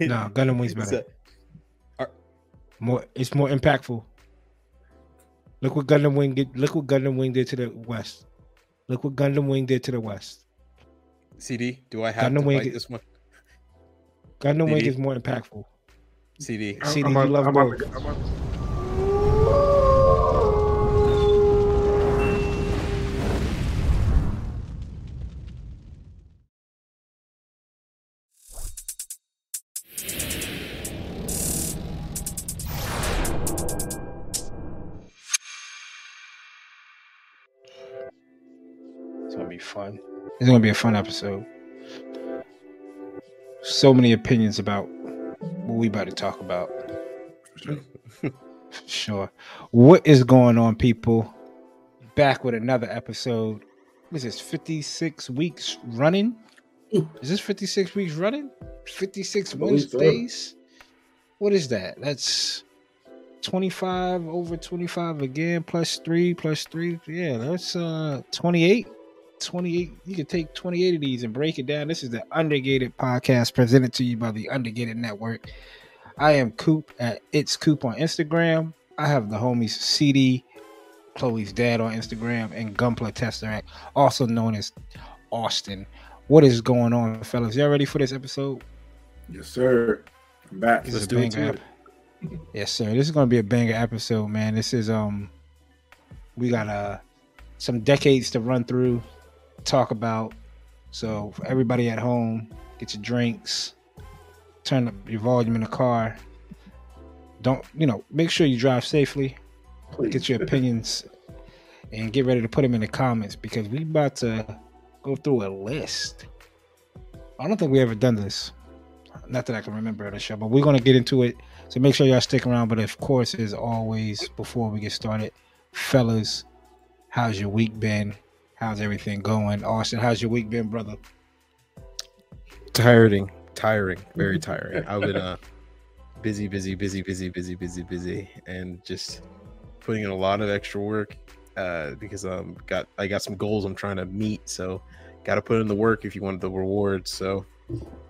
no, Gundam Wing's better. more, it's more impactful. Look what Gundam Wing did. Look what Gundam Wing did to the West. Look what Gundam Wing did to the West. CD, do I have Gundam to Wing- fight this one? Gundam Wing is more impactful. CD. CD, I'm you on- love I'm on both. the- I'm It's gonna be a fun episode. So many opinions about what we about to talk about. Sure. What is going on, people? Back with another episode. What is this? 56 weeks running? Is this 56 weeks running? 56 believe so. Wednesdays? What is that? That's 25 over 25 again, plus three, plus three. Yeah, that's uh 28. 28. You can take 28 of these and break it down. This is the Undergated podcast presented to you by the Undergated Network. I am Coop at It's Coop on Instagram. I have the homies CD, Chloe's dad on Instagram, and Gunpla Tesseract, also known as Austen. What is going on, fellas? Y'all ready for this episode? Yes, sir. I'm back. This Let's is a do it banger too. ep- Yes, sir. This is gonna be a banger episode, man. This is um we got uh some decades to run through, talk about. So for everybody at home, get your drinks, turn up your volume in the car. Don't you know, make sure you drive safely, Please. get your opinions and get ready to put them in the comments because we about to go through a list. I don't think we ever done this. Not that I can remember on the show, but we're gonna get into it. So make sure y'all stick around. But of course, as always, before we get started, fellas, how's your week been? How's everything going? Austen, how's your week been, brother? Tiring. Tiring. Very tiring. I've been uh busy, busy, busy, busy, busy, busy, busy, and just putting in a lot of extra work uh because um got I got some goals I'm trying to meet. So gotta put in the work if you want the rewards. So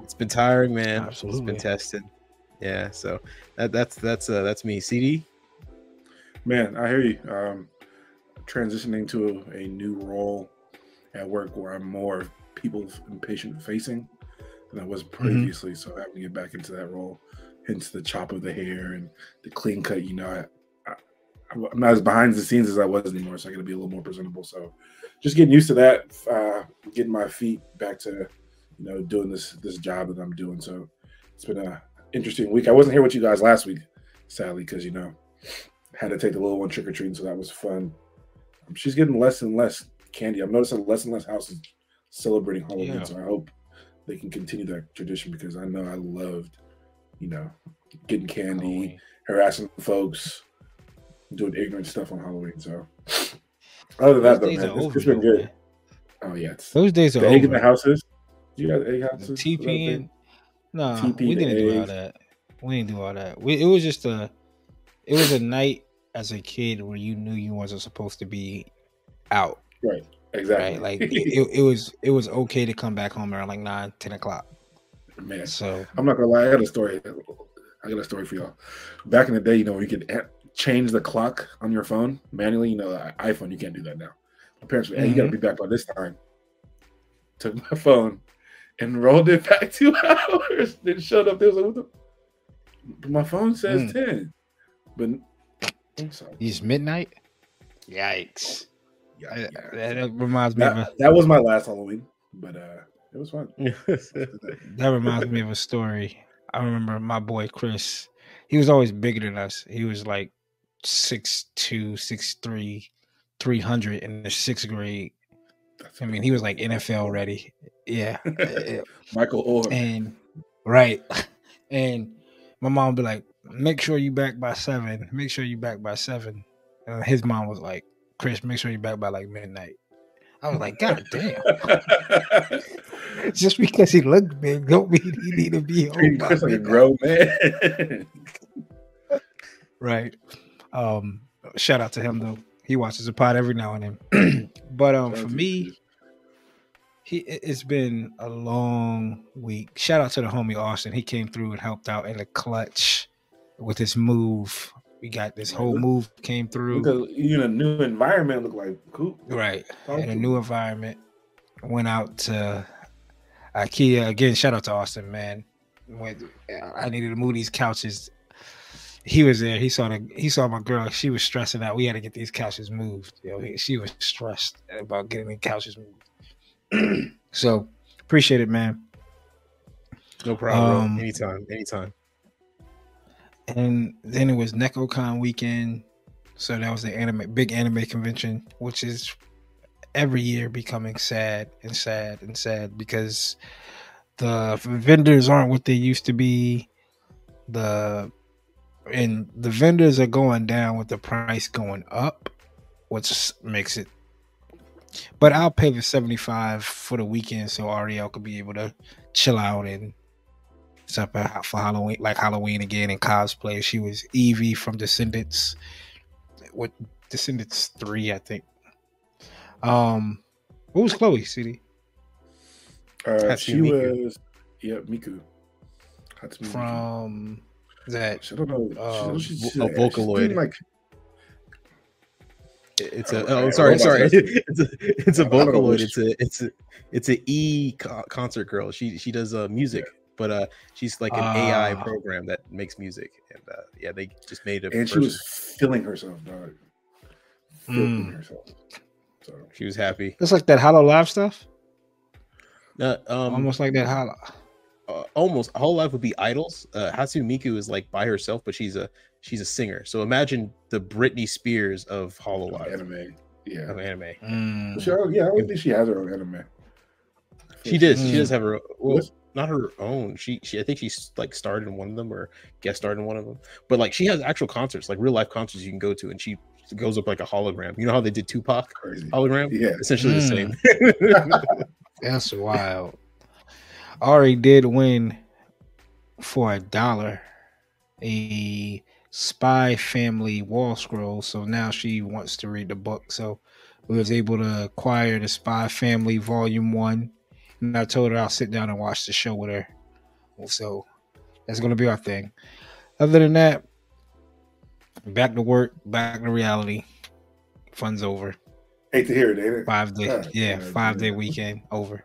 it's been tiring, man. It's Absolutely. been tested. Yeah, so that, that's that's uh that's me. CD. Man, I hear you. Um, transitioning to a new role at work where I'm more people and patient facing than I was previously. So having to get back into that role, hence the chop of the hair and the clean cut. You know, I, I, I'm not as behind the scenes as I was anymore, so I got to be a little more presentable. So just getting used to that, uh, getting my feet back to you know doing this this job that I'm doing. So it's been a interesting week. I wasn't here with you guys last week, sadly, because you know had to take the little one trick or treating, so that was fun. She's getting less and less candy. I'm noticing less and less houses celebrating Halloween, Yeah. so I hope they can continue that tradition because I know I loved, you know, getting candy, Halloween. harassing folks, doing ignorant stuff on Halloween. So other than that, though, man, it's, it's been good. man. Oh yeah, Those days are the egg in the houses. You got egg The houses? TP and no, TP we didn't do all that. We didn't do all that. We, it was just a, it was a night as a kid where you knew you wasn't supposed to be out, right, exactly. right? Like it, it was, it was okay to come back home around like nine, ten o'clock. man, So I'm not gonna lie. I got a story. I got a story for y'all. Back in the day, you know, you could change the clock on your phone manually. You know, the iPhone, you can't do that now. My parents were, hey, you gotta be back by this time. Took my phone and rolled it back two hours. Then showed up. There was like, what the? My phone says Mm. ten. But I'm sorry. it's midnight. Yikes! Yeah, yeah. That, that reminds me of a, That, that was my last Halloween, but uh, it was fun. that reminds me of a story. I remember my boy Chris. He was always bigger than us. He was like six two, six three, three hundred in the sixth grade. I mean, he was like NFL ready. Yeah. Michael Orr. and right. And my mom would be like, make sure you back by seven. Make sure you back by seven. And his mom was like, Chris, make sure you back by like midnight. I was like, God damn. Just because he looked big, don't mean he need to be home. Chris like a grown man. Right. Um, shout out to him though. He watches the pod every now and then. but um for me, he it's been a long week. Shout out to the homie Austen. He came through and helped out in the clutch with this move. We got this whole move came through. Because you in a new environment, look like cool. Right. In a new environment. Went out to IKEA again. Shout out to Austen, man. Went, I needed to move these couches. He was there. He saw the. He saw my girl. She was stressing out. We had to get these couches moved. You know, she was stressed about getting the couches moved. so appreciate it, man. No problem. Um, anytime, anytime. And then it was Nekocon weekend. So that was the anime big anime convention, which is every year becoming sad and sad and sad because the vendors aren't what they used to be. The and the vendors are going down with the price going up, which makes it. But I'll pay the seventy five for the weekend so Ariel could be able to chill out and stuff for Halloween, like Halloween again and cosplay. She was Evie from Descendants, what Descendants three, I think. Um, what was Chloe, CD? Uh, she Miku. was yeah, Miku. Hatsune Miku. From that I don't know. um, she, she, she, a she's Vocaloid. doing like It's a. Oh, sorry, sorry. It's a. It's a I Vocaloid. It's a. It's a. It's a E concert girl. She she does uh music, but uh she's like an AI Ah. program that makes music, and uh yeah, they just made a. and she was feeling herself, dog. Feeling Mm. herself. So she was happy. it's like that Hololive stuff, Uh, um, almost like that Hollow. uh, almost whole life would be idols. Uh, Hatsune Miku is like by herself, but she's a she's a singer. So imagine the Britney Spears of Hololive anime. Yeah. of anime. Mm. She, yeah, I don't think she has her own anime. She does. She Mm. does have her. Well, Yes. Not her own. She, she. I think she's like starred in one of them or guest starred in one of them. But like she has actual concerts, like real life concerts you can go to, and she goes up like a hologram. You know how they did Tupac Crazy. hologram? Yeah. Essentially the Mm. same. That's wild. Ari did win for a dollar a Spy Family wall scroll. So now she wants to read the book. So we was able to acquire the Spy Family Volume One, and I told her I'll sit down and watch the show with her. So that's gonna be our thing. Other than that, back to work, back to reality. Fun's over. Hate to hear it, ain't it? Five day, God yeah, damn, five day weekend over.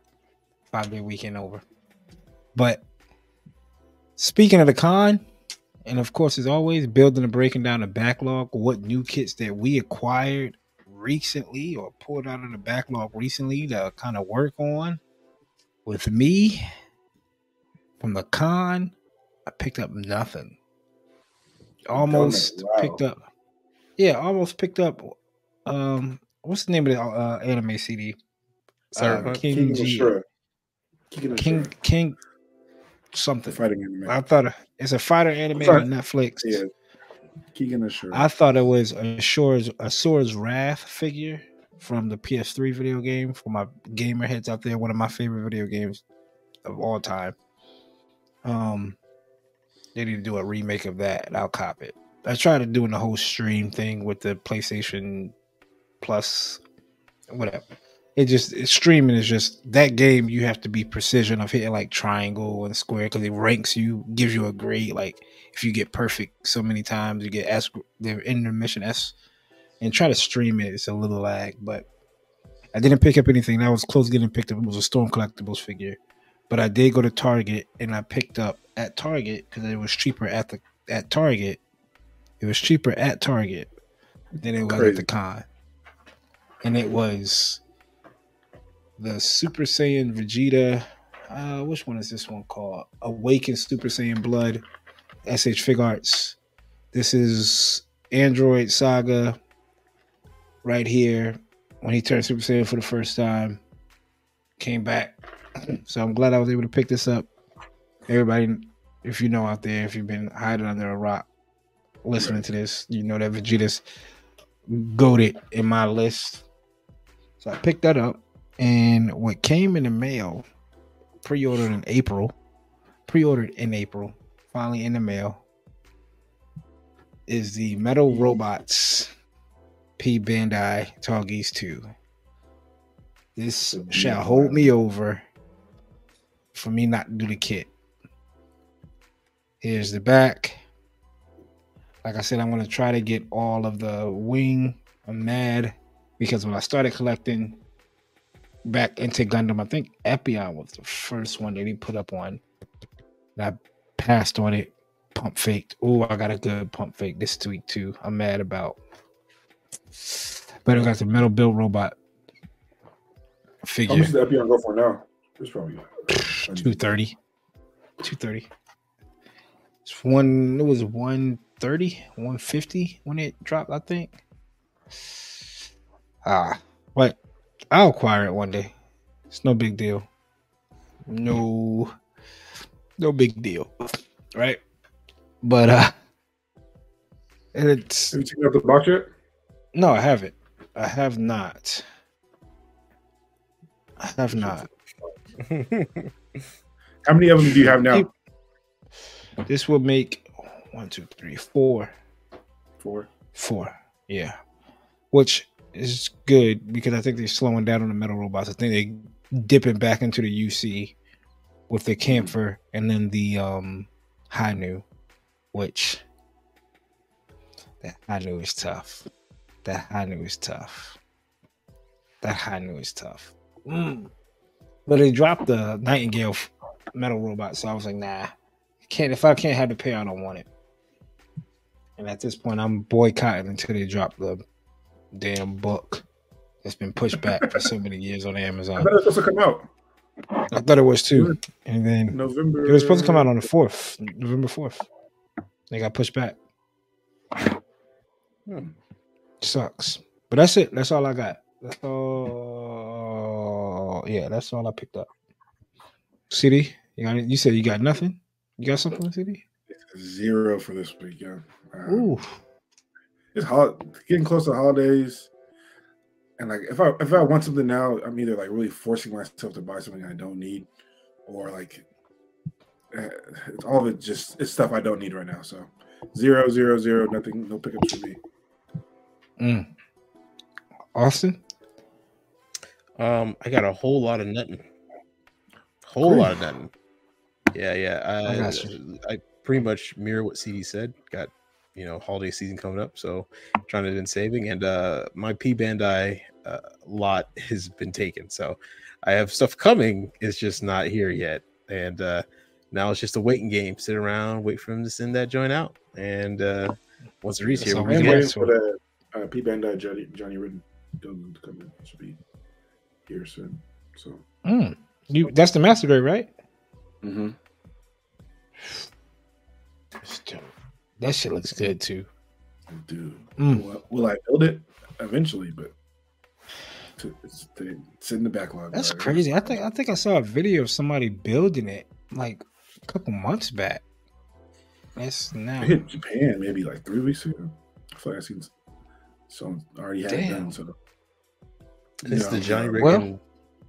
Five day weekend over. But speaking of the con, and of course, as always, building and breaking down the backlog, what new kits that we acquired recently or pulled out of the backlog recently to kind of work on. With me from the con, I picked up nothing. Almost Wow. picked up, yeah, almost picked up. Um, what's the name of the uh, anime CD? Cyberpunk? Uh, King King G. King King King something. fighting anime. I thought it's a fighter anime on Netflix. yeah. Kengan Ashura. I thought it was a Asura's Wrath figure from the PS3 video game for my gamer heads out there. One of my favorite video games of all time. Um, they need to do a remake of that, and I'll cop it. I tried doing the whole stream thing with the PlayStation Plus, whatever. It just streaming is just that game. You have to be precision of hitting like triangle and square because it ranks you, gives you a grade. Like if you get perfect so many times, you get S. They're in the mission S, and try to stream it. It's a little lag, but I didn't pick up anything. That was close getting picked up. It was a Storm Collectibles figure, but I did go to Target and I picked up at Target because it was cheaper at the at Target. It was cheaper at Target than it was at the con, and it was the Super Saiyan Vegeta. Uh, which one is this one called? Awakened Super Saiyan Blood. SH Figuarts. This is Android Saga right here when he turned Super Saiyan for the first time. Came back. So I'm glad I was able to pick this up. Everybody, if you know out there, if you've been hiding under a rock listening to this, you know that Vegeta's goaded in my list. So I picked that up. And what came in the mail, pre ordered in April, pre ordered in April, finally in the mail, is the Metal Robots P Bandai Tallgeese 2. This shall hold me over for me not to do the kit. Here's the back. Like I said, I'm gonna try to get all of the wing. I'm mad because when I started collecting back into Gundam, I think Epyon was the first one that he put up on. And I passed on it, pump faked. Oh, I got a good pump fake this week too. I'm mad about. But I got the metal build robot figure. How much the Epyon go for now? It's probably 230 230 it's one it was 130 150 when it dropped i think ah but i'll acquire it one day it's no big deal no no big deal right but uh and it's Have you taken out the box yet? No i haven't i have not i have not How many of them do you have now? This will make one, two, three, four, Four. four. Yeah, which is good because I think they're slowing down on the metal robots. I think they're dipping back into the UC with the Kampfer and then the um Hi-Nu, which that Hi-Nu is tough. That Hi-Nu is tough. That Hi-Nu is tough. Mm. But they dropped the Nightingale metal robot, so I was like, nah, can't if I can't have the pay, I don't want it. And at this point, I'm boycotting until they drop the damn book that's been pushed back for so many years on Amazon. I Amazon. thought it was supposed to come out I thought it was too, and then November. it was supposed to come out on the fourth, November fourth. They got pushed back. Hmm. Sucks, but that's it. That's all I got. That's all. Yeah, that's all I picked up. CD, you got? You said you got nothing. You got something, CD? Zero for this week, yeah. Uh, Ooh, it's hot, getting close to holidays, and like if I if I want something now, I'm either like really forcing myself to buy something I don't need, or like uh, it's all of it just it's stuff I don't need right now. So zero, zero, zero, nothing, no pickups for me. Mm. Austen. Um, I got a whole lot of nothing. Whole Cool. lot of nothing. Yeah, yeah. I, I. I pretty much mirror what CD said. Got you know holiday season coming up, so trying to been saving, and uh my P Bandai uh, lot has been taken. So I have stuff coming. It's just not here yet, and uh now it's just a waiting game. Sit around, wait for him to send that joint out, and uh once it reaches here, we I'm get. waiting for the uh, P Bandai Johnny Johnny Ridden Dozen to come in. Should be here soon. So Mm. You that's the master grade, right? mm-hmm. Still, That shit looks good too. dude, Mm. will, will I build it eventually? But to, it's, to, it's in the backlog. That's already. crazy. I think I think I saw a video of somebody building it like a couple months back. That's now. I hit Japan maybe like three weeks ago. I feel like I seen someone already had it Damn. done. So Is Yeah, the Johnny Ridden, Well-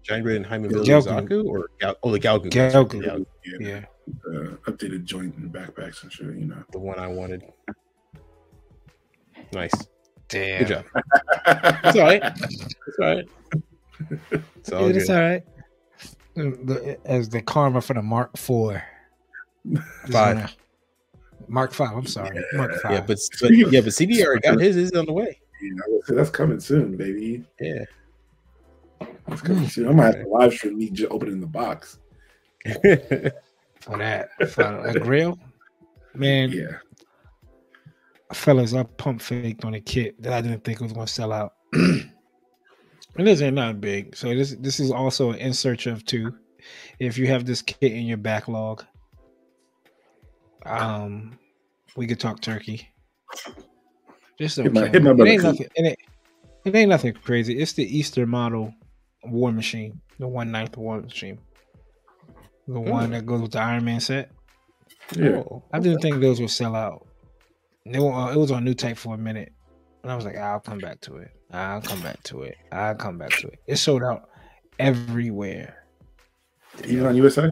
Johnny Ridden, Jaime The Billy Gelgoog. Zaku, or Gal- oh the Gelgoog, Gelgoog. Yeah, yeah, Yeah. uh, updated joint and backpacks and shit. You know. the one I wanted. Nice, Damn. good job. It's all right. It's all right. It's all it's all right. The- the- As the karma for the Mark Four. Five. Mark Five. I'm sorry. Mark Five. Yeah, but, but yeah, but CD already got his. is on the way. You know, so that's coming soon, baby. Yeah. That's coming soon. I might have to live stream me just opening the box. for that, for a grill, man. Yeah. fellas, I pump faked on a kit that I didn't think was going to sell out. And it isn't not big, so this this is also in search of two. If you have this kit in your backlog, um, we could talk turkey. Just Hit my- hit my it ain't brother. nothing. It ain't, it ain't nothing crazy. It's the Easter model War Machine, the one ninth War Machine, the hmm. one that goes with the Iron Man set. Yeah. Oh, I didn't think those would sell out. It was, uh, it was on new type for a minute, and I was like, I'll come back to it. I'll come back to it. I'll come back to it. It sold out everywhere. Even on USA?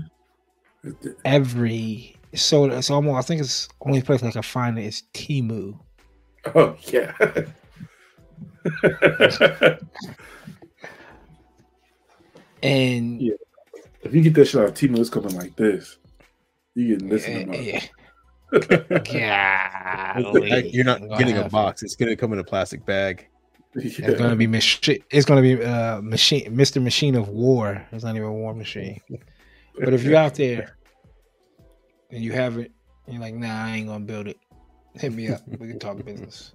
Every it sold. It's almost. I think it's only place I can find it is Temu. Oh, yeah. And Yeah. If you get that shit out of Temu, it's coming like this. You getting this in yeah, yeah. Golly. You're not Gonna getting a box. It's gonna come in a plastic bag. It's gonna be machi- It's gonna be uh machine, Mr. Machine of War. It's not even a war machine. But if you're out there and you have it, and you're like, nah, I ain't gonna build it. Hit me up. We can talk business.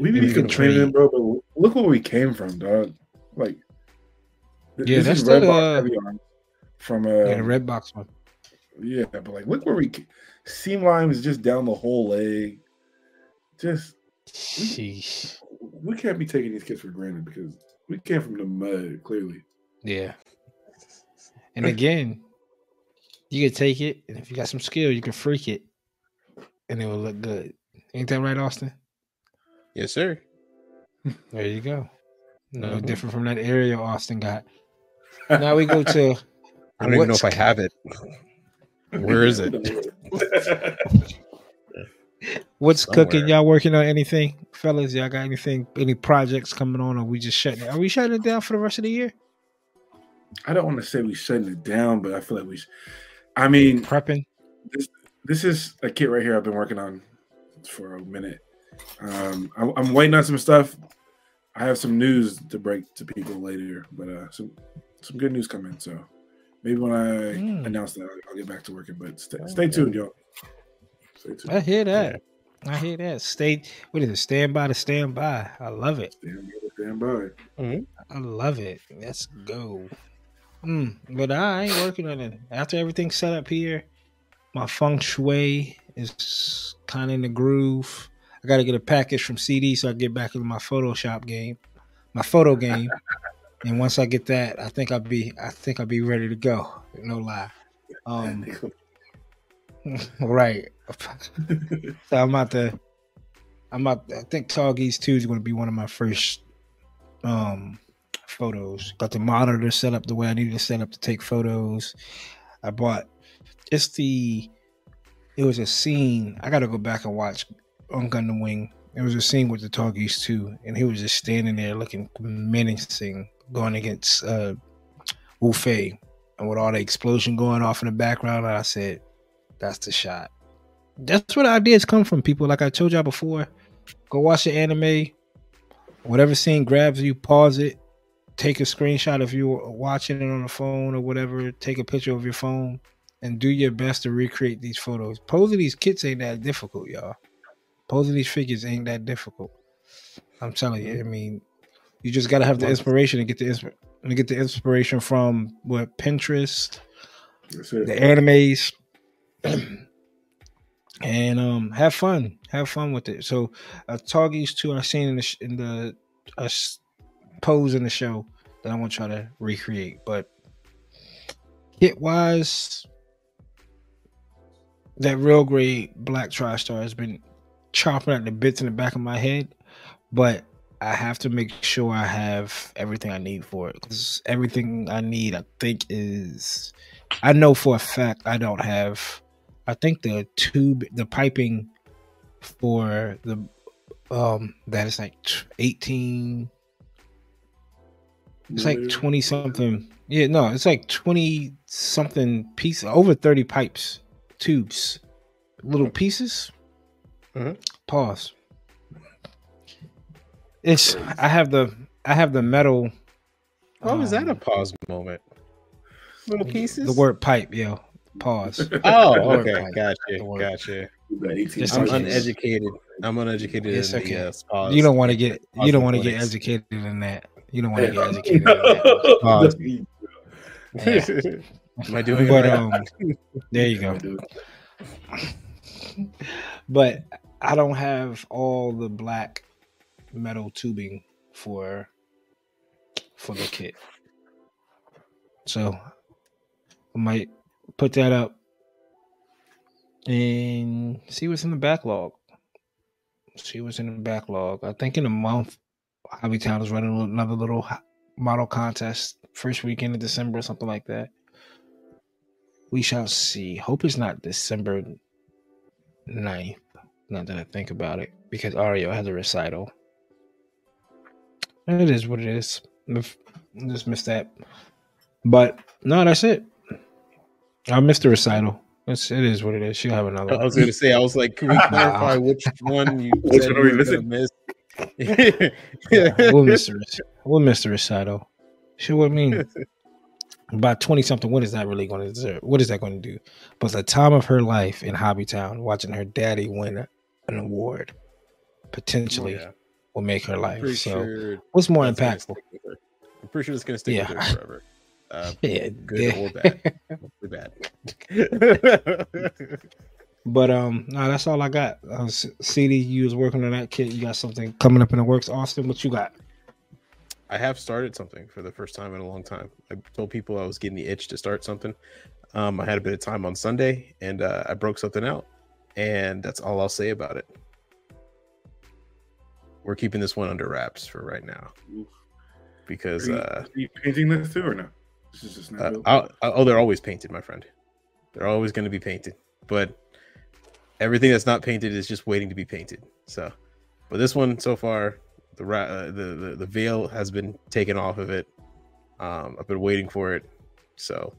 we be can complaining, trade. bro, but look where we came from, dog. Like, Yeah, this that's Box uh, from uh, Yeah, the red box one. yeah, but like, look where we seam line is just down the whole leg. Just Sheesh. we can't be taking these kids for granted because we came from the mud, clearly. Yeah. And again, you can take it, and if you got some skill, you can freak it, and it will look good. Ain't that right, Austen? Yes, sir. There you go. No Mhm. different from that area Austen got. Now we go to I don't even know if I have it. Where is it? what's cooking. Y'all working on anything, fellas? Y'all got anything? Any projects coming on? Or we just shutting it? Are we shutting it down for the rest of the year? I don't want to say we shutting it down, but I feel like we. Sh- I mean, Prepping. this is a kit right here I've been working on for a minute. Um, I'm, I'm waiting on some stuff. I have some news to break to people later, but uh, some some good news coming. So maybe when I Mm. announce that, I'll, I'll get back to working. But stay, stay tuned, y'all. Stay tuned. I hear that. I hear that. Stay. What is it? Stand by to stand by. I love it. Stand by, stand by. I love it. Let's go. Mm, but I ain't working on it. After everything's set up here, my feng shui is kind of in the groove. I got to get a package from CD so I get back into my Photoshop game, my photo game. and once I get that, I think I'll be, I think I'll be ready to go. No lie. Um, right. so I'm about to, I'm about. I think Tallgeese Two is going to be one of my first um photos. Got the monitor set up the way I needed to set up to take photos. I bought it's the it was a scene. I gotta go back and watch on Gundam Wing. It was a scene with the Tallgeese too, and he was just standing there looking menacing, going against uh Wu Fei. And with all the explosion going off in the background, I said, That's the shot. That's where the ideas come from, people. Like I told y'all before, go watch the anime. Whatever scene grabs you, pause it, take a screenshot if you're watching it on the phone or whatever. Take a picture of your phone and do your best to recreate these photos. Posing these kits ain't that difficult, y'all. Posing these figures ain't that difficult. I'm telling you. I mean, you just gotta have the inspiration and get the insp- and get the inspiration from what Pinterest, the animes, and um, have fun. Have fun with it. So, uh, Tallgeese too. I seen in the sh- in the uh, pose in the show that I want to try to recreate. But kit wise, that real grade black TriStar has been chopping at the bits in the back of my head, but I have to make sure I have everything I need for it because everything I need, I think, is I know for a fact I don't have. I think the tube, the piping for the um that is like 18 it's like 20 something yeah no it's like 20 something piece, over 30 pipes tubes little pieces Mhm. pause it's i have the i have the metal Why was that a um, pause moment? Little pieces. the word pipe yo pause Oh, okay. pipe. Gotcha. Gotcha. Just I'm uneducated. I'm uneducated It's in okay. the uh, pause. you don't want to get pause you don't want to get educated in that you don't want to get educated in that Pause. Yeah. Am I doing but it right? um there you go but I don't have all the black metal tubing for for the kit. So I might put that up and see what's in the backlog. See what's in the backlog. I think in a month, Hobbytown is running another little model contest first weekend of December or something like that. We shall see. Hope it's not December 9th. Not that I think about it, because Ario has a recital. It is what it is. If- Just missed that. But no, that's it. I missed the recital. It's, it is what it is. She'll have another I was going to say, I was like, can we clarify which one you Which said one are we you were gonna missing? miss? Yeah, we'll miss the rec- we'll miss the recital. She what I mean about twenty something. What is that really going to deserve? What is that going to do? But the time of her life in Hobbytown, watching her daddy win an award, potentially Yeah. will make her life. So, sure what's more impactful? stick with her. I'm pretty sure it's going to stick Yeah. with her forever. Uh, Yeah, good yeah. or bad. Bad. But um, no, that's all I got. Uh, CD, you was working on that kit. You got something coming up in the works, Austen. What you got? I have started something for the first time in a long time. I told people I was getting the itch to start something. Um, I had a bit of time on Sunday and uh, I broke something out, and that's all I'll say about it. We're keeping this one under wraps for right now Oof. because Are you, uh, are you painting this too or no? This is just not uh? I'll, I'll- oh, they're always painted, my friend. They're always going to be painted, but everything that's not painted is just waiting to be painted. So, but this one so far, the ra- uh, the, the the veil has been taken off of it. Um, I've been waiting for it, so,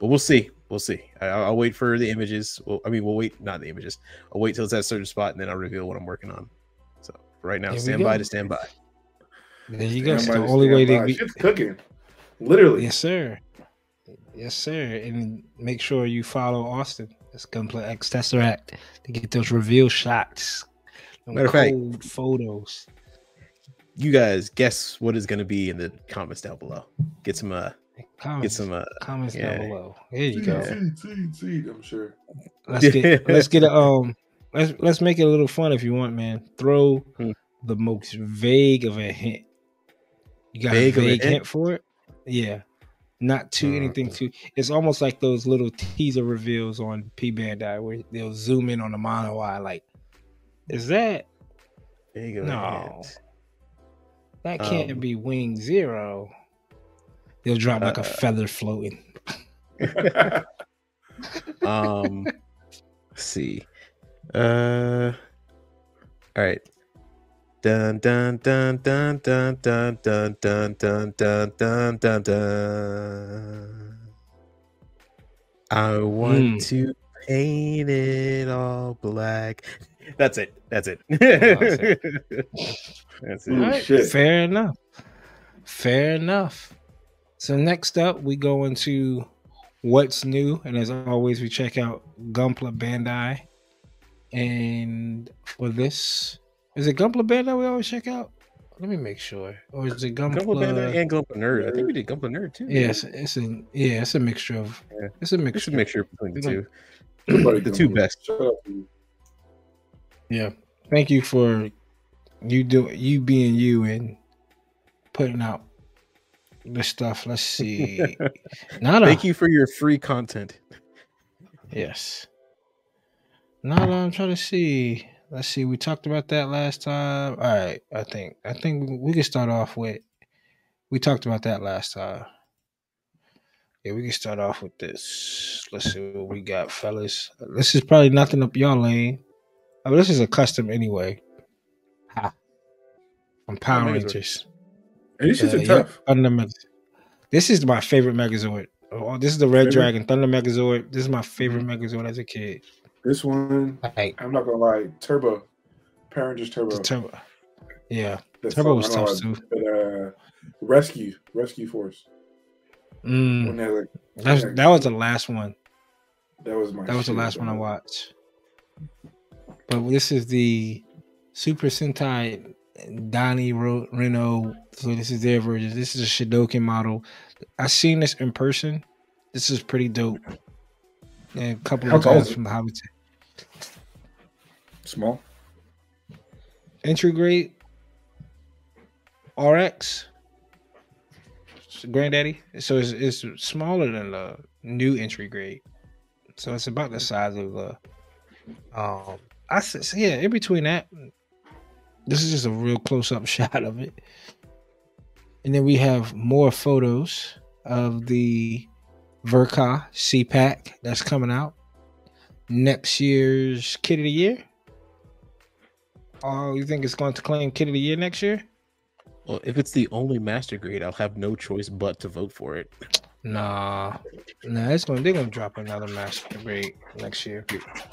but we'll see. We'll see. I, I'll I'll wait for the images. Well, I mean, we'll wait, not the images. I'll wait till it's at a certain spot, and then I'll reveal what I'm working on. So, right now, Here we stand by to stand by. There you go. It's the only way to by. be. Shit's cooking. Literally. Yes, sir. Yes, sir. And make sure you follow Austen. That's Gunpla X Tesseract to get those reveal shots. them Matter of fact- cold photos. You guys, guess what is going to be in the comments down below. Get some, uh, get some, uh, comments yeah. down below. There you go. Seed, seed, seed, I'm sure. Let's get let's get a um let's let's make it a little fun if you want, man. Throw Hmm. the most vague of a hint. You got Vague a of a vague hint? hint? for it? Yeah. Not too Uh, anything too. It's almost like those little teaser reveals on P Bandai where they'll zoom in on the mono eye. Like, is that There you go. No. That can't Um, be Wing Zero? They'll drop like a Uh, feather floating. um let's see uh all right dun dun dun dun dun dun dun dun dun dun dun dun dun i want Hmm. to paint it all black that's it that's it that's Ooh, it Alright, shit. Fair enough. Fair enough. So next up, we go into what's new, and as always, we check out Gunpla Bandai. And for this, is it Gunpla Bandai we always check out? Let me make sure, or is it Gunpla? Gumpa Bandai and Gunpla Nerd. I think we did Gunpla Nerd too. Yes, it's a yeah, it's a mixture of Yeah. it's a It's mixture. a mixture between the two. The two best. Yeah. Thank you for you do you being you and putting out the stuff. Let's see. Not Thank you for your free content. Yes. No, no, I'm trying to see. Let's see. We talked about that last time. All right. I think. I think we can start off with. We talked about that last time. Yeah, we can start off with this. Let's see what we got, fellas. This is probably nothing up y'all lane. I mean, this is a custom anyway. Ha. From Power Megazord. Rangers. And these shits Uh, are yeah, tough. Thunder Meg- This is my favorite Megazord. Oh, this is the Red Favorite? Dragon Thunder Megazord. This is my favorite Mm-hmm. Megazord as a kid. This one, Like I'm not gonna lie, Turbo, Power Rangers Turbo. the turbo. Yeah, That's Turbo something was tough I- too. But uh, Rescue, Rescue Force. Mm, When they, like, that's, that was the last one. that was my. That was the shit, last one I watched. But this is the Super Sentai Donnie Ro- Reno. So this is their version. This is a Shidoken model. I've seen this in person. This is pretty dope. And a couple How of guys from the Hobbit. Small. Entry grade RX. Granddaddy. So it's, it's smaller than the new entry grade. So it's about the size of the um I said so yeah, in between that. This is just a real close up shot of it. And then we have more photos of the Verka CPAC that's coming out. Next year's Kid of the Year. Oh, you think it's going to claim Kid of the Year next year? Well, if it's the only master grade, I'll have no choice but to vote for it. Nah, nah, it's gonna they're gonna drop another master grade next year.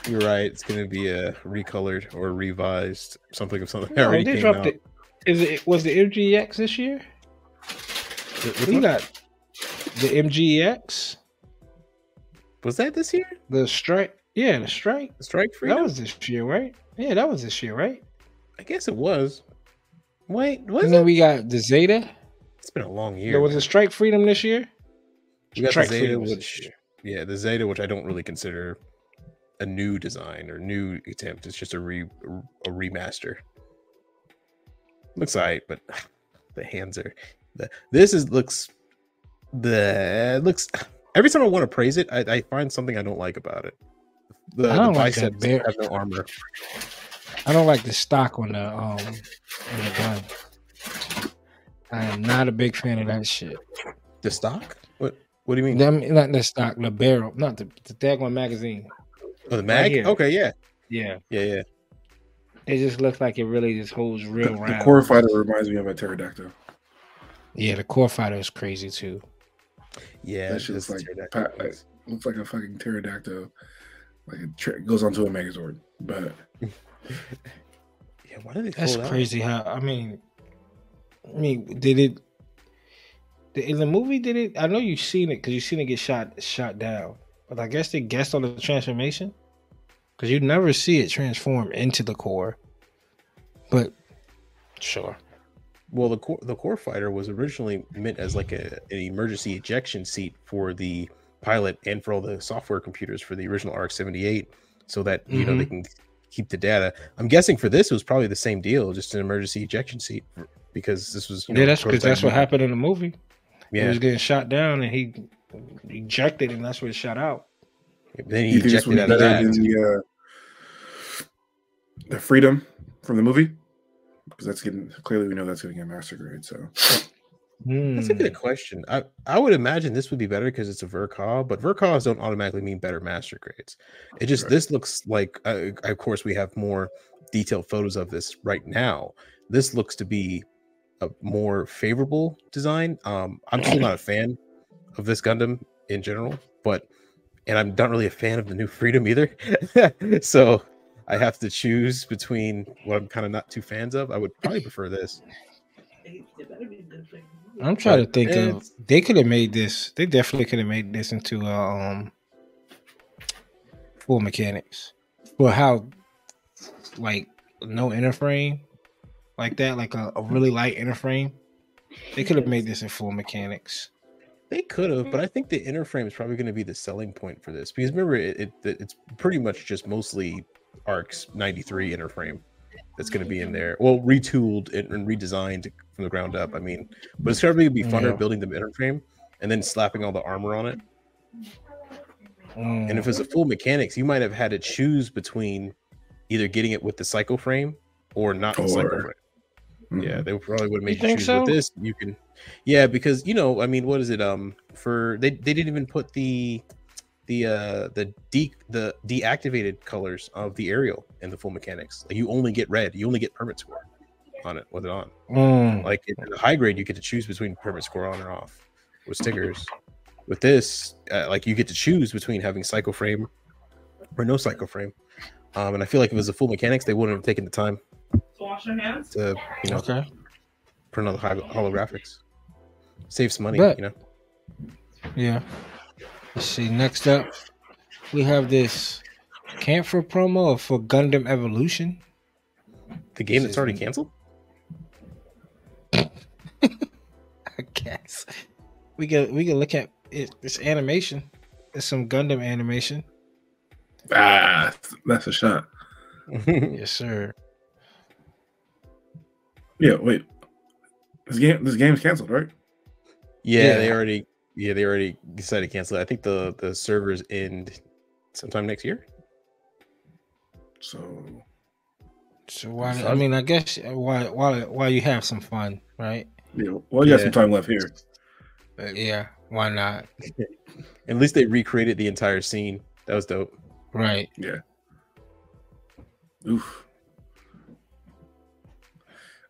You're right. It's gonna be a recolored or revised something of something. that No, they dropped out. it. Is it was the MGX this year? Which We one? got the MGX, Was that this year? the strike. Yeah, the strike. Strike Freedom? That was this year, right? Yeah, that was this year, right? I guess it was. Wait, was And it? then we got the Zeta. It's been a long year. There was man. a Strike Freedom this year. We got the Zeta, which yeah, the Zeta, which I don't really consider a new design or new attempt. It's just a re a remaster. Looks alright, but the hands are the this is looks the looks every time I want to praise it, I, I find something I don't like about it. The, I don't like that bear- have no armor. I don't like the stock on the um on the gun. I am not a big fan of that shit. The stock? What what do you mean? I mean, not the stock, the barrel, not the the daggone magazine. oh, the mag? here. okay, yeah. Yeah, Yeah, yeah. it just looks like it really just holds The, real the round. core fighter reminds me of a pterodactyl. yeah, the core fighter is crazy too. Yeah, That shit's it's like pa- things. looks like a fucking pterodactyl. Like it tra- goes onto a Megazord, but Yeah, why did they That's pull it out? crazy. How I mean, I mean, did it? In the movie, did it? I know you've seen it because you've seen it get shot shot down, but I guess they guessed on the transformation because you never see it transform into the core. But sure, Well, the core, the core fighter was originally meant as like a, an emergency ejection seat for the pilot and for all the software computers for the original RX-78, so that you know they mm-hmm. can keep the data. I'm guessing for this it was probably the same deal, just an emergency ejection seat because this was you know, yeah, that's because that's what happened in the movie. He Yeah, was getting shot down, and he ejected, and that's where it shot out. then he you think ejected out of that. than the uh, the freedom from the movie? Because that's getting clearly we know that's going to get master grade. So That's a Hmm. good question. I, I would imagine this would be better because it's a Verkaw, but Verkaws don't automatically mean better master grades. It just Right. this looks like, uh, of course, we have more detailed photos of this right now. This looks to be a more favorable design. Um, I'm still not a fan of this Gundam in general, but and I'm not really a fan of the new Freedom either. so I have to choose between what I'm kind of not too fans of. I would probably prefer this. I'm trying to But think of. They could have made this. They definitely could have made this into a, um full mechanics for how like no inner frame like that, like a, a really light inner frame. They could have made this in full mechanics. They could have, but I think the inner frame is probably going to be the selling point for this because remember, it, it it's pretty much just mostly RX-93 inner frame that's going to be in there. Well, retooled and, and redesigned from the ground up. I mean, but it's probably going to be funner Yeah. building the inner frame and then slapping all the armor on it. And if Mm, it's a full mechanics, you might have had to choose between either getting it with the cycle frame or not the cycle frame. Yeah, they probably would make made you, think choose so? with this. You can, yeah, because you know, I mean, what is it? Um, for they they didn't even put the the uh the de the deactivated colors of the aerial and the full mechanics. Like you only get red. You only get Permet score on it with it on. mm, Like in the high grade, you get to choose between Permet score on or off with stickers. With this, uh, like you get to choose between having cycle frame or no cycle frame. Um, and I feel like if it was a full mechanics, they wouldn't have taken the time Wash your hands. to you know okay. put on the holographics. Save some money, Bet. you know. Yeah. Let's see. Next up, we have this Kampfer promo for Gundam Evolution. The game This that's already is- canceled. I guess we can we can look at it. This animation. It's some Gundam animation. ah, that's a shot. Yes, sir. Yeah, wait. This game, this game's canceled, right? yeah, they already yeah they already decided to cancel it. I think the the servers end sometime next year. So So why? I mean, I guess uh, why while while you have some fun, right? yeah, well, you got some time left here. But yeah, why not? At least they recreated the entire scene. That was dope. Right. Yeah. Oof.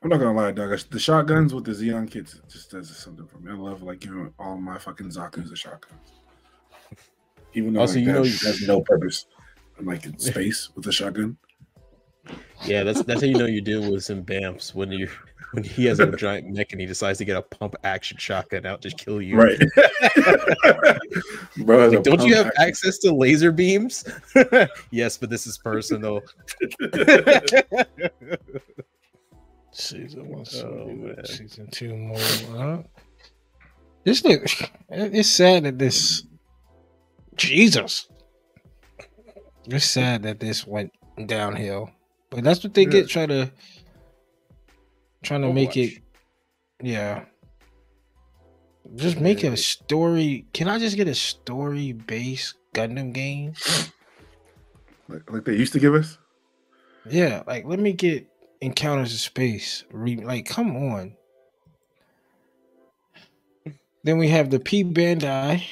I'm not gonna lie, dog. The shotguns with the Zeon kits just does something for me. I love like giving all my fucking Zaku's a shotgun. Even though Also, like, you know- has no purpose. I'm like in space with a shotgun. Yeah, that's that's how you know you're dealing with some bamfs when you when he has a giant mech and he decides to get a pump action shotgun out to kill you. Right. Bro, Like, don't you have action- access to laser beams? yes, but this is personal. Season one, Oh, season, two more. Huh? This look, it's sad that this. Jesus. It's sad that this went downhill, but that's what they Yeah. get. Try to, trying to make it. Yeah. Just make a story. Can I just get a story based Gundam game? like, like they used to give us. Yeah, like let me get Encounters of Space. Like, come on. Then we have the P Bandai,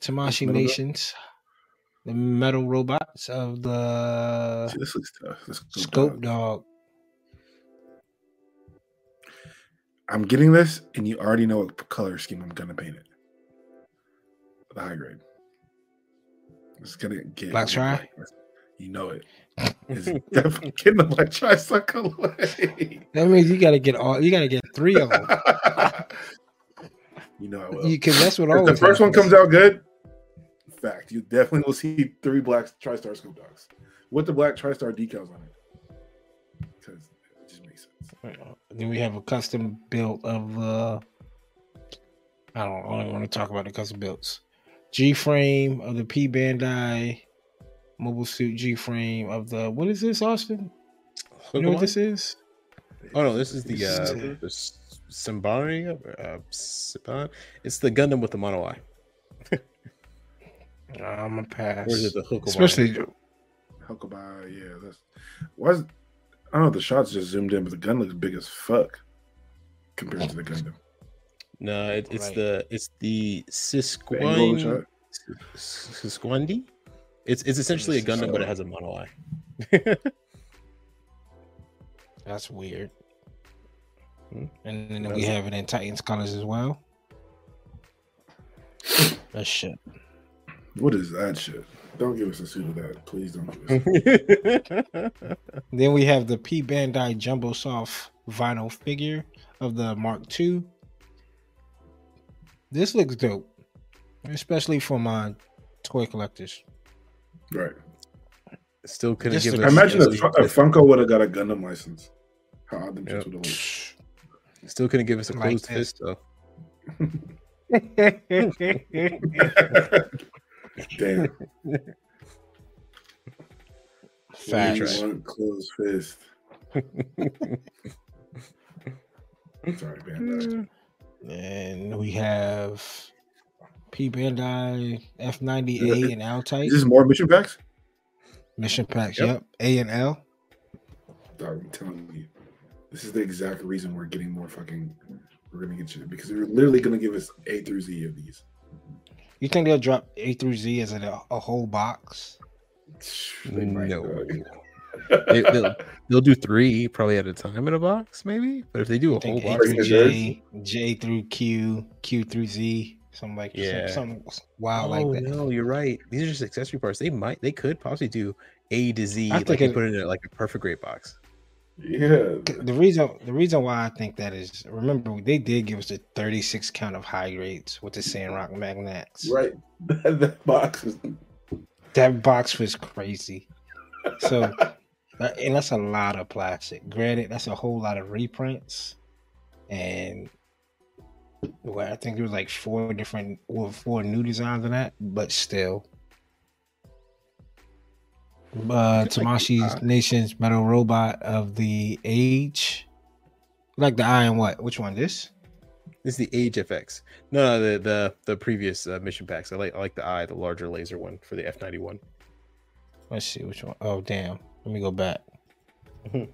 Tamashi Metal? Nations, the metal robots of the See, this looks tough. This looks Scope tough. Dog. I'm getting this, and you already know what color scheme I'm gonna paint it. The high grade. It's gonna get Black try. You know it. It's definitely getting the black tri colorway. That means you gotta get all. You gotta get three of them you know I will. because that's what if the first one comes out good, fact, you definitely will see three black TriStar Scopedogs with the black TriStar decals on it. Because it just makes sense. Then we have a custom built of. uh I don't. I don't want to talk about the custom builds. G frame of the P Bandai mobile suit G frame of the. What is this, Austin? You know what this is? Oh no, this is the This uh the- the Simbari, uh Siban. It's the Gundam with the mono eye. I'm a pass. Or is it the Hook Especially Huckleberry, yeah. That's was I don't know. The shots just zoomed in, but the gun looks big as fuck compared to the Gundam. No, it, it's Right. the it's the The angle the Sisquan. Sisquandi. It's it's essentially a Gundam, but it has a mono eye. that's weird. Hmm. And then we have it in Titans colors as well. That shit. What is that shit? Don't give us a suit of that. Please don't give us. Then we have the P Bandai Jumbo Soft vinyl figure of the Mark II. This looks dope, especially for my toy collectors. Right. Still couldn't Just give to- I imagine if, still if Funko would have got a Gundam license, how odd them Yep. would have. Still couldn't give us a Like closed this. fist though. Damn. Facts. One closed fist. Sorry, man. And we have P Bandai F ninety A and L type This Is this more mission packs? mission packs. Yep. Yep, A and L. Dog, I'm telling you, this is the exact reason we're getting more fucking. We're gonna get you because they're literally gonna give us A through Z of these. You think they'll drop A through Z as a, a whole box? No. dog. they, will they'll do three probably at a time in a box, maybe. But if they do a I think whole A box, through Box. J, J through Q, Q through Z, something like Yeah. some, something wild oh like that. no, you're right. These are just accessory parts. They might, they could possibly do A to Z, I like think and it- put it in a, like a perfect great box. Yeah, The reason the reason why I think that is remember they did give us a 36 count of high grades with the Sandrock Magnets. right. That, that box is That box was crazy. So and that's a lot of plastic. Granted, that's a whole lot of reprints. And well, I think there was like four different or four new designs of that, but still. Uh Tamashi's Nation's Metal Robot of the Age. Like the eye and what? Which one? This? This is the Age FX. No, no, the the the previous uh, mission packs. I like I like the eye, the larger laser one for the F ninety one. Let's see which one. Oh damn. Let me go back.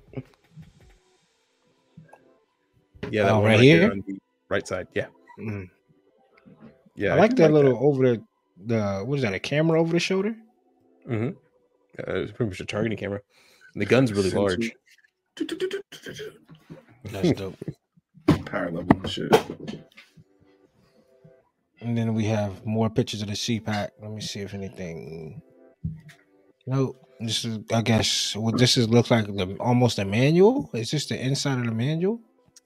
Yeah, that Oh, one right here? on the right side. Yeah, Mm. yeah. I like that little over the the what is that? A camera over the shoulder? hmm Uh, it's pretty much a targeting camera. And the gun's really large. That's dope. Power level and shit. And then we have more pictures of the C pack. Let me see if anything. Nope. This is, I guess, what this is looks like the almost a manual. Is this the inside of the manual?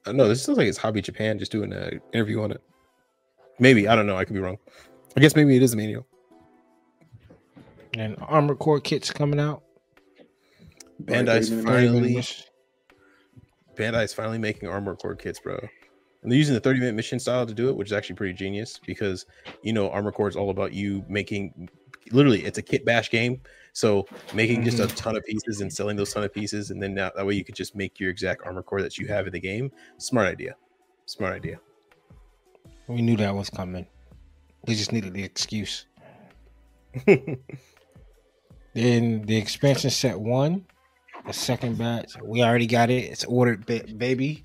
Uh, no, this sounds like it's Hobby Japan just doing an interview on it. Maybe I don't know. I could be wrong. I guess maybe it is a manual. And Armored Core kits coming out. Bandai's Like, finally Bandai's finally making Armored Core kits, bro. And they're using the 30 minute mission style to do it, which is actually pretty genius because you know Armored Core is all about you making literally it's a kit bash game. So making just a Mhm. ton of pieces and selling those ton of pieces, and then now that way you could just make your exact Armored Core that you have in the game. Smart idea. Smart idea. We knew that was coming. We just needed the excuse. Then the expansion set one, the second batch, we already got it. It's ordered, ba- baby.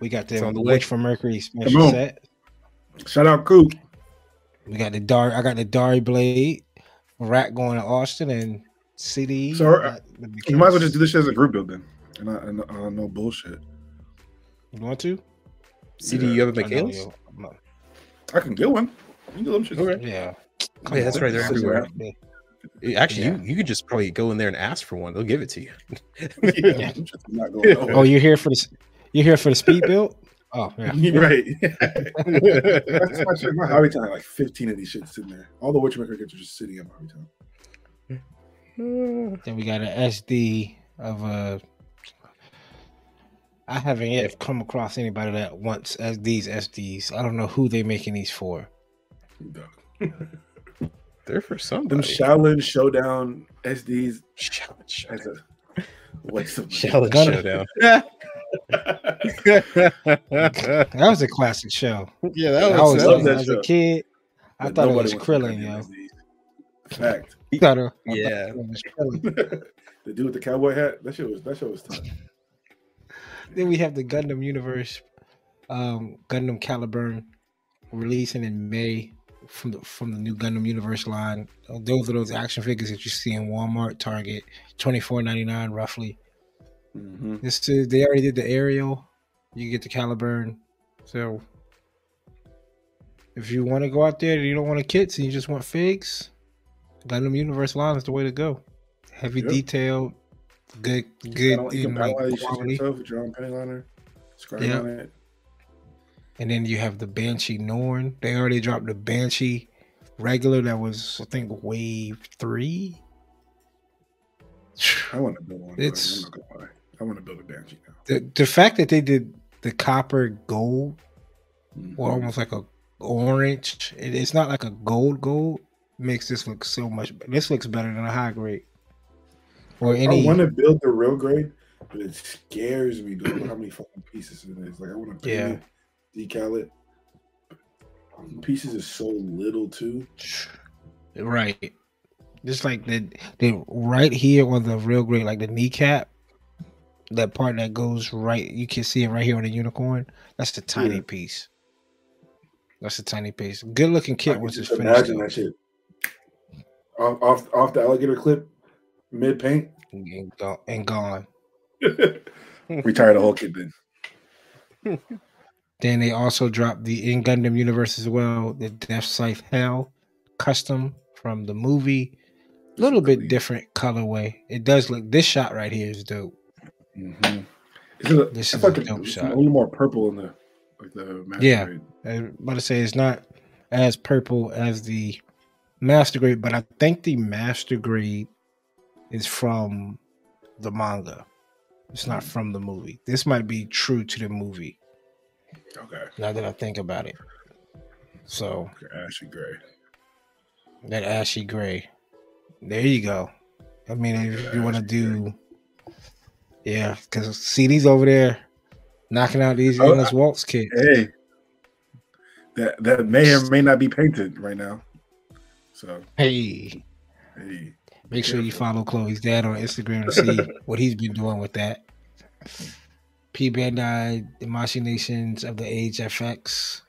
We got the, on the Witch way. for Mercury Come expansion set. Shout out Coop. We got the Dar. I got the Darilbalde. Rat going to Austin and CD. So, uh, You might as well just do this shit as a group building. And I, and I no bullshit. You want to? CD, Yeah, you have a I know Michaels? I'm not- I can get one. You can do them shit. Okay. Yeah. Yeah, that's right. They're everywhere. Yeah. Actually, Yeah. you, you could just probably go in there and ask for one. They'll give it to you. yeah, them shits is not going. Oh, you're here for the you're here for the speed build? Oh yeah. right. That's my shit. My hobby time, like 15 of these shits sitting there. All the Witchmaker kits are just sitting in my hobby time. Then we got an SD of a. I haven't yet come across anybody that wants as these SDs. I don't know who they making these for. They're for Them somebody. Xiaolin Showdown SDs Challenge as a waste of money. Challenge showdown. That was a classic show. yeah, I that was was, love that as was that a kid. I But thought it was wants Krillin, yo. Fact. I thought it- I thought Yeah. it was Krillin. the dude with the cowboy hat, that shit was that shit was tough. Then we have the Gundam Universe, um, Gundam Caliburn, releasing in May from the from the new Gundam Universe line. Those are those action figures that you see in Walmart, Target, twenty four ninety nine roughly. Mhm. This is, they already did the aerial. You get the Caliburn. So if you want to go out there and you don't want a kits and you just want figs, Gundam Universe line is the way to go. Heavy Yep. detailed, good, You good can, you can like buy these shit quality. yourself with your own panel liner, scribe Yeah. on it. And then you have the Banshee Norn. They already dropped the Banshee regular that was I think wave three. I want to build one. It's- I'm not gonna lie. I want to build a banshee now. The the fact that they did the copper gold Mhm. or almost like a orange, it, it's not like a gold gold, makes this look so much. This looks better than a high grade. Or any I want to build the real grade, but it scares me Dude, how many fucking pieces it is. Like I want to Yeah. decal it. Pieces is so little too. right. Just like the the right here on the real grade, like the kneecap, that part that goes right, you can see it right here on the unicorn. That's the tiny Yeah. piece. That's a tiny piece. Good looking kit once it's finished. imagine though. that shit off, off off the alligator clip, mid paint. And, go- and gone. Retire the whole kit then. Then they also dropped the in Gundam universe as well, the Death Scythe Hell custom from the movie. A little bit different colorway. It does look. This shot right here is dope. Mm-hmm. Is it a, This it's is like a a, dope it's shot. a little more purple in the like the master Yeah. grade. I'm about to say it's not as purple as the master grade, but I think the master grade is from the manga. It's not from the movie. This might be true to the movie. Okay. Now that I think about it, so okay. Ashy gray. that ashy gray. There you go. I mean, if you want to do, yeah, because CD's over there knocking out these Oh, endless waltz kits. Hey, that that may or may not be painted right now. So Hey, hey, make sure you follow Chloe's dad on Instagram to see what he's been doing with that. P Bandai, the Machinations of the Age FX.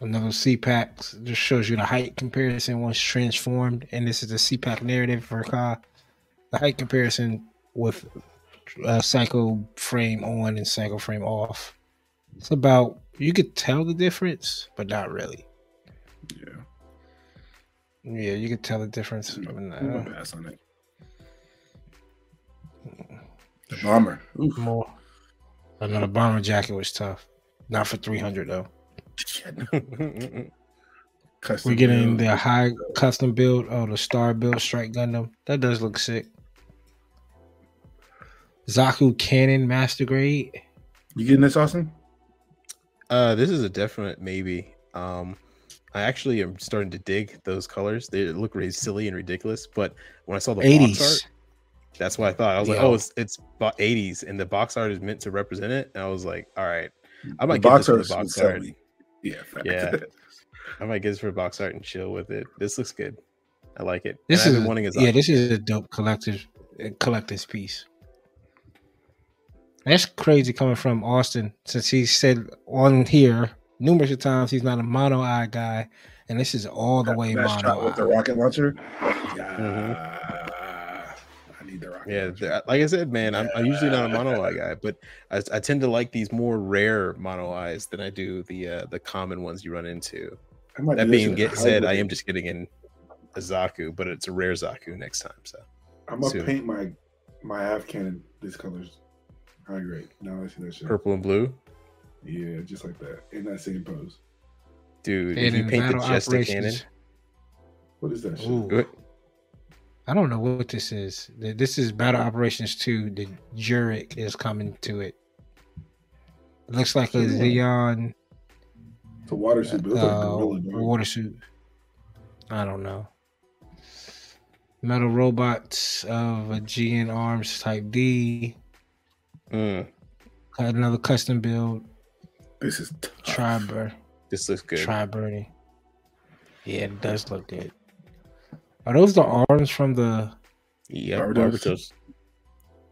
Another CPAC just shows you the height comparison once transformed, and this is the CPAC narrative for Ka. The height comparison with uh, cycle frame on and cycle frame off. It's about you could tell the difference, but not really. Yeah. Yeah, you could tell the difference. I'm gonna pass on it. The bomber. Oof. more. Another bomber jacket was tough. Not for three hundred though. We're getting build. the high custom build. Oh, the star build strike Gundam. That does look sick. Zaku Cannon Master Grade. You getting this, Austin? Uh, this is a definite maybe. Um, I actually am starting to dig those colors. They look really silly and ridiculous. But when I saw the box art, Eighties. that's what I thought. I was like, oh, it's it's bo- 80s, and the box art is meant to represent it. And I was like, all right, I The might get this for the art box art. Yeah. fact. Yeah. I might get this for a box art and chill with it. This looks good. I like it. This And I've is been wanting his yeah. This is a dope collector's uh, collector's piece. That's crazy coming from Austin, since he said on here numerous of times he's not a mono eye guy, and this is all the way That shot mono with the rocket launcher. Yeah. I need the rocket. Yeah, like I said, man, I'm, I'm usually not a mono eye guy, but I, I tend to like these more rare mono eyes than I do the uh, the common ones you run into. That being get said, I am just getting in a Zaku, but it's a rare Zaku next time. So I'm gonna soon. paint my my half cannon these colors. High grade. Now I see that shit. purple and blue, Yeah, just like that in that same pose. dude. if you paint the chest Jesta cannon, What is that shit? Ooh. I don't know what this is. This is Battle Operations 2. The Jurek is coming to it. It looks like a Yeah. Zeon It's a water suit, but it's like uh, gorilla. water suit. I don't know. Metal robots of a GN Arms Type D. Mm, Got another custom build. This is tough. Tri this looks good. Tri Bernie. Yeah, it does look good. Are those the arms from the yeah, Barbados. Barbatos,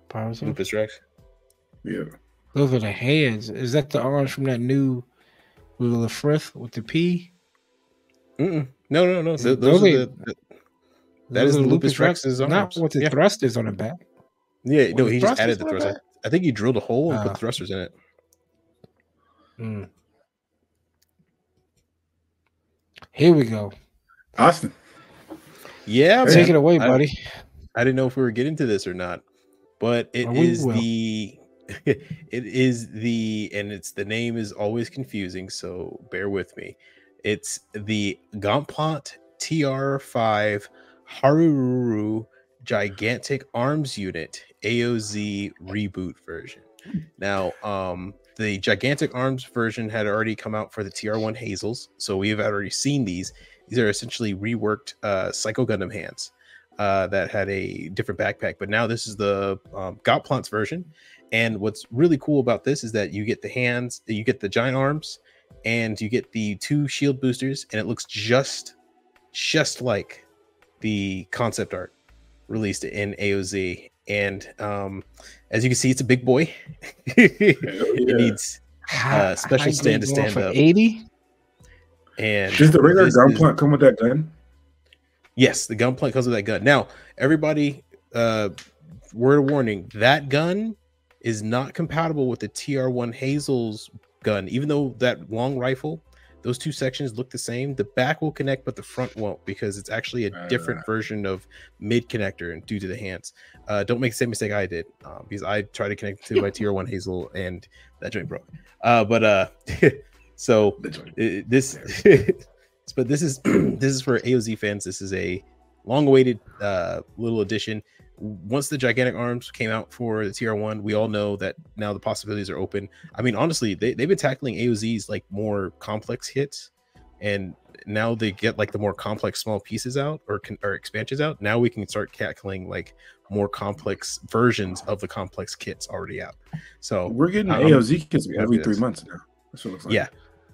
Power Lupus Rex. Yeah. Those are the hands. Is that the arms from that new with the frith with the P? Mm-mm. No, no, no. Th- Those those are are- the, the- That Those is the Lupus Rex- Rex's Not arms. with the Yeah. thrusters on the back. yeah. No, With he just added the thrusters on thrusters. the I think he drilled a hole and Ah. put thrusters in it. Mm. Here we go. Austin. Yeah, Hey, Take man. it away, I- buddy. I didn't know if we were getting to this or not, but it Oh, is will. the it is the and it's the name is always confusing, so bear with me. It's the Gauntlet TR5 Hrairoo Gigantic Arms Unit AOZ reboot version. Now, um, the Gigantic Arms version had already come out for the TR1 Hazels, so we have already seen these. These are essentially reworked uh, Psycho Gundam hands uh, that had a different backpack. But now this is the um, Gaplants version. And what's really cool about this is that you get the hands, you get the giant arms, and you get the two shield boosters, and it looks just, just like the concept art released in AOZ. And um, as you can see, it's a big boy. it yeah. needs High- special stand to stand up. 80? and Does the regular Gaplant come with that gun? Yes, the Gaplant comes with that gun. Now, everybody, uh, word of warning: that gun is not compatible with the TR1 Hazel's gun. Even though that long rifle, those two sections look the same, the back will connect, but the front won't because it's actually a different Uh. version of mid connector and due to the hands. Uh, don't make the same mistake I did um, because I tried to connect to my tier one Hazel and that joint broke. Uh, but uh, so The it- this but this is this is for AOZ fans. This is a long-awaited uh, little addition. Once the gigantic arms came out for the TR1, we all know that now the possibilities are open. I mean, honestly, they, they've been tackling AOZ's like more complex hits, and now they get like the more complex small pieces out or or expansions out. Now we can start tackling like more complex versions of the complex kits already out. So We're getting I'm- AOZ kits every three months now. That's what it looks like. Yeah.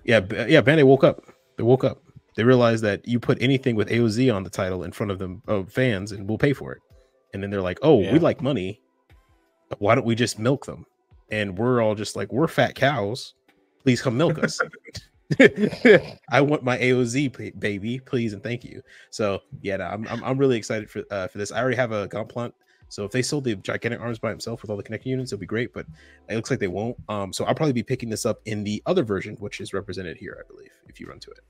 yeah, yeah, Bandai woke up. They woke up. They realized that you put anything with AOZ on the title in front of them of fans, and we'll pay for it. And then they're like, "Oh, Yeah. we like money. Why don't we just milk them?" And we're all just like, "We're fat cows. Please come milk us." I want my AOZ, baby, please and thank you. So yeah, no, I'm, I'm I'm really excited for uh, for this. I already have a Gauntlet So if they sold the gigantic arms by himself with all the connecting units, it'd be great. But it looks like they won't. Um, so I'll probably be picking this up in the other version, which is represented here, I believe, if you run to it.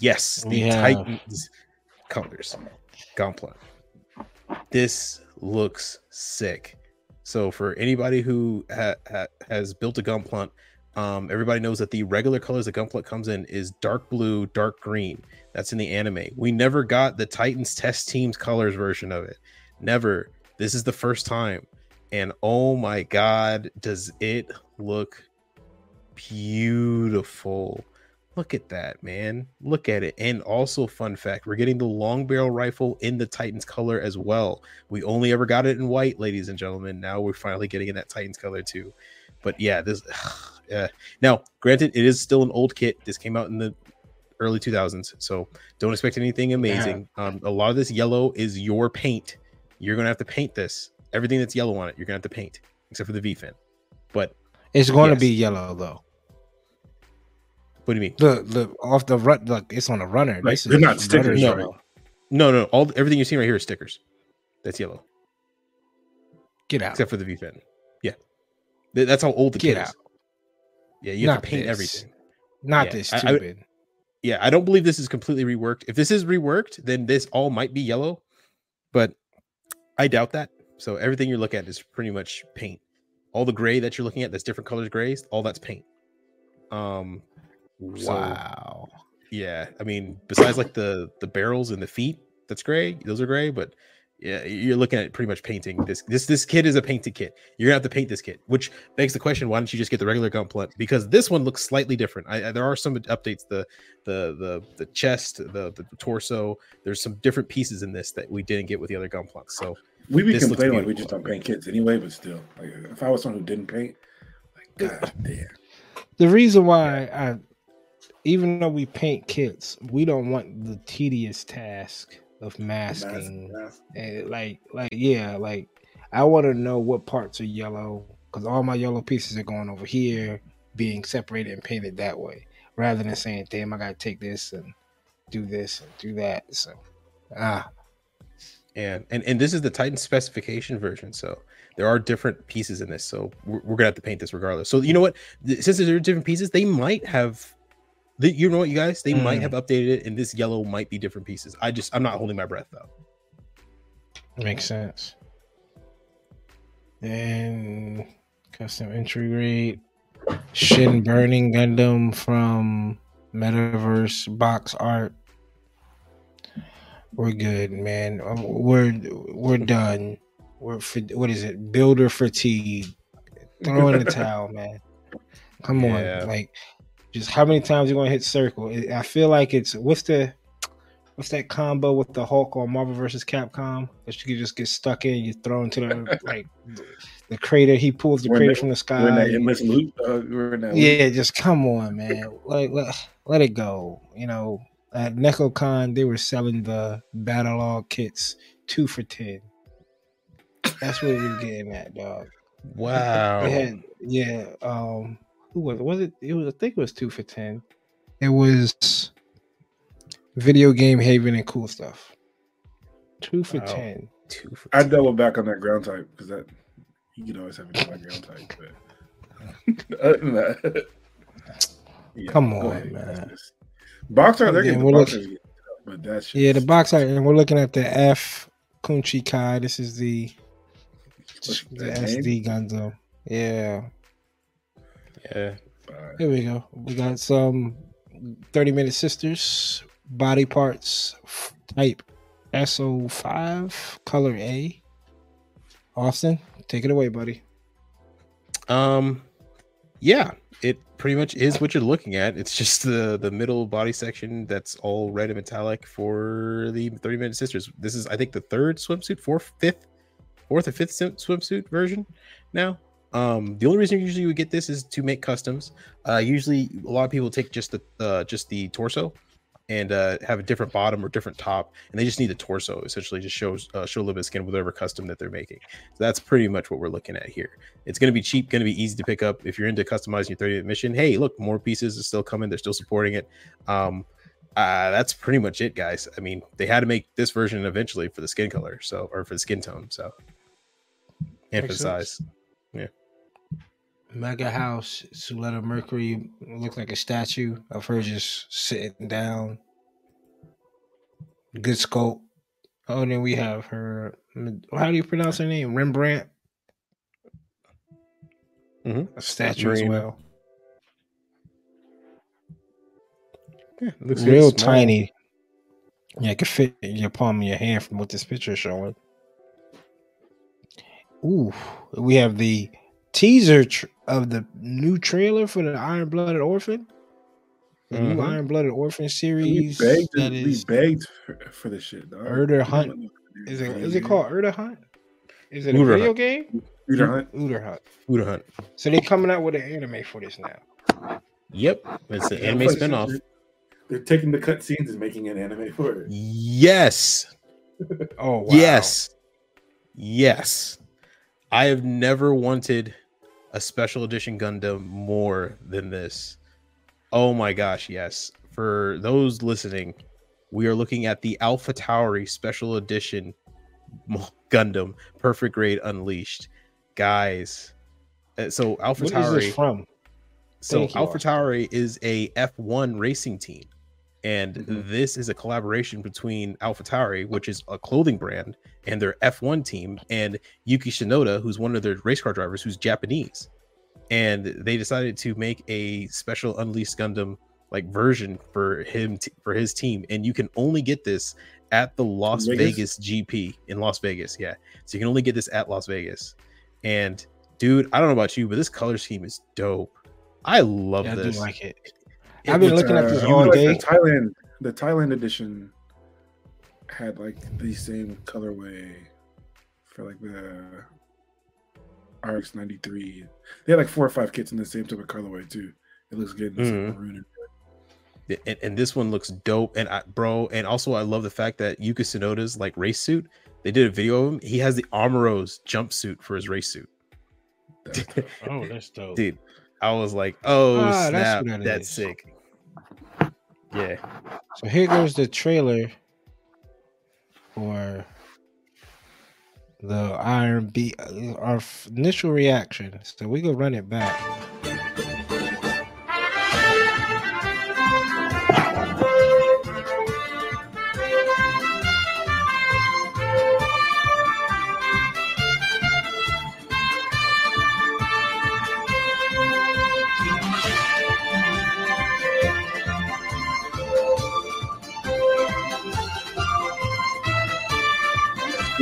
Yes, the Yeah. Titans colors gauntlet. This looks sick. So for anybody who ha- ha- has built a Gaplant, um, everybody knows that the regular colors the Gaplant comes in is dark blue, dark green. That's in the anime. We never got the Titans test teams colors version of it. Never. This is the first time. And oh my god, does it look beautiful. Look at that, man. Look at it. And also, fun fact, we're getting the long barrel rifle in the Titans color as well. We only ever got it in white, ladies and gentlemen. Now we're finally getting in that Titans color too. But yeah, this yeah. Now, granted, it is still an old kit. This came out in the early 2000s, so don't expect anything amazing. Um, a lot of this yellow is your paint. You're gonna have to paint this. Everything that's yellow on it, you're gonna have to paint, except for the V fin. But It's going Yes. to be yellow though. What do you mean? Look, look off the run. like it's on a runner. Like, This they're is not stickers, yellow. right? No, no, all everything you see right here is stickers. That's yellow, Get out. except for the V fin. Yeah, Th- that's how old the Get kit is. out. Yeah, you have Not to paint this. everything. Not Yeah, this I- I stupid. Yeah, I don't believe this is completely reworked. If this is reworked, then this all might be yellow, but I doubt that. So everything you're looking at is pretty much paint. All the gray that you're looking at, that's different colors grays, all that's paint. Um, so, wow. yeah, I mean, besides like the the barrels and the feet, that's gray. Those are gray, but yeah, you're looking at pretty much painting this. This this kit is a painted kit. You're gonna have to paint this kit, which begs the question: Why don't you just get the regular Gaplant? Because this one looks slightly different. I, I- there are some updates. The the the the chest, the, the torso. There's some different pieces in this that we didn't get with the other Gaplants. So We be complaining like we just don't paint kids anyway, but still, like if I was someone who didn't paint, like god damn. The reason why I, even though we paint kits, we don't want the tedious task of masking. And like, like, yeah, like I want to know what parts are yellow because all my yellow pieces are going over here, being separated and painted that way, rather than saying, "Damn, I gotta take this and do this and do that." So, ah, and and and this is the Titan specification version. So there are different pieces in this. So we're, we're gonna have to paint this regardless. So you know what? Since there are different pieces, they might have. The, you know what, you guys? They might Mm. have updated it, and this yellow might be different pieces. I just I'm not holding my breath though. makes sense. And custom entry rate, Shin Burning Gundam from Metaverse box art. We're good, man. Um, We're we're done. We're what is it? Builder fatigue. Throw in the towel, man. Come Yeah. on, like just how many times you're gonna hit circle? I feel like it's what's the what's that combo with the Hulk on Marvel versus Capcom that you can just get stuck in, you throw into the like the crater. He pulls the We're crater that- from the sky. We're in that endless loop. Uh, we're in that loop. Yeah, just come on, man. Like let, let it go. You know, at Nekocon they were selling the battle log kits two for ten. That's what we're getting at, dog. Wow. Had yeah. Um, who was it? Was it? It was. I think it was two for ten. It was video game haven and cool stuff. Two for Wow. ten. Two for I two. double back on that ground type because that you can always have a ground type. But other than that, yeah, Come on, ahead. man. Boxer, they're getting we're the looking- boxers, get but that's Yeah, the box art, and we're looking at the F Kunchi Kai. This is the the SD Gunzo. Yeah, Yeah. here we go. We got some thirty minute sisters body parts type SO5 color A. Austin, take it away, buddy. Um, yeah, it pretty much is what you're looking at. It's just the the middle body section that's all red and metallic for the 30 minute sisters. This is, I think, the third swimsuit, fourth, fifth, fourth or fifth swimsuit version now. Um, the only reason you usually would get this is to make customs. Uh, usually a lot of people take just the uh, just the torso and uh, have a different bottom or different top, and they just need the torso essentially just shows uh, show a little bit of skin with whatever custom that they're making. So that's pretty much what we're looking at here. It's going to be cheap, going to be easy to pick up if you're into customizing your 30 minute mission. Hey, look, more pieces are still coming. They're still supporting it. Um, uh, that's pretty much it, guys. I mean, they had to make this version eventually for the skin color, so or for the skin tone, so and for the size. Mega House, Suletta Mercury looked like a statue of her just sitting down. Good sculpt. Oh, and then we have her. How do you pronounce her name? Rembran. Mhm. A statue as well. Yeah, it looks Real tiny. Yeah, it could fit in your palm of your hand from what this picture is showing. Ooh, we have the teaser tr- of the new trailer for the Iron Blooded Orphan. The new Mhm. Iron Blooded Orphan We series begged, that we begged for, for this shit. Dog. Murder We Hunt. is it is it called Urdr-Hunt? Is it a Uder video Hunt. game? Murder Hunt? Uder Hunt. Food Hunt. So they're coming out with an anime for this now. Yep, it's an Yeah, anime but spinoff. They're, they're taking the cutscenes and making an anime for it. Yes, Oh wow. yes, yes. I have never wanted a special edition Gundam more than this. Oh my gosh, yes. For those listening, we are looking at the Alpha Tauri special edition Gundam Perfect Grade Unleashed. Guys, uh, so Alpha What is Tauri from? So Thank Alpha. Tauri is a F1 racing team. And Mhm. this is a collaboration between Alpha Tauri, which is a clothing brand, and their F1 team, and Yuki Tsunoda, who's one of their race car drivers who's Japanese. And they decided to make a special Unleashed Gundam like version for him t- for his team. And you can only get this at the Las Vegas? Vegas GP in Las Vegas. Yeah. So you can only get this at Las Vegas. And dude, I don't know about you, but this color scheme is dope. I love Yeah, I do like it. It I've been looks- looking at this Uh, all like day. The Thailand, the Thailand edition had like the same colorway for like the RX ninety three. They had like four or five kits in the same type of colorway too. It looks good. It's like maroon and and, and this one looks dope. And I, bro, and also I love the fact that Yuki Tsunoda's like race suit. They did a video of him. He has the Amuro's jumpsuit for his race suit. red. Oh, that's dope. Dude, I was like, oh Ah, that's snap, that's is. sick. Yeah, So here goes the trailer for the Iron B. Our f- initial reaction. So we gonna run it back.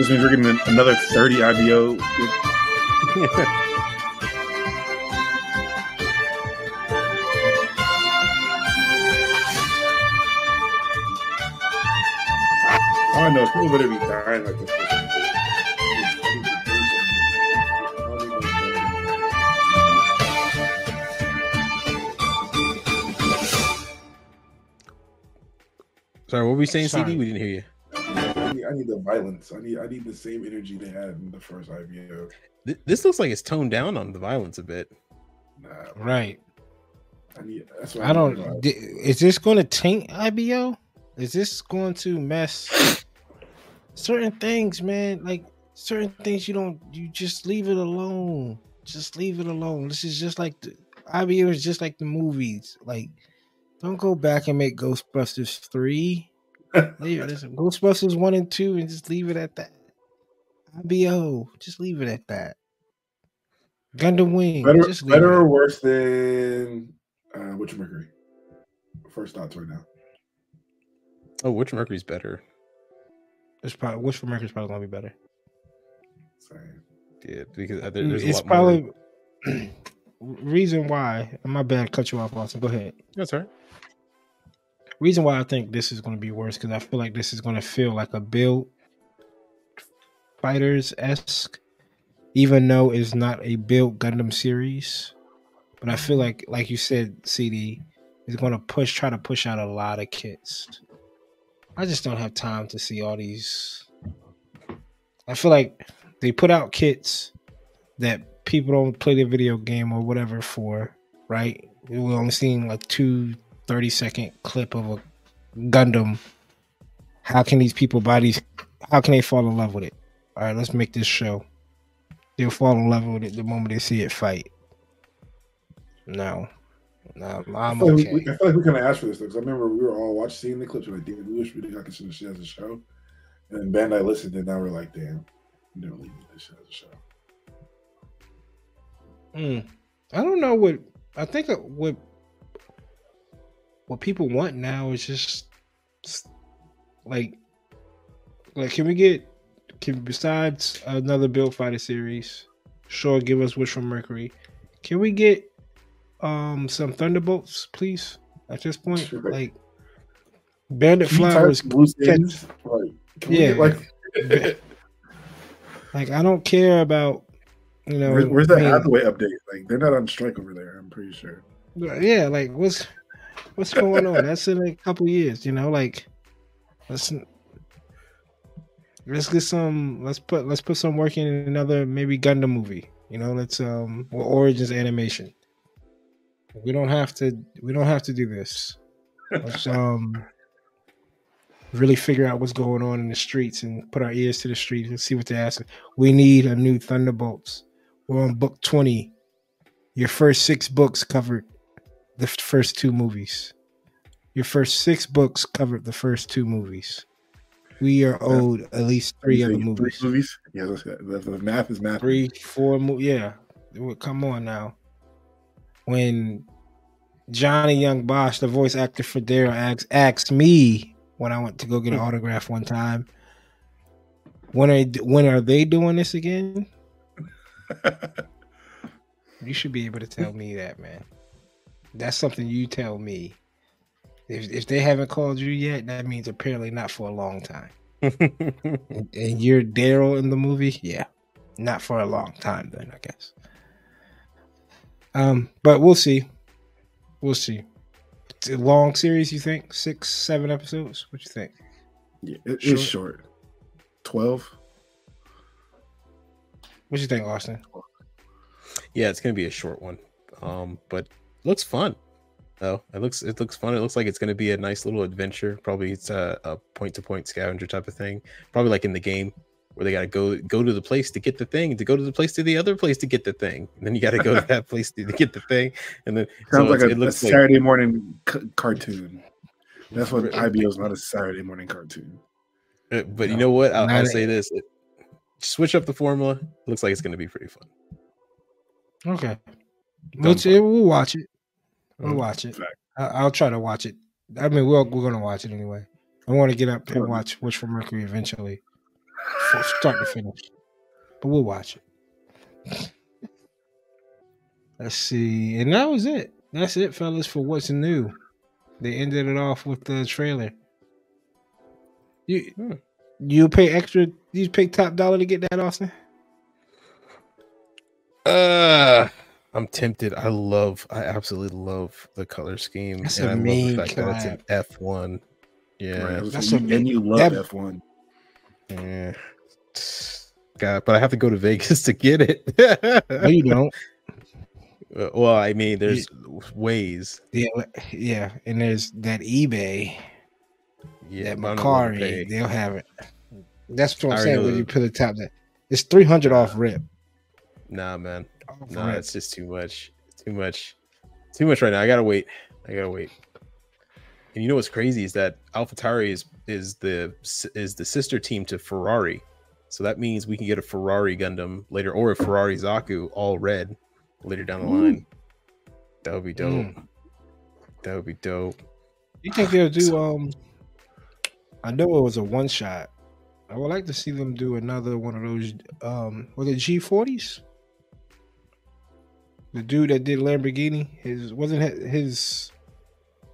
This means we're getting another thirty IBO. All I know people better be dying like this. sorry, what were we saying, Sorry. CD? We didn't hear you. I need, the violence. I need I need the same energy they had in the first IBO. Th- This looks like it's toned down on the violence a bit. Nah, Right. I need. That's what I need don't. violence. di- Is this going to taint IBO? Is this going to mess certain things, man? Like certain things, you don't. You just leave it alone. Just leave it alone. This is just like the IBO is just like the movies. Like, don't go back and make Ghostbusters three. Leave it. Listen, Ghostbusters one and two, and just leave it at that. IBO, just leave it at that. Gundam Wing, better, just leave better it. or at- worse than uh, Witch Mercury? First thoughts right now. Oh, Witch Mercury's better? It's probably Wish for America's probably gonna be better. Same. Yeah, because uh, there- there's a Mm, it's more- probably reason why. and My bad, cut you off, Austin. Go ahead. That's all right. Reason why I think this is going to be worse because I feel like this is going to feel like a build fighters esque, even though it's not a build Gundam series. But I feel like, like you said, CD is going to push, try to push out a lot of kits. I just don't have time to see all these. I feel like they put out kits that people don't play the video game or whatever for, right? We only seen like two 30 second clip of a Gundam. How can these people buy these? How can they fall in love with it? All right, let's make this show. They'll fall in love with it the moment they see it fight. No, no, I I'm feel, like okay. we, I feel like we kind of asked for this because I remember we were all watching seeing the clips. We're like, damn, we wish we did not consider this as a show. And then Bandai listened, and now we're like, damn, we don't need this shit as a show. Mm. I don't know what I think what what people want now is just like like can we get can besides another Build Fighter series, sure give us Witch from Mercury. Can we get um some Thunderbolts, please? At this point, Sure. like Bandit Flowers, catch- Like, Yeah. get, like, like I don't care about you know where's, where's that Hathaway update? Like, they're not on strike over there. I'm pretty sure. yeah like what's what's going on? That's in a couple years you know like let's let's get some let's put let's put some work in another maybe gundam movie you know let's um or origins animation. We don't have to we don't have to do this. Let's um really figure out what's going on in the streets and put our ears to the streets and see what they're asking. We need a new thunderbolts. We're on book 20 your first six books covered the first two movies. Your first six books covered the first two movies. We are owed at least three You other movies. Three movies? Yeah, the, the math is math. Three, four mo Yeah. Come on now. When Johnny Yong Bosch, the voice actor for Daryl, asked, asked me when I went to go get an hmm. autograph one time, when are when are they doing this again? You should be able to tell me that, man. That's something you tell me. If if they haven't called you yet, that means apparently not for a long time. And, and you're Daryl in the movie, yeah, not for a long time then, I guess. Um, but we'll see. We'll see. It's a long series, you think? Six, seven episodes? What you think? yeah, it, Short. it's short. 12? What you think, Austin? yeah, it's gonna be a short one. Um, but looks fun. though. it looks it looks fun. It looks like it's gonna be a nice little adventure. Probably it's a, a point to point scavenger type of thing. Probably like in the game where they gotta go go to the place to get the thing, to go to the place to the other place to get the thing, and then you gotta go to that place to, to get the thing, and then Sounds so like a, a looks like Saturday morning c- cartoon. That's what. IBO is not a Saturday morning cartoon. Uh, But you know what? I'll, I'll say this: it, switch up the formula. Looks like it's going to be pretty fun. Okay. We'll, we'll watch it. We'll Mm. watch it. I, I'll try to watch it. I mean, we're we're gonna watch it anyway. I want to get up and watch Wish for Mercury eventually, start to finish. But we'll watch it. Let's see, and that was it. That's it, fellas, for what's new. They ended it off with the trailer. You Hmm. you pay extra? You pay top dollar to get that, Austin? Uh, I'm tempted. I love, I absolutely love the color scheme, That's and a I love the fact that it's an. F1. Yeah, Right, That's saying, a you- and you love that- F1. yeah. God, but I have to go to Vegas to get it. No, you don't. Uh, well, I mean, there's ways. Yeah, yeah, and there's that eBay. Yeah, that but I'm not willing to Mercari, they'll have it. That's what I I'm already saying. When you put the top that it's three hundred off rip. Nah, man. No, rip. it's just too much. Too much. Too much right now. I gotta wait. I gotta wait. And you know what's crazy is that AlphaTauri is is the is the sister team to Ferrari, so that means we can get a Ferrari Gundam later or a Ferrari Zaku all red later down the Ooh. line. That would be dope. Mm. That would be dope. You think they'll do? Um, I know it was a one shot. I would like to see them do another one of those. Um, was the G40s? The dude that did Lamborghini, his wasn't his.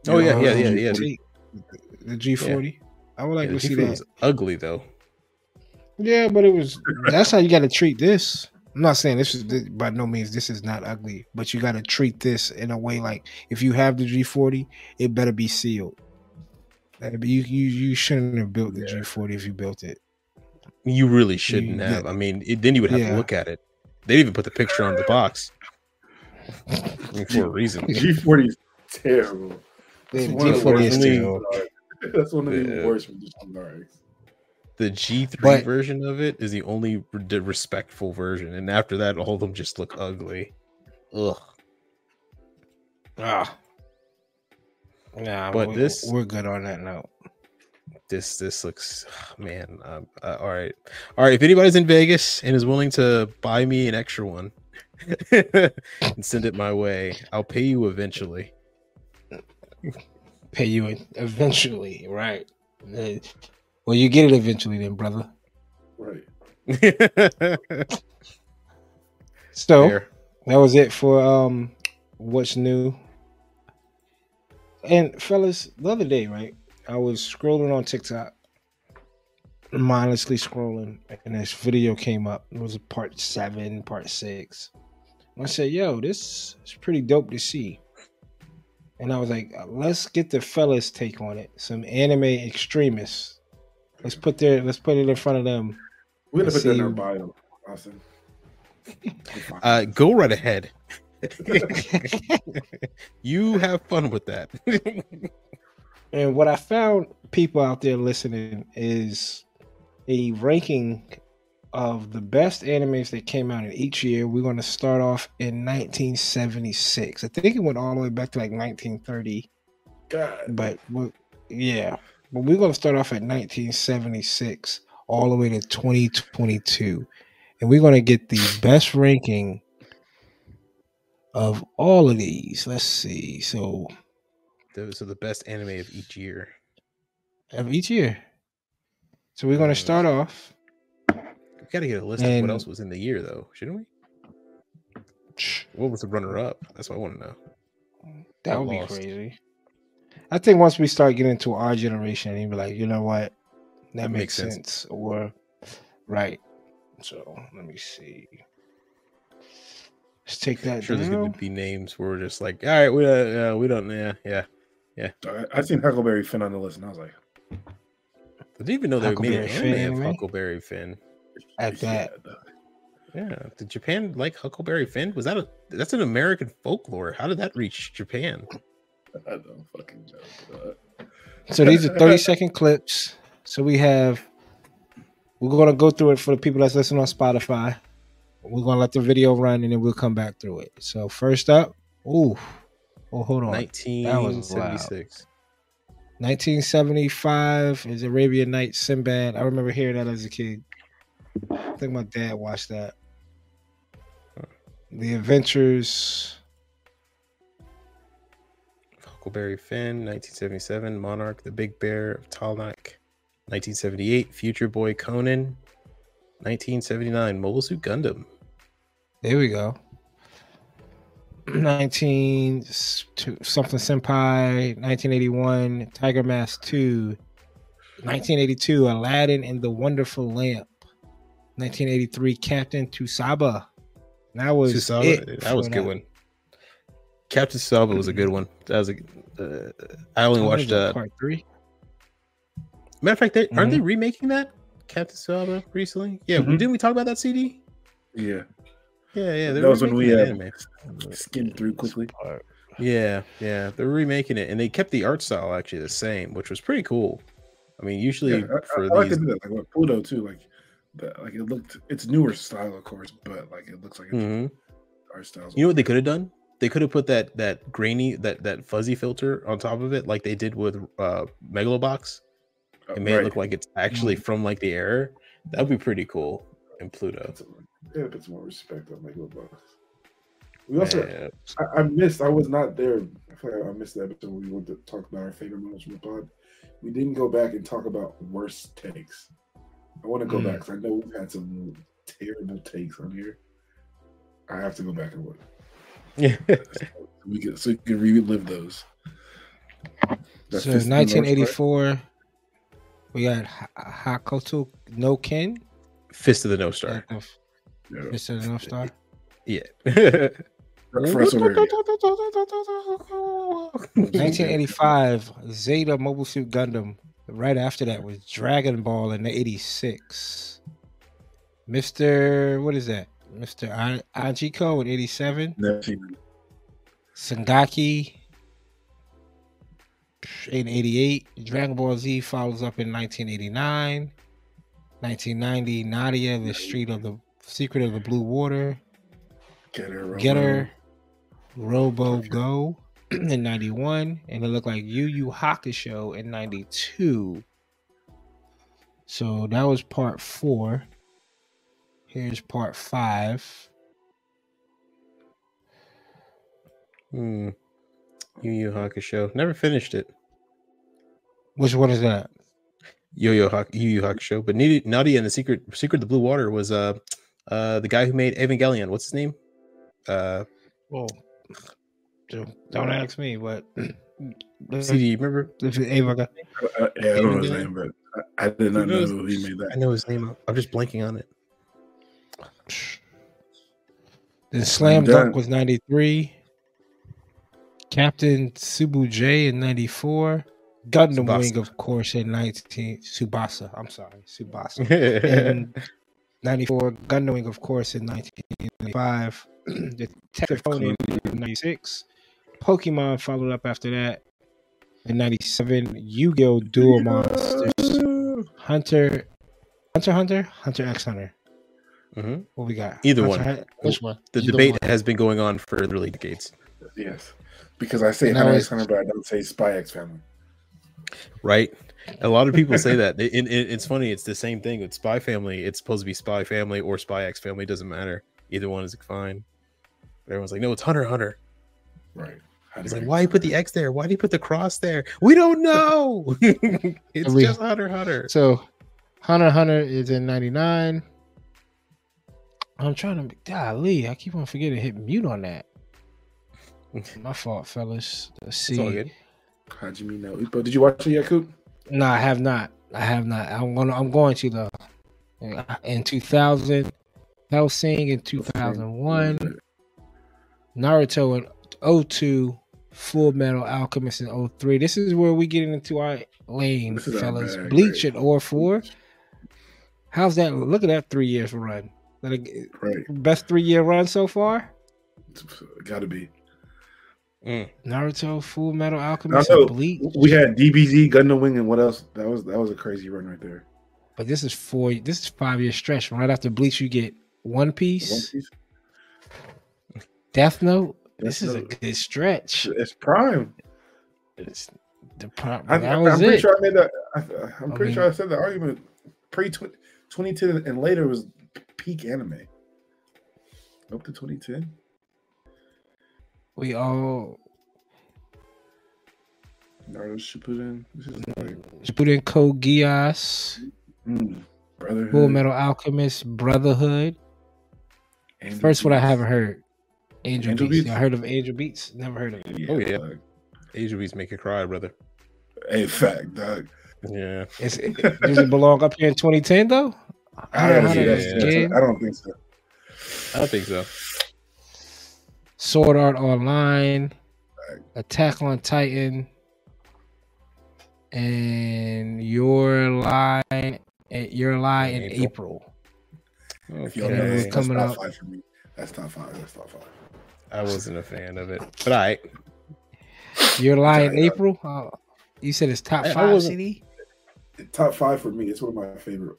Oh, yeah, yeah, yeah, um, yeah. G- The G40. I would like Yeah, to see that. ugly though. Yeah, but it was. That's how you got to treat this. I'm not saying this is by no means this is not ugly, but you got to treat this in a way like if you have the G40, it better be sealed. Like, You you you shouldn't have built the Yeah. G40 if you built it. You really shouldn't You- have. I mean, it, then you would have Yeah. to look at it. They even put the picture on the box I mean, for a reason. G40 is terrible. The one of the G40 worst is things. still. That's one of the Yeah. worst from The G3 But- version of it is the only re- respectful version, and after that, all of them just look ugly. Ugh. Ah. Nah, But we- this- we're good on that note. This this looks, man. Um, uh, all right, all right. If anybody's in Vegas and is willing to buy me an extra one and send it my way, I'll pay you eventually. Pay you eventually, right? Well, you get it eventually, then, brother. Right. So Fair. that was it for um what's new. And fellas, the other day, right? I was scrolling on TikTok, mindlessly scrolling, and this video came up. It was part seven, part six. I said, "Yo, this is pretty dope to see." And I was like, "Let's get the fellas' take on it. Some anime extremists. Let's put their let's put it in front of them." We're gonna Let's put that in our see. bio, Austen. Uh, go right ahead. you have fun with that. And what I found people out there listening is a ranking of the best animes that came out in each year. We're going to start off in 1976. I think it went all the way back to like 1930, God. but yeah, but we're going to start off at 1976 all the way to 2022, and we're going to get the best ranking of all of these. Let's see. So Those are the best anime of each year. of each year. So we're going to start off. We gotta get a list of what else was in the year, though, shouldn't we? What was the runner-up? That's what I want to know. That I would be crazy. I think once we start getting to our generation, you'd be like, you know what, that makes, Makes sense. sense. Or right. So let me see. Let's take that I'm sure there's going to be names where we're just like, all right, we uh, uh, we don't, yeah, yeah. I, I seen Huckleberry Finn on the list, and I was like, I didn't even know they made an Huckleberry Finn of? Huckleberry Finn. At that. yeah, uh, Yeah, did Japan like Huckleberry Finn? Was that a that's an American folklore? How did that reach Japan? I don't fucking know. So these are 30 second clips. So we have, we're going to go through it for the people that's listening on Spotify. We're going to let the video run and then we'll come back through it. So first up, ooh, oh, hold on. 1976. 1975 is Arabian Nights Sinbad. I remember hearing that as a kid. I think my dad watched that. The Adventures. Huckleberry Finn, 1977. Monarch, the Big Bear of Talnak, 1978. Future Boy Conan, 1979. Mobile Suit Gundam. There we go. 19 something Senpai. 1981 Tiger Mask 2. 1982 Aladdin and the Wonderful Lamp. 1983 Captain Tsubasa. That was Tsubasa, it that was a for good one. Captain Tsubasa was a good one. That was a. Uh, I only What watched. is Uh, part three. matter of fact, they, aren't Mm-hmm. they remaking that Captain Tsubasa recently? Yeah, Mhm. didn't we talk about that CD? Yeah, Yeah, yeah. that was when we remaking that uh, skimmed through quickly. Yeah, yeah, they're remaking it, and they kept the art style actually the same, which was pretty cool. I mean, usually Yeah, I, for I, I like to these, do that, like with Pluto too. Like, the, like it looked. It's newer style, of course, but like it looks like it's Mhm. art styles. you know what they could have done? They could have put that that grainy that that fuzzy filter on top of it, like they did with uh Megalobox, Uh, and made it right. look like it's actually from like the era. That would be pretty cool in Pluto. Put some- Yeah, put some more respect on Megalobox. We also, Yeah. I, I missed. I was not there. I feel like I missed the episode where we went to talk about our favorite moments from the pod. We didn't go back and talk about worst takes. I want to go Mm. back because I know we've had some terrible takes on here. I have to go back and look. Yeah. So we can so we can relive those. That So Fist of the North 1984, we got Ha- Hokuto no Ken. Fist of the No Star. At Yeah. Fist of the North Star. Yeah. For us over here. 1985, Zeta Mobile Suit Gundam. Right after that was Dragon Ball in the 86. Mr. What is that? Mr. A- Ajikko in 87. Never seen in 88. Dragon Ball Z follows up in 1989. 1990, Nadia, The Street of the Secret of the Blue Water. Get her. Robo. Getter, Robo Go in 91. And it looked like Yu Yu Hakusho in 92. So that was part four. Here's part five. Hmm. Yu Yu Hakusho. Never finished it. Which one is that? Yo Yo Hak- Yu Yu Hakusho. But Nadia and the Secret Secret of the Blue Water was uh uh the guy who made Evangelion. What's his name? Uh Well, don't don't ask me, but CD, remember? if it- Ava got- Uh, yeah, I don't know his name, but I, I did not know who he made that. I know his name. I'm just blanking on it. Then Slam. Dunk was 93. Captain Subu J in 94. Gundam Tsubasa. Wing, of course, in 19. Subasa. I'm sorry. Subasa. In 94. Gundam Wing, of course, in 1995. Detective Conan in 96. Pokemon followed up after that in 97. Yu Gi Oh! Duel Monsters. Hunter. Hunter Hunter? Hunter X Hunter. Mhm. What we got? Either Hunter one. Hun- Which one? The Either debate one. has been going on for literally decades. Yes, because I say And Hunter X Hunter, but I don't say Spy X Family. right? A lot of people say that. It, it- it's funny. It's the same thing with Spy Family. It's supposed to be Spy Family or Spy X Family. It doesn't matter. Either one is fine. But everyone's like, no, it's Hunter Hunter. Right. It's like, why you put the X there? Why do you put the cross there? We don't know. it's We- just Hunter Hunter. So, Hunter Hunter is in '99. I'm trying to. Golly, I keep on forgetting to hit mute on that. My fault, fellas. Let's It's all see. good. Hajime no Ippo. Did you watch it, Yakut? No, I have not. I have not. I'm gonna. I'm going to though. In 2000, Hellsing in 2001, Naruto in 02, Full Metal Alchemist in 03. This is where we get into our lane, This our fellas. bag, Bleach right? at or four. How's that? Look at that three years run. Like, Right. Best three year run so far. Got to be. Mm. Naruto, Full Metal Alchemist, know. and Bleach. We had DBZ, Gundam Wing, and what else? That was that was a crazy run right there. But this is four. This is five year stretch. Right after Bleach, you get One One Piece, Piece. Death Note. This is a good stretch. It's prime. It's the pro- I, am pretty it. sure I made that. I, I'm I pretty mean- sure I said the argument pre 2010 and later was peak anime. Up to 2010. We all Naruto Shippuden. This is like put in Code Geass, mm, Brotherhood. Full Metal Alchemist, Brotherhood. Angel First one I haven't heard. Angel, Angel Beats. Beats? I heard of Angel Beats. Never heard of it. Yeah, Oh, yeah. like, Asian beats make you cry, brother. hey, fact, dog. Yeah. Is it, does it belong up here in 2010 though? I gotta Hunter see x that. Hunter shit. game. I don't think so. I don't think so. Sword Art Online, Right. Attack on Titan, and Your Lie, Your Lie in April. April. If y'all Okay. that's, it's that's coming top up. five for me. That's top five. That's top five. I wasn't a fan of it. But I Your Lie in Yeah, yeah. April. Oh, you said it's top I- I five wasn't- CD. Top five for me. It's one of my favorite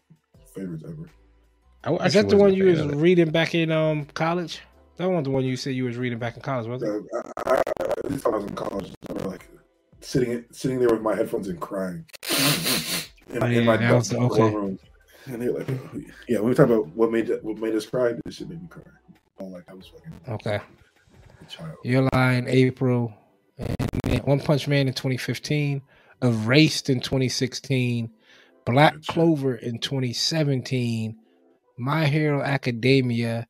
favorites ever. I Is that the one you was reading back in um college? That one the one you said you was reading back in college, was it? Uh, I, I, I, this time I was in college. I remember like sitting sitting there with my headphones and crying in, Oh, in yeah, my that was- dorm okay. room. And they're like, oh, "Yeah, when we talk about what made what made us cry, this shit made me cry." I'm like, I was fucking Okay. Your in April, and One Punch Man in 2015, Erased in 2016, Black. Clover in 2017, My Hero Academia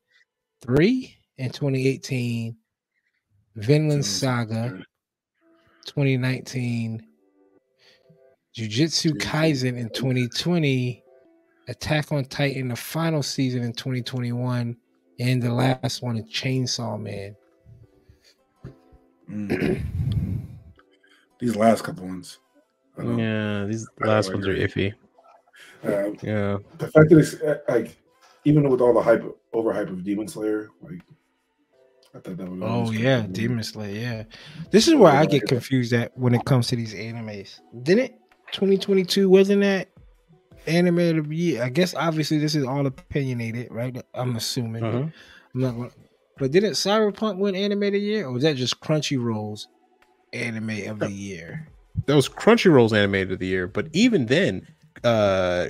3 in 2018, Vinland Saga 2019, Jujutsu Kaisen in 2020, Attack on Titan, the final season in 2021, and the last one is Chainsaw Man. Mm. These last couple ones. I don't know. Yeah, these last ones are iffy. Uh, Yeah. the fact that it's uh, like even with all the hype overhype of Demon Slayer, like I thought that was. Oh yeah, Demon Slayer. Yeah, this is where I get confused at when it comes to these animes. Didn't 2022 wasn't that anime of the year? I guess obviously this is all opinionated, right? I'm assuming. Mhm. I'm not gonna, but didn't Cyberpunk win anime of the year, or was that just Crunchyroll's anime of the year? That was Crunchyroll's animated of the year, but even then, uh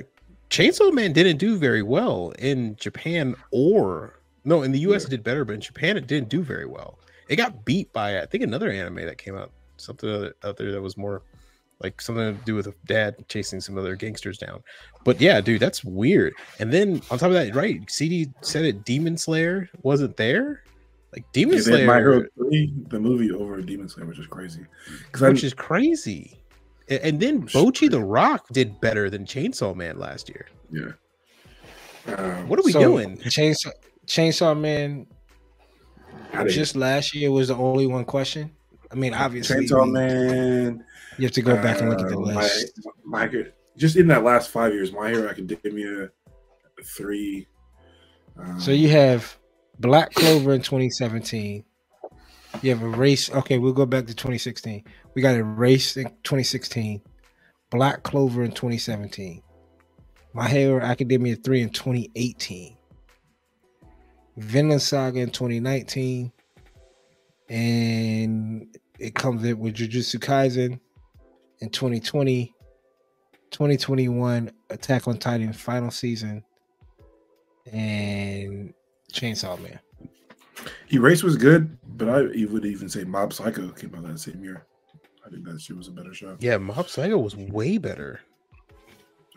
Chainsaw Man didn't do very well in Japan or no, in the US it did better, but in Japan it didn't do very well. It got beat by I think another anime that came out, something out there that was more like something to do with a dad chasing some other gangsters down. But yeah, dude, that's weird. And then on top of that, right? CD said it Demon Slayer wasn't there. Like Demon Yeah, they had My Hero 3, the movie over Demon Slayer, which is crazy. Because which is crazy. A- And then Bocchi the Rock did better than Chainsaw Man last year. yeah. Um, What are we So, doing? Chainsaw Chainsaw Man just last year was the only one question. I mean, obviously, Chainsaw Man. you have to go back and look at the uh, list. My, my, just in that last five years, My Hero Academia, three. Um, So you have Black Clover in 2017. You have a race. Okay, we'll go back to 2016. We got a race in 2016. Black Clover in 2017. My Hero Academia 3 in 2018. Vinland Saga in 2019. And it comes in with Jujutsu Kaisen in 2020. 2021 Attack on Titan final season and Chainsaw Man. Erase was good, but I would even say Mob Psycho came out that same year. I think that shit was a better show. Yeah, Mob Psycho was way better.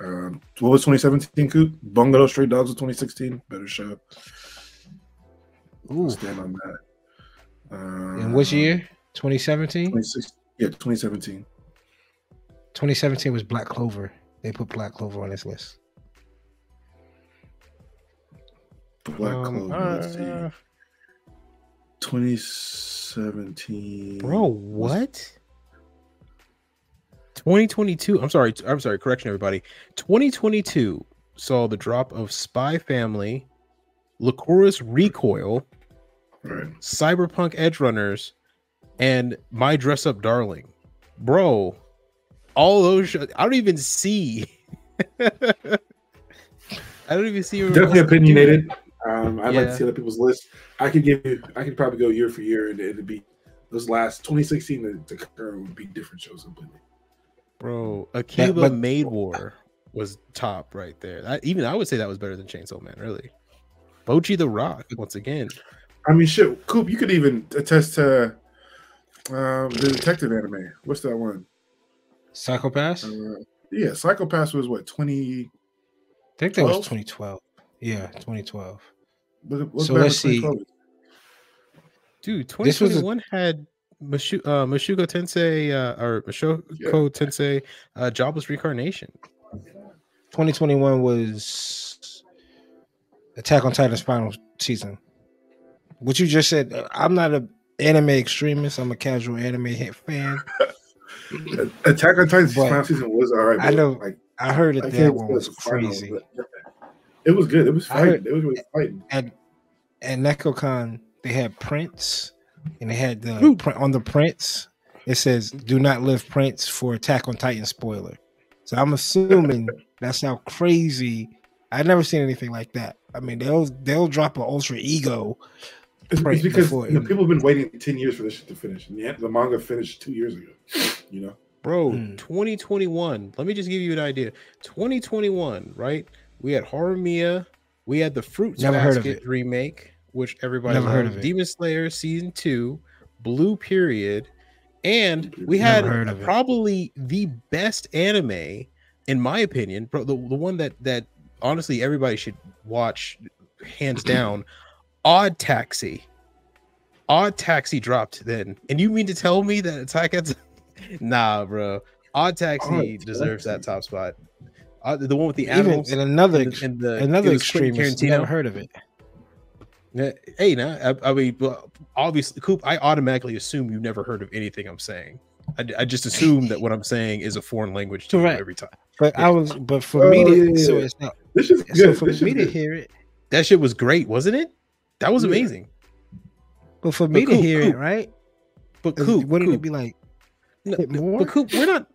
Um, what was 2017? Coop Bungo Stray Dogs was 2016. Better show. I'll Ooh. stand on that. Uh, In which year? 2017? yeah, 2017. 2017 was Black Clover. They put Black Clover on this list. Black Um, Clover. let's see. uh, 2017. bro, what? 2022. I'm sorry. I'm sorry. Correction, everybody. 2022 saw the drop of Spy Family, Lycoris Recoil, Right. Cyberpunk Edge Runners, and My Dress Up Darling. Bro, all those shows, I don't even see. I don't even see. Definitely opinionated. Um, I'd like to see other people's list. I could give you, I could probably go year for year, and it'd be those last 2016 to, to current would be different shows completely. Bro, Akiba but- Maid War was top right there. I, even I would say that was better than Chainsaw Man, really. Bocchi the Rock, once again. I mean, shit, Coop, you could even attest to um, the detective anime. What's that one? Psycho-Pass? Uh, yeah, Psycho-Pass was what 20. I think that was 2012. Yeah, 2012. Look, look So let's see. Dude, This was a- 2021 had Mashu, uh, Mashuko Tensei uh, or Mushoku Yeah. Tensei uh, Jobless Reincarnation. 2021 was Attack on Titan's final season. What you just said, uh, I'm not an anime extremist. I'm a casual anime hit fan. Attack on Titan final season was all right. I know Like, I heard I that one was it's the final, crazy. It was good. It was I fighting. heard- It was really fighting. and and NekoCon they had prints and they had the Ooh. print on the prints. It says "Do not lift prints for Attack on Titan spoiler." So I'm assuming that's how crazy. I've never seen anything like that. I mean, they'll they'll drop an ultra ego. It's, Right, it's because you know, people have been waiting 10 years for this shit to finish. And yet the manga finished two years ago. You know? Bro, Hmm. 2021. Let me just give you an idea. 2021, right? We had Horimiya. We had the Fruits Never heard of Basket it. remake, which everybody Never heard loved. of it. Demon Slayer season two, Blue Period, and we had heard it. probably the best anime, in my opinion, bro. The, the one that that honestly everybody should watch, hands down. Odd Taxi. Odd Taxi dropped then, and you mean to tell me that Attack on Nah, bro. Odd Taxi Odd deserves that top spot. Uh, the one with the Even animals and another and the, and the another it was Quentin extremist. Never heard of it. Yeah, Hey, now I, I mean, obviously, Coop. I automatically assume you've never heard of anything I'm saying. I, I just assume that what I'm saying is a foreign language to you every time. But Yeah. I was, but for me Oh, to, yeah, so it's not. This is So good. for This me to good. hear it, That shit was great, wasn't it? That was amazing. But for me But to hear Coop, it, right? But Coop, wouldn't it be like no, more? but Coop, we're not.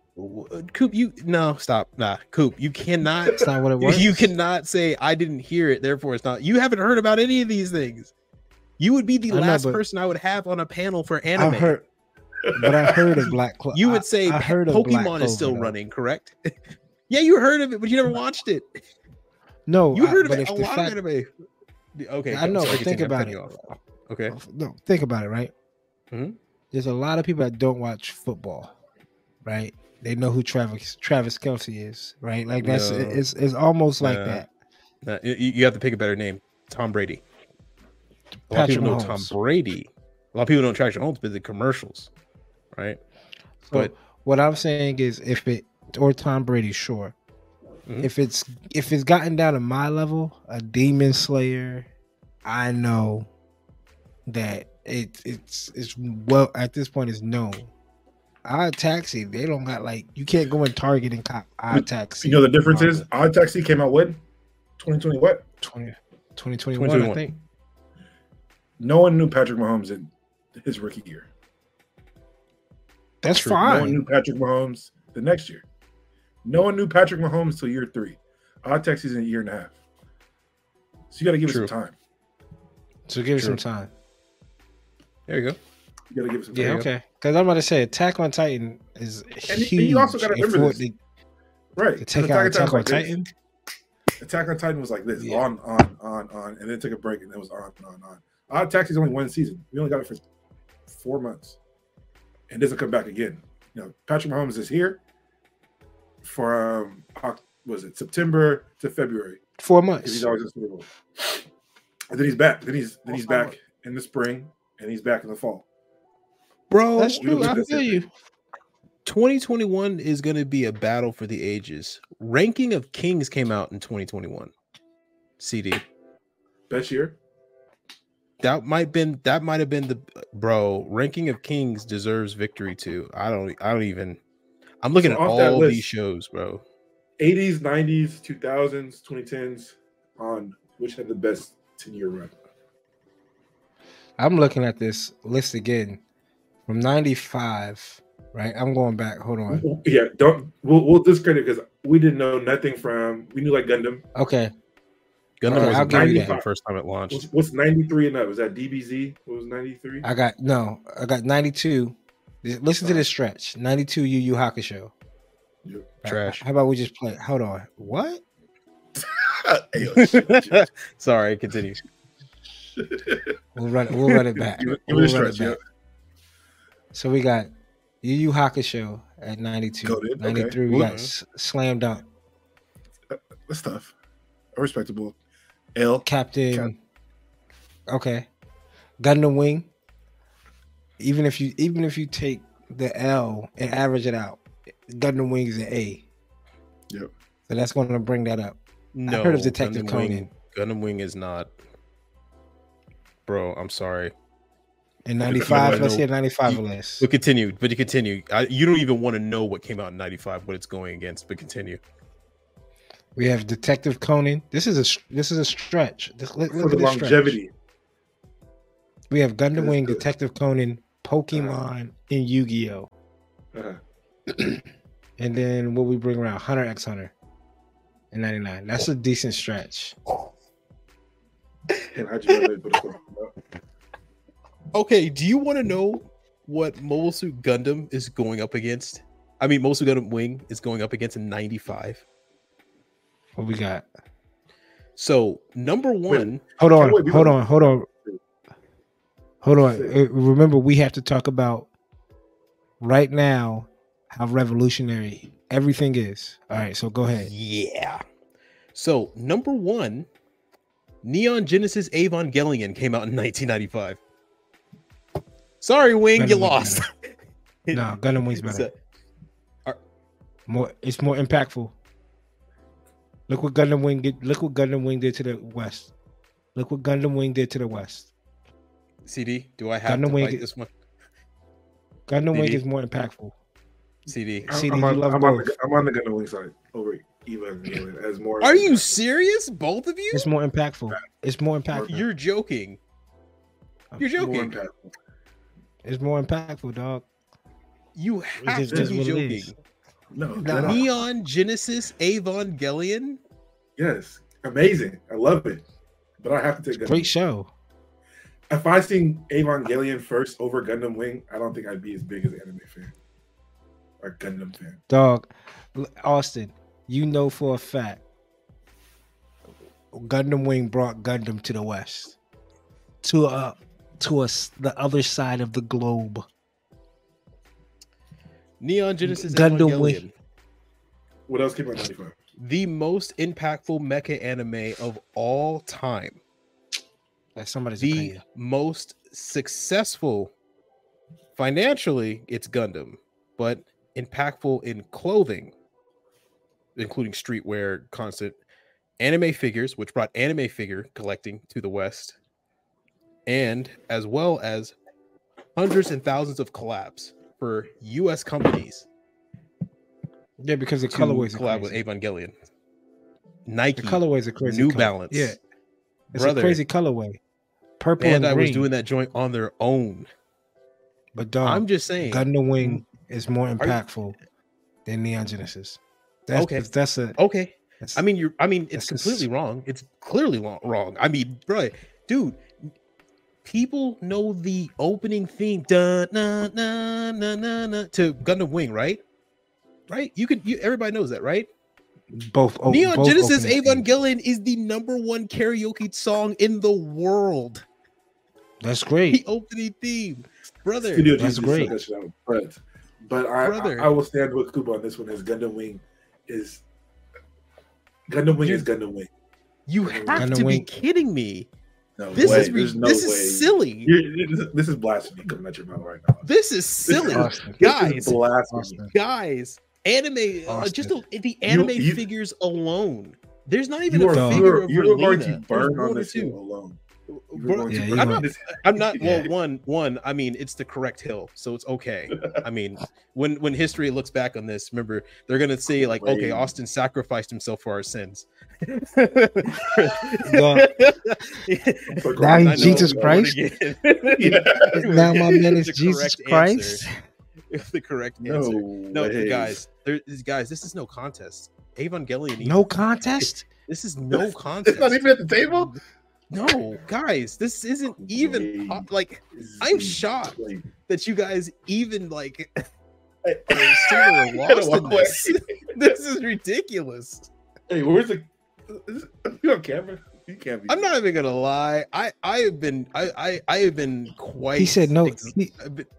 Coop, you no stop. Nah, Coop, you cannot. it's not what it was? You cannot say I didn't hear it, therefore it's not. You haven't heard about any of these things. You would be the I last but- person I would have on a panel for anime. I heard, but I heard of Black Clover. you would say I, Pa- heard Pokemon is still Clover, running, correct? yeah, you heard of it, but you never watched it. No, You I- heard of but it, a lot fact, of anime. Okay, I know, sorry, but think about it. Okay, No, think about it, right? Mhm. There's a lot of people that don't watch football, right? They know who Travis Travis Kelce is, right? Like that's No. it's it's almost like Nah. that. Uh, you, have to pick a better name. Tom Brady. A lot of people know Tom Brady. A lot of people don't track Mahomes, but the commercials, right? So But what I'm saying is, if it or Tom Brady, sure. Mhm. If it's if it's gotten down to my level, a Demon Slayer, I know that it it's it's well at this point it's known. Odd Taxi, they don't got like you can't go in Target and cop Odd Taxi. You know the difference is manga. Odd Taxi came out when 2020. What? 20, 2021, I think. No one knew Patrick Mahomes in his rookie year. That's True. No one fine. knew Patrick Mahomes the next year. No one knew Patrick Mahomes till year three. Odd Taxi's in a year and a half. So you got to give True. it some time. So give it some time. there you go. You got to give it some Yeah, time. okay. Because I'm about to say Attack on Titan is And huge. and you also gotta and remember this. it Right. To, to take Attack out on Attack Titan's on like this. Titan. Attack on Titan was like this, Yeah. on, on, on, on, and then took a break, and it was on, on, on. Odd Taxi's only one season. We only got it for four months, and doesn't come back again. You know, Patrick Mahomes is here from um, was it September to February Four months. he's always in Super Bowl, and then he's back. Then he's then he's back in the spring, and he's back in the fall. Bro, That's true. I feel you. 2021 is going to be a battle for the ages. Ranking of Kings came out in 2021. CD. Best year. That might been that might have been the bro. Ranking of Kings deserves victory too. I don't I don't even I'm looking So at off that all list- these shows, bro. 80s, 90s, 2000s, 2010s on which had the best 10 year run. I'm looking at this list again from 95, right? I'm going back. Hold on. Yeah, don't we'll, we'll discredit because we didn't know nothing from we knew like Gundam. Okay. Gundam uh, Alright, was I'll give you 90 the first time it launched. What's, what's 93 and up? Was that DBZ? What was 93? I got no, I got 92. Listen to this stretch 92 Yu Yu Hakusho. Yeah. Trash. How about we just play? Hold on. What? Hey, oh, shit, shit. Sorry, continue. We'll run, we'll run it back. Give give We'll it a run stretch, back. So we got Yu Yu Hakusho at 92. Goated, okay. 93, we Ooh. got S- Slam Dunk. Uh, that's tough. Respectable. L. Captain. Okay. Gundam Wing. Even if you even if you take the L and average it out, Gundam Wing is an A. Yep. So that's going to bring that up. No, I heard of Detective Gundam Conan Wing, Gundam Wing is not. Bro, I'm sorry. in 95. Let's know. hear 95 You- list. But continue. But you continue. I, you don't even want to know what came out in '95, what it's going against. But continue. We have Detective Conan. This is a this is a stretch. This, look, For look the at this stretch. longevity. We have Gundam Wing, good. Detective Conan, Pokemon, and Yu Gi Oh. Uh-huh. And then what we bring around Hunter X Hunter and 99. That's a decent stretch. And how'd you know they put a question up? Okay. Do you want to know what Mobile Suit Gundam is going up against? I mean, Mobile Suit Gundam Wing is going up against in '95. What we got? So number one, Hold on, wait, hold don't- on, hold on, hold on. Uh, Remember, we have to talk about right now how revolutionary everything is. All right, so go ahead. yeah. So number one, Neon Genesis Evangelion came out in 1995. Sorry, Wing, Gundam you lost. No, Gundam Wing's It's better. a- More, it's more impactful. Look what Gundam Wing did. Look what Gundam Wing did to the West. Look what Gundam Wing did to the West. CD, do I have Gundam to Wing fight is- this one? Gundam Wing CD. is more impactful. CD. CD, I'm, you on, love I'm, on the, I'm on the Gundam Wing side over Evangelion as more. Are you serious? Both of you? It's more impactful. It's more impactful. You're joking. You're joking. impactful. It's more impactful, dog. You have just to is be what joking. is. No, Neon Genesis Avon Evangelion. yes, amazing. I love it. But I have to take Gundam. Great show. If I seen Evangelion first over Gundam Wing, I don't think I'd be as big as an anime fan or Gundam fan. Dog, Austen, you know for a fact Gundam Wing brought Gundam to the West, to uh, to us the other side of the globe. Neon Genesis Gundam Evangelion. Wing. What else came out 95? The most impactful mecha anime of all time. Somebody's the opinion. most successful financially it's gundam but impactful in clothing including streetwear constant anime figures which brought anime figure collecting to the west and as well as hundreds and thousands of collabs for us companies Yeah, because the colorways collab with. Evangelion The Nike colorways are crazy. New color- Balance Yeah, it's Brother. a crazy colorway. Purple and, and I was doing that joint on their own but dog, I'm just saying Gundam Wing mm. is more you- impactful than Neon Genesis. That's Okay. that's a. okay That's, I mean, you're. I mean, it's completely ins- wrong. It's clearly wrong. I mean, bro, dude, people know the opening theme, da na na na na na, to Gundam Wing, right? Right? You could. You, everybody knows that, right? both. o- Neon both Genesis opening themes. Evangelion is the number one karaoke song in the world. That's great. The great. opening theme, brother. Studio that's Jesus great. shut that shit out. But but I, Brother. I I will stand with Kuba on this one as Gundam Wing is Gundam Wing You're- is Gundam Wing. You Gundam have to be kidding me. No This way. is re- There's no this way. is silly. You're- this, is, blasphemy coming out your mouth right now. This is silly, Austen. This guys. is blasphemy. Guys anime uh, just Austen. the, the anime you- figures alone there's not even a are, Dog. you figure are, of you are going to burn on or this alone. You're Bro, Yeah, I'm not- i'm not Yeah. well one one i mean it's the correct hill so it's okay i mean when when history looks back on this remember they're gonna say like okay austen sacrificed himself for our sins Now he's Jesus Christ? again. Now my man is Jesus Christ. answer. the correct No, answer no ways. guys there guys this is no contest evangelion No contest. This is no contest. It's contest. not even at the table. No, guys, this isn't even Wait. like I'm shocked that you guys even like are still lost in this. This is ridiculous. Hey, where's the? You on camera? You can't be. I'm not even gonna lie. I I have been I I, I have been quite. He said no. ex- He,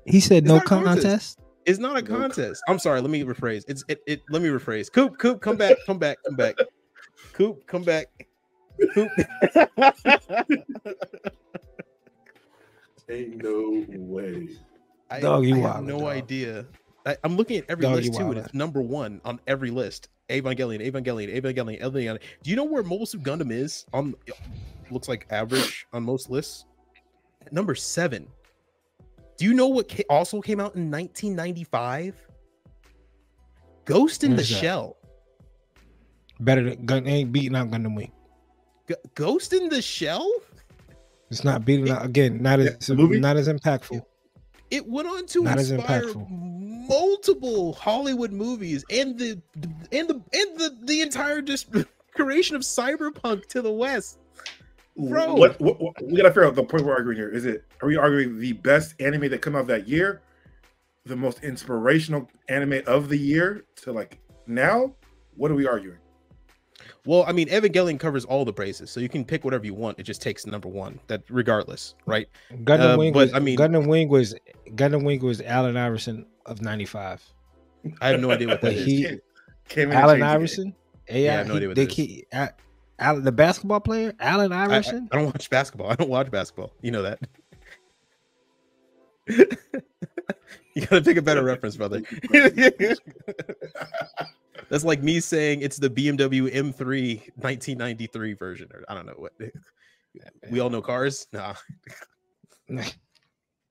he said no contest. contest. It's not a No contest. I'm sorry. Let me rephrase. It's it. it let me rephrase. Coop, Coop, come back, come back, come back. Coop, come back. Coop. Ain't no way. I, Dog, you I have no dog. idea. I, I'm looking at every Dog, list you too, and it's number one on every list. Evangelion, Evangelion, Evangelion, Evangelion. Do you know where Mobile Suit Gundam is on? Looks like average on most lists. Number seven. Do you know what ca- also came out in 1995? Ghost in What the that? Shell. Better than gun ain't beating out Gundam Wing. G- Ghost in the Shell. It's not beating out again. Not Yeah, as movie? not as impactful. It went on to Not as inspire impactful. multiple Hollywood movies and the and the and the the entire just creation of cyberpunk to the west. Bro. What, what, what we gotta figure out the point we're arguing here. Is it are we arguing the best anime that come out that year, the most inspirational anime of the year to like now? What are we arguing? Well, I mean, Evangelion covers all the bases, so you can pick whatever you want. It just takes number one. That regardless, right? Gundam Uh, Wing but, was, I mean- Gundam Wing was Gundam Wing was Allen Iverson of '95. I have no idea what that But is. he Came- came Allen changed the game. Iverson. AI, I have no he- idea what they that is. keep- A- Allen- the basketball player Allen I, I- Iverson. I don't watch basketball. I don't watch basketball. You know that. you gotta pick a better reference, brother. That's like me saying it's the BMW M3 1993 version, or I don't know what. We all know cars. Nah,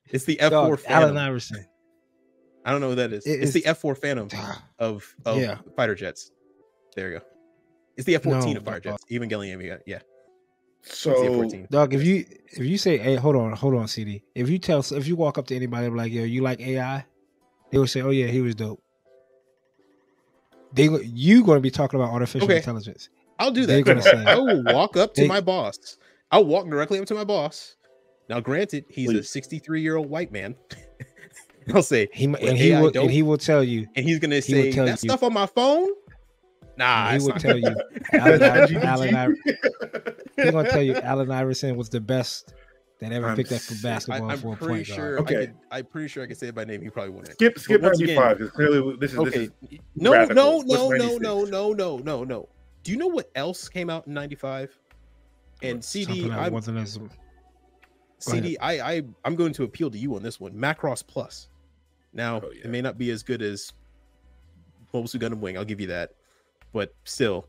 it's the F4 Dog, Phantom. Allen Iverson. I don't know what that is. It it's the F4 Phantom of, of Yeah. fighter jets. There you go. It's the F14 No, of fighter but- jets. Evangelion, yeah, yeah. So 14. Dog, if you if you say, "Hey, hold on, hold on, CD," if you tell if you walk up to anybody like, "Yo, you like AI?" They would say, "Oh yeah, he was dope." They you going to be talking about artificial Okay. intelligence? I'll do that. gonna say- I will walk up to They- my boss. I'll walk directly up to my boss. Now, granted, he's a 63 year old white man. I'll say, He With and he AI will dope. and he will tell you. and he's gonna He say tell that you- stuff on my phone. Nah, he will not- tell you. Allen, ChatGPT. Allen, Allen, he's gonna tell you Allen Iverson was the best that ever I'm picked up for sick. I, basketball I'm for a pretty point sure. guard. Okay. I could, I'm pretty sure I could say it by name. He probably wouldn't. skip skip once again- 95 because clearly this is this Okay. is No, radical. no, What's no, no, no, no, no, no, no. Do you know what else came out in '95? And CD, Something I'm, wasn't as Go CD, I, I, I'm going to appeal to you on this one. Macross Plus. Now, Oh, yeah. it may not be as good as Mobile Suit Gundam Wing. I'll give you that, but still.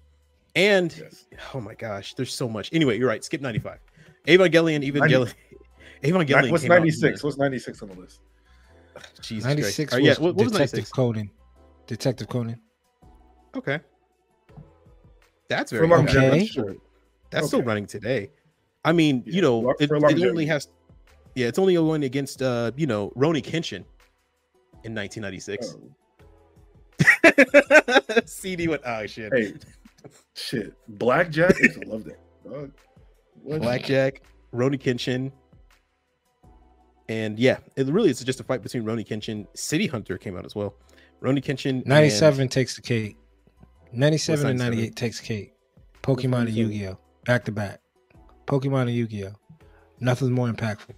And yes. oh my gosh, there's so much. Anyway, you're right. Skip 95. Evangelion, Evangelion, Evangelion. What's came out in 96? What's 96 on the list? Jesus ninety Christ. six. Oh, yeah, was what, what was Detective 96? Conan. Detective Conan. Okay. That's very long- Okay. sure. That's still running today. I mean, Yeah, you know, lo- it, for it only has, yeah, it's only going against, uh, you know, Rurouni Kenshin in 1996. Oh, CD went, oh shit. hey, shit. Blackjack. I used to love that. Dog. What? Blackjack, Rurouni Kenshin. And yeah, it really is just a fight between Rurouni Kenshin. City Hunter came out as well. Rurouni Kenshin. and- Ninety seven takes the cake. Ninety seven and 97? ninety eight takes the cake. Pokemon and Yu Gi Oh back to back. Pokemon and Yu Gi Oh. Nothing's more impactful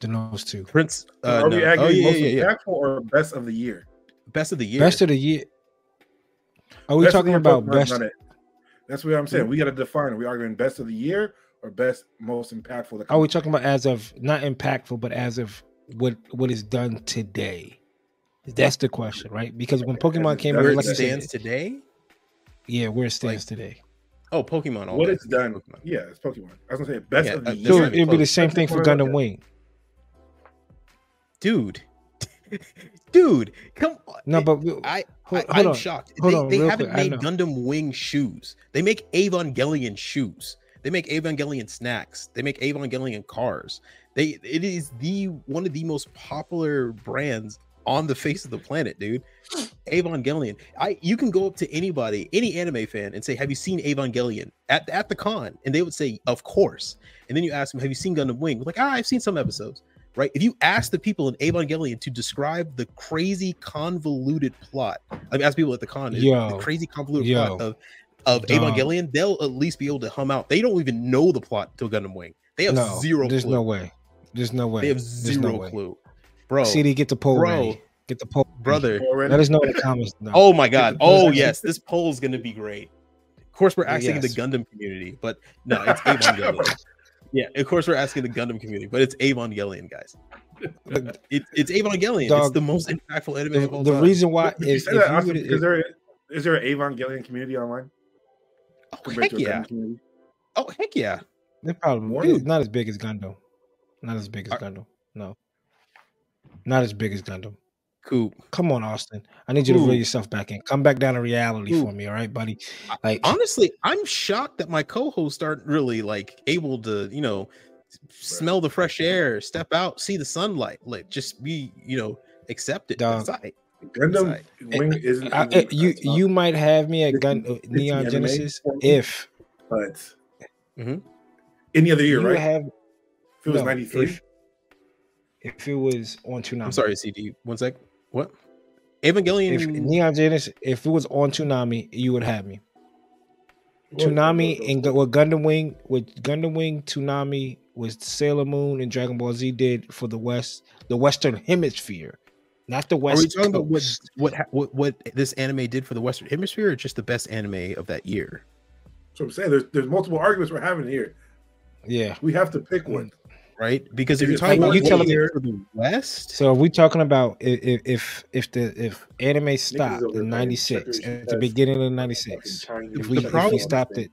than those two. Prince. Uh, Are no. we arguing Oh, yeah, most yeah, yeah, yeah. impactful or best of the year? Best of the year. Best of the year. Are we Best talking about Pokemon's best? That's what I'm saying. We got to define. Are we arguing best of the year or best most impactful? that Are we talking about as of not impactful, but as of what what is done today? That's the question, right? Because when Pokemon came out, where it like you said, stands today? yeah, where it stands today. Oh, Pokemon. All what it's done? Pokemon. Yeah, it's Pokemon. I was gonna say best Yeah, of the uh, year. that's So it'd be the same That's thing for what Gundam at. Wing. dude. dude, come on. No, but we- I, hold, I hold I'm on. shocked. Hold they on, they haven't quick, made know. Gundam Wing shoes. They make Evangelion shoes. They make Evangelion snacks. They make Evangelion cars. They it is the one of the most popular brands on the face of the planet, dude. Evangelion. I you can go up to anybody, any anime fan, and say, "Have you seen Evangelion at at the con?" And they would say, "Of course." And then you ask them, "Have you seen Gundam Wing?" Like, "Ah, I've seen some episodes." Right? If you ask the people in Evangelion to describe the crazy convoluted plot, I mean, ask people at the con, Yo. the crazy convoluted Yo. plot of of Dog. Evangelion, they'll at least be able to hum out. They don't even know the plot to Gundam Wing. They have no, zero. There's clue. no way. There's no way. They have There's no zero way. clue, bro. CD, get the poll bro, ready. Get the poll, brother. Already? Let us know in the comments. No. Oh my god. Oh Listen. yes, this poll is going to be great. Of course, we're asking Yes. the Gundam community, but no, it's Evangelion. yeah, of course we're asking the Gundam community, but it's Evangelion, guys. It, it's Evangelion. it's the most impactful anime the, of all the time. reason why is that, awesome, is there is there an Evangelion community online Oh, oh heck yeah. Oh heck yeah. They're probably More it's not as big as Gundam. Not as big as Are- Gundam. No. Not as big as Gundam. Cool. Come on, Austen. I need you to reel yourself back in. Come back down to reality Ooh. for me, all right, buddy? Like Honestly, I'm shocked that my co-hosts aren't really like able to, you know, smell the fresh air, step out, see the sunlight, like just be, you know, accept it. Dog. That's aight. Gundam Right. Wing isn't. I, isn't- eh, you not- you might have me at It's- Gun uh, it's Neon anime Genesis for if but Mhm. any other year, you right? have if it was no, ninety three, if, if it was on Toonami. I'm sorry, CD. One sec. What? Evangelion. If Neon Genesis, if it was on Toonami, you would have me. Toonami and Gu- what Gundam Wing with Gundam Wing, Toonami was Sailor Moon and Dragon Ball Z did for the West, the Western Hemisphere, not the West. are West we talking about what, what what what this anime did for the Western Hemisphere, or just the best anime of that year? So I'm saying there's there's multiple arguments we're having here. Yeah. We have to pick one. Right? Because if Is you're talking about you telling me- for the West, So are we talking about i- i- if if the if anime stopped in '96 at the beginning of '96? Chinese If we- if we stopped it-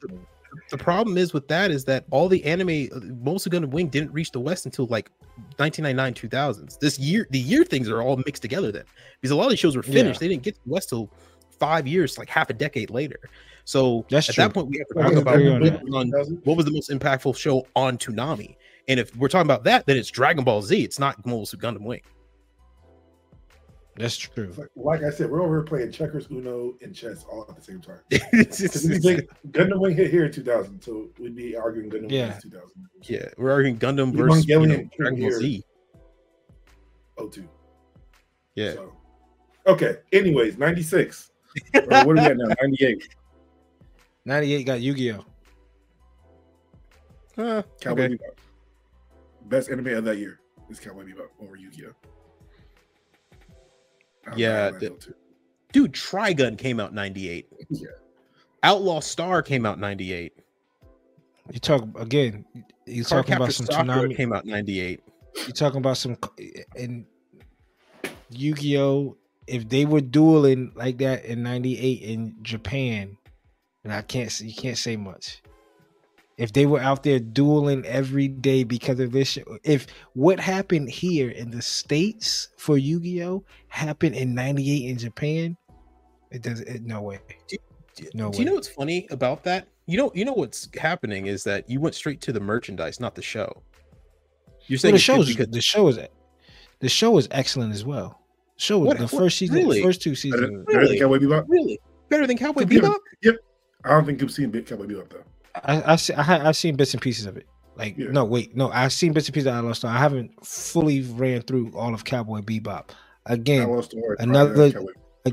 the problem is with that is that all the anime, uh, most of Gundam Wing didn't reach the West until like 1999, 2000s. This year, the year things are all mixed together then, because a lot of these shows were finished. Yeah. They didn't get to the West till five years, like half a decade later. So That's at true. that point, we have to talk about on what was on- what was the most impactful show on Toonami. And if we're talking about that, then it's Dragon Ball Z. It's not Mobile Suit Gundam Wing. That's true. Like, like I said, we're over here playing checkers, Uno, and chess all at the same time. It's Because if you just- think Gundam Wing hit here in 2000, so we'd be arguing Gundam Yeah. Wing is 2000. yeah, we're arguing Gundam versus you know, Dragon Ball. Z. 02. Yeah, So, okay. Anyways, 96. Or what are we at now? 98. 98 got Yu-Gi-Oh. Uh, Cowboy okay. Bebop. Best anime of that year is Cowboy Bebop over Yu-Gi-Oh. I was Yeah, mad at the- dude, Trigun came out '98. Yeah. Outlaw Star came out '98. You talk again. You talking about some Sakura tsunami. came out '98. You talking about some and Yu-Gi-Oh. If they were dueling like that in '98 in Japan, and I can't, s- you can't say much. If they were out there dueling every day because of this, if what happened here in the states for Yu-Gi-Oh happened in '98 in Japan, it does. It, no way. No Do you know what's funny about that? You know, you know what's happening is that you went straight to the merchandise, not the show. You're Well, saying the it's show is because the show is the show is excellent as well. The show What- the what- first season, really? first two seasons. better than Really? Cowboy Bebop? really better than Cowboy Bebop. Yep. I don't think you've seen Cowboy Bebop though. I I see, I ha- I've seen bits and pieces of it. Like Yeah. no, wait, no, I've seen bits and pieces of Outlaw Star. I haven't fully ran through all of Cowboy Bebop. Again, lost the word. another- uh,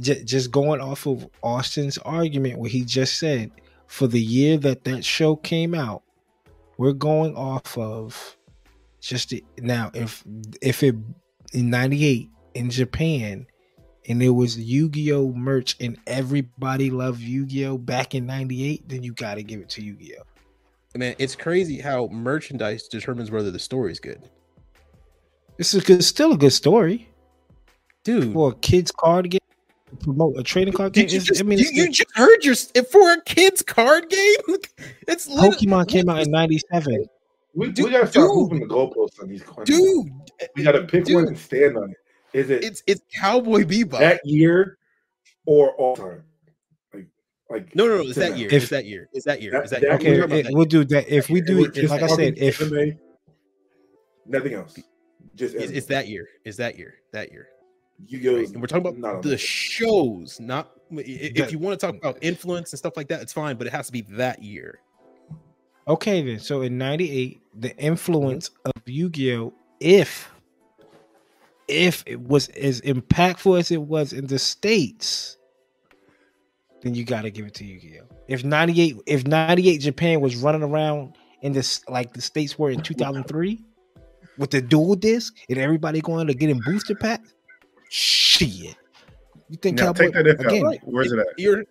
just going off of Austen's argument, what he just said for the year that that show came out, we're going off of just the, now. If if it in '98 in Japan, and there was Yu-Gi-Oh merch, and everybody loved Yu-Gi-Oh back in '98, then you got to give it to Yu-Gi-Oh. Man, it's crazy how merchandise determines whether the story is good, This is good, still a good story dude. for a kids card game. to Promote a trading card game. You just, I mean, you, you just heard your for a kid's card game. It's lit- Pokemon came out in '97. We, Dude- we gotta start dude. moving the goalposts on these corners. dude. we gotta pick dude, one and stand on it. Is it It's it's Cowboy Bebop. that year or all time? Like, like no, no, no. It's that year. If- it's that year. It's that year. That- It's that that- year. Okay, We're talking it- about we'll do that. If we do we're it, just like I said, if anime, nothing else, just It's, it's that year. It's that year. That year. Yu-Gi-Oh's Right? And we're talking about on the shows, not i- i- if That- you want to talk about influence and stuff like that, it's fine, but it has to be that year. okay, then so in '98, the influence of Yu-Gi-Oh, if if it was as impactful as it was in the states, then you got to give it to Yu-Gi-Oh. If '98, if '98 Japan was running around in this like the states were in 2003 with the Duel Disk and everybody going to get in booster packs, shit. You think Now Cowboy take that if again? out. Where's it at? You're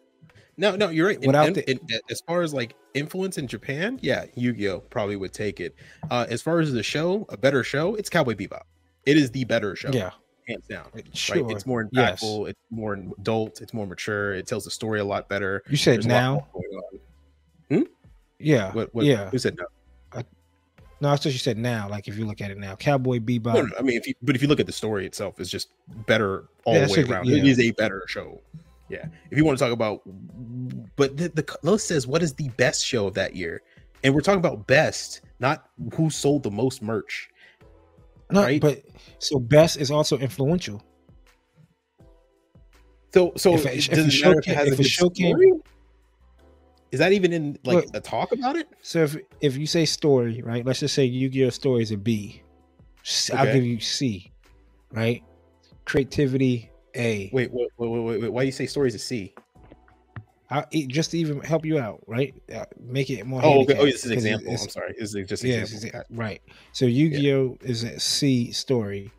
no, no, you're right. In- Without in- the- in- as far as like influence in Japan, yeah, Yu-Gi-Oh probably would take it. Uh, as far as the show, a better show, it's Cowboy Bebop. It is the better show, Yeah, hands down. sure. Right? It's more Yes. impactful. It's more adult. It's more mature. It tells the story a lot better. You said There's now. on. Hmm? Yeah. What? what yeah. Who said no? No, I thought you said now. Like if you look at it now, Cowboy Bebop. No, no, I mean, if you, but if you look at the story itself, it's just better all Yeah, the way good- around. It yeah. is a better show. Yeah. If you want to talk about, but the, the list says what is the best show of that year, and we're talking about best, not who sold the most merch. No, right? but so best is also influential. So, so If it if a show matter if it ca- has if a show came- Is that even in like Look. a talk about it? So if if you say story, right? Let's just say Yu-Gi-Oh story is a B. C- I'll Okay. give you C, right? Creativity A. Wait, wait, wait, wait, wait. Why do you say stories a C? I, just to even help you out, right? Uh, make it more. Oh, okay. Oh, this is an example. I'm sorry. This is just an Yeah, example. right. So Yu-Gi-Oh is a C story.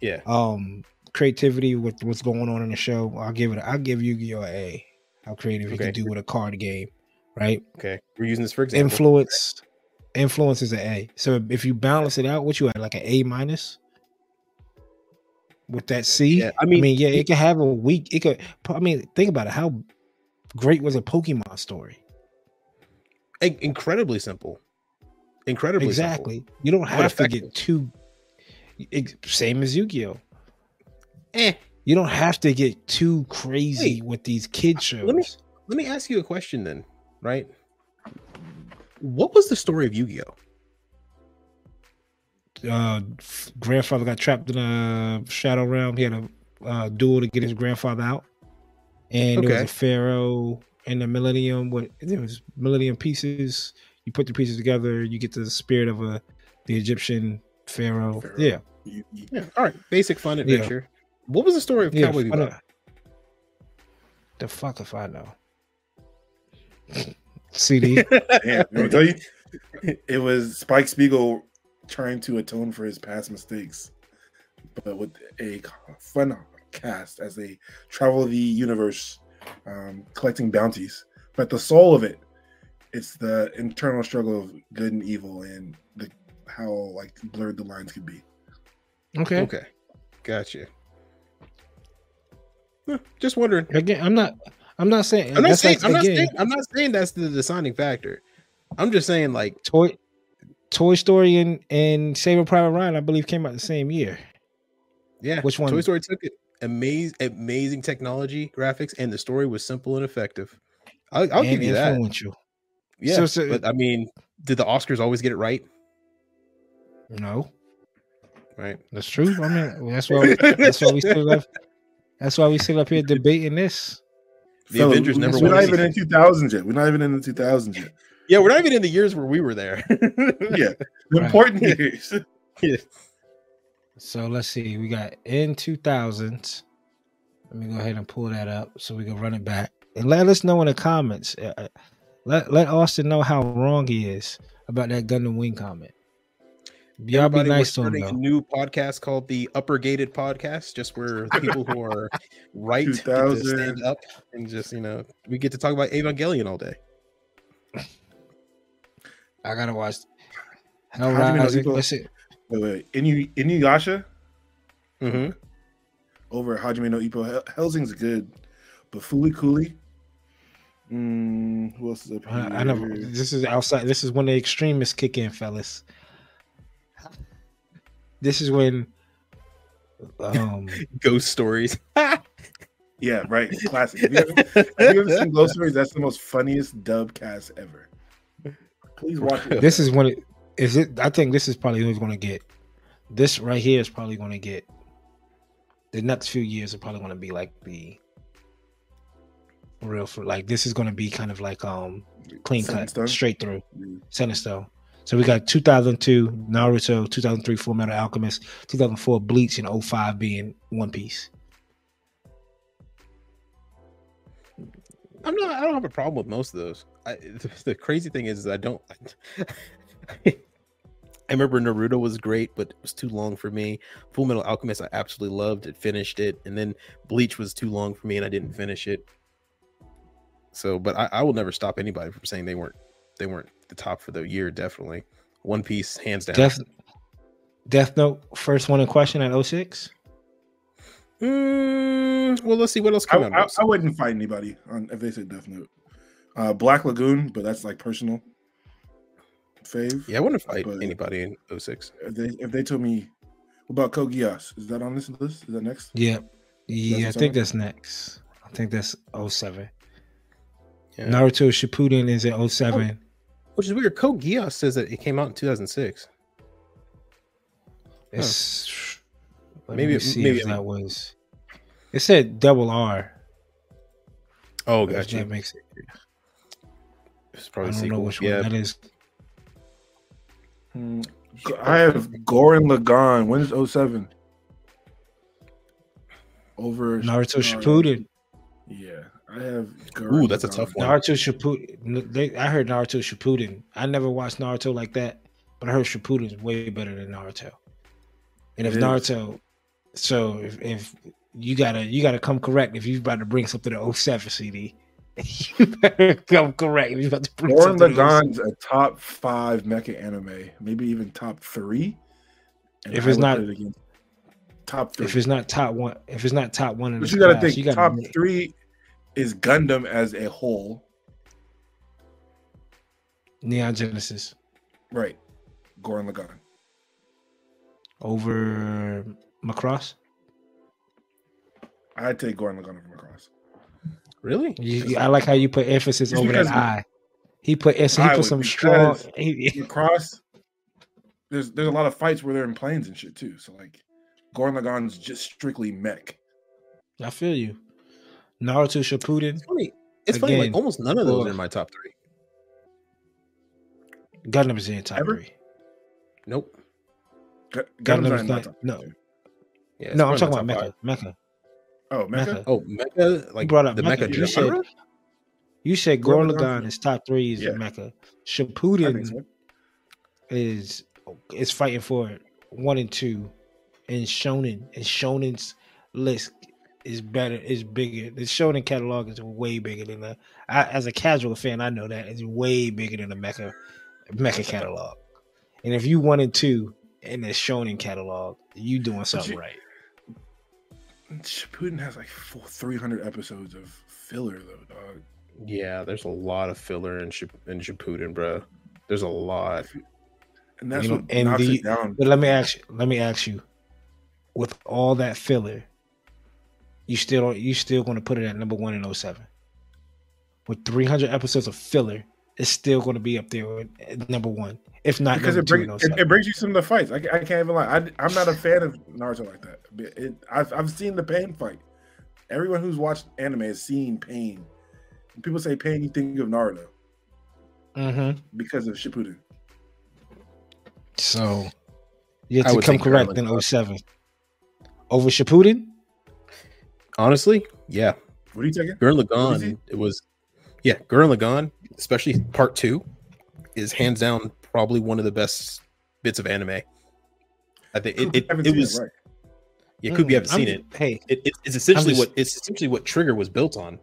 Yeah. Um, creativity with what's going on in the show. I'll give it. I'll give Yu-Gi-Oh a A. How creative you can do with a card game, right? Okay. We're using this for example. Influence. Influence is an A. So if you balance it out, what you at like an A minus with that C? Yeah, I I mean- mean, yeah, it could have a weak. It could. I mean, think about it. How great was a Pokemon story? In- incredibly simple. Incredibly simple. Exactly. You don't have to get too. Same as Yu-Gi-Oh. Eh. You don't have to get too crazy Wait, with these kid shows. let me- let me ask you a question then, right? What was the story of Yu-Gi-Oh? Uh, grandfather got trapped in a shadow realm. He had a uh, duel to get his grandfather out, and there was a pharaoh and the millennium. What it was millennium pieces. You put the pieces together, you get the spirit of a the Egyptian pharaoh. Pharaoh. Yeah, You- you- Yeah, all right, basic fun Yeah. adventure. What was the story of yeah. Cowboy Bebop? The fuck if I know. CD. Damn, let me tell you, it was Spike Spiegel trying to atone for his past mistakes, but with a fun cast as they travel the universe, um, collecting bounties. But the soul of it, it's the internal struggle of good and evil, and the how like blurred the lines could be. Okay. Okay, gotcha. Huh, Just wondering. Again, I'm not. I'm not saying. I'm not that's saying. like, I'm not again, saying. I'm not saying that's the deciding factor. I'm just saying, like, Toy Toy Story and and Saving Private Ryan, I believe, came out the same year. yeah. Which one? Toy Story took it. Amazing, amazing technology, graphics, and the story was simple and effective. I'll, I'll give you that. influential. Yeah, So- so- but I mean, did the Oscars always get it right? No, Right. that's true. I mean, that's why. That's why we still up. That's why we sit up here debating this. The Fellas, Avengers we- never We're won not even anything. in 2000s yet. We're not even in the 2000s yet. Yeah, we're not even in the years where we were there. Yeah, the important years. Yeah. So let's see. We got in 2000s. Let me go ahead and pull that up so we can run it back and let us know in the comments. Uh, uh, let let Austen know how wrong he is about that Gundam Wing comment. Y'all be nice to him starting a though. new podcast called the Upper Gated Podcast, just where the people who are right to 2000. stand up and just you know we get to talk about Evangelion all day. I gotta watch. Hell How'd you know people- Let's see. Wait, wait. Inu Inuyasha Mm-hmm. over Hajime no Ippo. Hellsing's good, but Fooly Cooley. Mm, who else is up here? I, I never. This is outside. This is when the extremists kick in, fellas. This is when. Um, Ghost stories. Yeah, right. Classic. Have you, ever, have you ever seen Ghost Stories? That's the most funniest dub cast ever. Please watch it. this is when it is it. I think this is probably who's going to get. This right here is probably going to get. The next few years are probably going to be like the. Real for like this is going to be kind of like um clean Set cut stone? straight through Mm. center stone. So we got 2002 Naruto, 2003 Full Metal Alchemist, 2004 Bleach, and 05 being One Piece. I'm not. I don't have a problem with most of those. I, the, the crazy thing is, is I don't. I remember Naruto was great, but it was too long for me. Full Metal Alchemist, I absolutely loved it, finished it, and then Bleach was too long for me, and I didn't finish it. So, but I, I will never stop anybody from saying they weren't they weren't the top for the year. Definitely, One Piece, hands down. Death Death Note, first one in question at 06. Mm, well, let's see what else I, came out. I. I wouldn't fight anybody on if they said Death Note. Uh, Black Lagoon, but that's like personal fave. yeah, I wouldn't fight but- anybody in 06. If they if they told me what about Code Geass, is that on this list? Is that next? Yeah. Yeah, I think that's next. I think that's 07. Yeah. Naruto Shippuden is at 07. Which is weird. Code Geass says that it came out in 2006. It's let Maybe me it- maybe that was. It said double R. Oh, if got you. That makes it. It's I don't sequel. know which one that is. I have Gurren Lagann. When is 07? Over Naruto Naruto. Shippuden. Yeah, I have. Ooh, that's a tough one. Naruto Shippuden. They, I heard Naruto Shippuden. I never watched Naruto like that, but I heard Shippuden is way better than Naruto. And if Naruto, so if, if you gotta you gotta come correct if you're about to bring something to 07 CD, you better come correct you're about to bring Gurren something. to 07. Lagann's a top five mecha anime, maybe even top three. And If I it's not- it against top three, If it's not top one, if it's not top one in but you got to think gotta top make- three is Gundam as a whole, Neon Genesis right? Gurren Lagann. over Macross. I'd take Gurren Lagann from across. Really? You, you- I like how you put emphasis It's over that because- eye. He put he put would, some strong. because- he- Macross, there's there's a lot of fights where they're in planes and shit too. So like, Gurren Lagann's just strictly mech. I feel you. Naruto Shippuden, It's funny. It's funny. Like almost none of those are in my top three. Gundam is in top Ever? three. Nope. Gu- Gundam's Gundam's not not- top no. Yeah, No, I'm talking about top Mecha. five. Mecha. Oh, Mecha. Mecha. Oh, Mecca. Oh, like brought up the Mecca. Mecha You said- genre? You said Gurren Gurren Lagann- Lagann is top three is Yeah. Mecha. I think Shippuden so. is is fighting for it. One and two, and Shonen and Shonen's list is better, is bigger. The Shonen catalog is way bigger than the. I, as a casual fan, I know that it's way bigger than the Mecca Mecca catalog. And if you one and two in the Shonen catalog, you doing something you- right. Shippuden has like four, 300 episodes of filler though, dog. Yeah, there's a lot of filler in Ship in Shippuden, bro. There's a lot. And that's You what knocks the- it down. But let me ask you. Let me ask you. With all that filler, you still. You still going to put it at number one in 07. With 300 episodes of filler, it's still going to be up there at number one, if not because it, bring, oh it, it brings you some of the fights. I, I can't even lie. I, I'm not a fan of Naruto like that. But It, I've, I've seen the pain fight. Everyone who's watched anime has seen pain. When people say pain, you think of Naruto Mhm. because of Shippuden. So you I have to would come correct Gurren in Lagann. 07. Over Shippuden? Honestly, yeah. What are you taking? Gurren What is he? Lagann, it was, yeah, Gurren Lagann, especially part two, is hands down probably one of the best bits of anime. I think it, it, Haven't it was, right. Yeah, Coop, you haven't Mm, I'm- seen it. Hey, it, it it's essentially just- what it's essentially what Trigger was built on.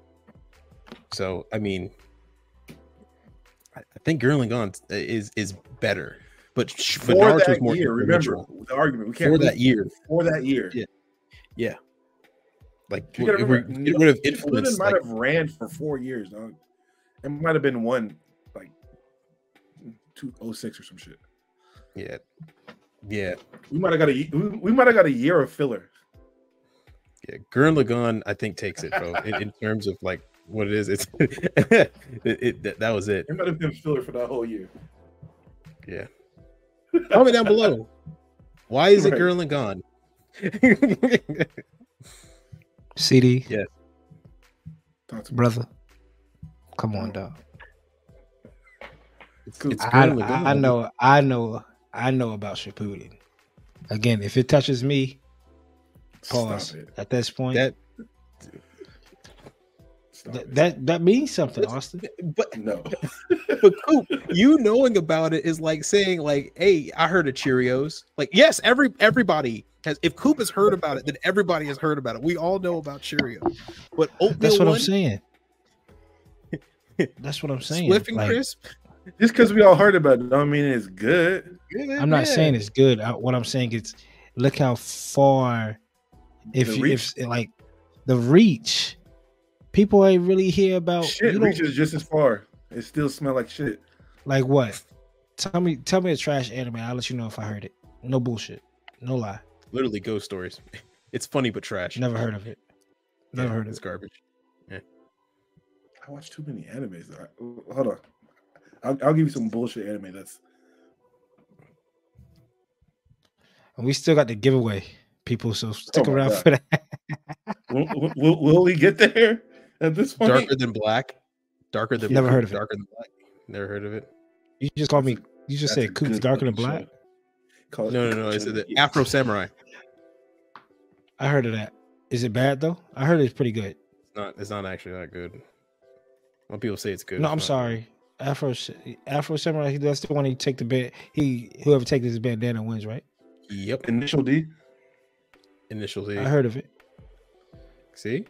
So I mean, I, I think Gurren Lagann is is better, but sh- but for Naruto's that more year. Remember the argument. We can't for that year. For that year. Yeah. yeah. Like You we gotta we remember, get rid of Shippuden influence. might Like, have ran for four years. Dog. It might have been one like two oh six or some shit. yeah, yeah, We might have got a we we might have got a year of filler. yeah. Gurren Lagann, I think takes it, bro. in, in terms of like what it is, it's it, it, that, that was it. It might have been filler for that whole year. Yeah. Comment down below. Why is it Right. Gurren Lagann? CD, Talk to me. brother. Come on, dog. It's, Cool. it's I, I, I know, I know, I know about Shippuden. Again, if it touches me, pause. At this point, that, Stop that, that that means something, Austen. but no. but Coop, you knowing about it is like saying like, "Hey, I heard of Cheerios." Like, yes, every everybody has. If Coop has heard about it, then everybody has heard about it. We all know about Cheerios. But oatmeal That's what one, I'm saying. That's what I'm saying. Swift and Like, crisp. Just because we all heard about it, don't mean it's good. I'm not yeah. saying it's good. I, what I'm saying is, look how far. If The you, reach? if like the reach, people ain't really hear about. shit you don't- reaches just as far. It still smell like shit. like what? Tell me, tell me a trash anime. I'll let you know if I heard it. No bullshit. No lie. Literally ghost stories. It's funny but trash. Never heard of it. Never Yeah, heard of It's it. garbage. I watch too many animes. Though. Hold on. I'll, I'll give you some bullshit anime. That's And we still got the giveaway, people. So stick Oh around God. for that. will, will, will, will we get there at this point? Darker than black. Darker than Never heard of it. Darker than black. Never heard of it. You just called me. You just said Coop's darker than black. Call No, no, no. It's call the Afro Samurai. I heard of that. Is it bad though? I heard it's pretty good. It's not. It's not actually that good. When people say it's good. No, it's I'm not. sorry. Afro Afro Samurai. He that's the one. He take the band. He whoever takes his bandana wins, right? Yep. Initial D. Initial D. I heard of it. See.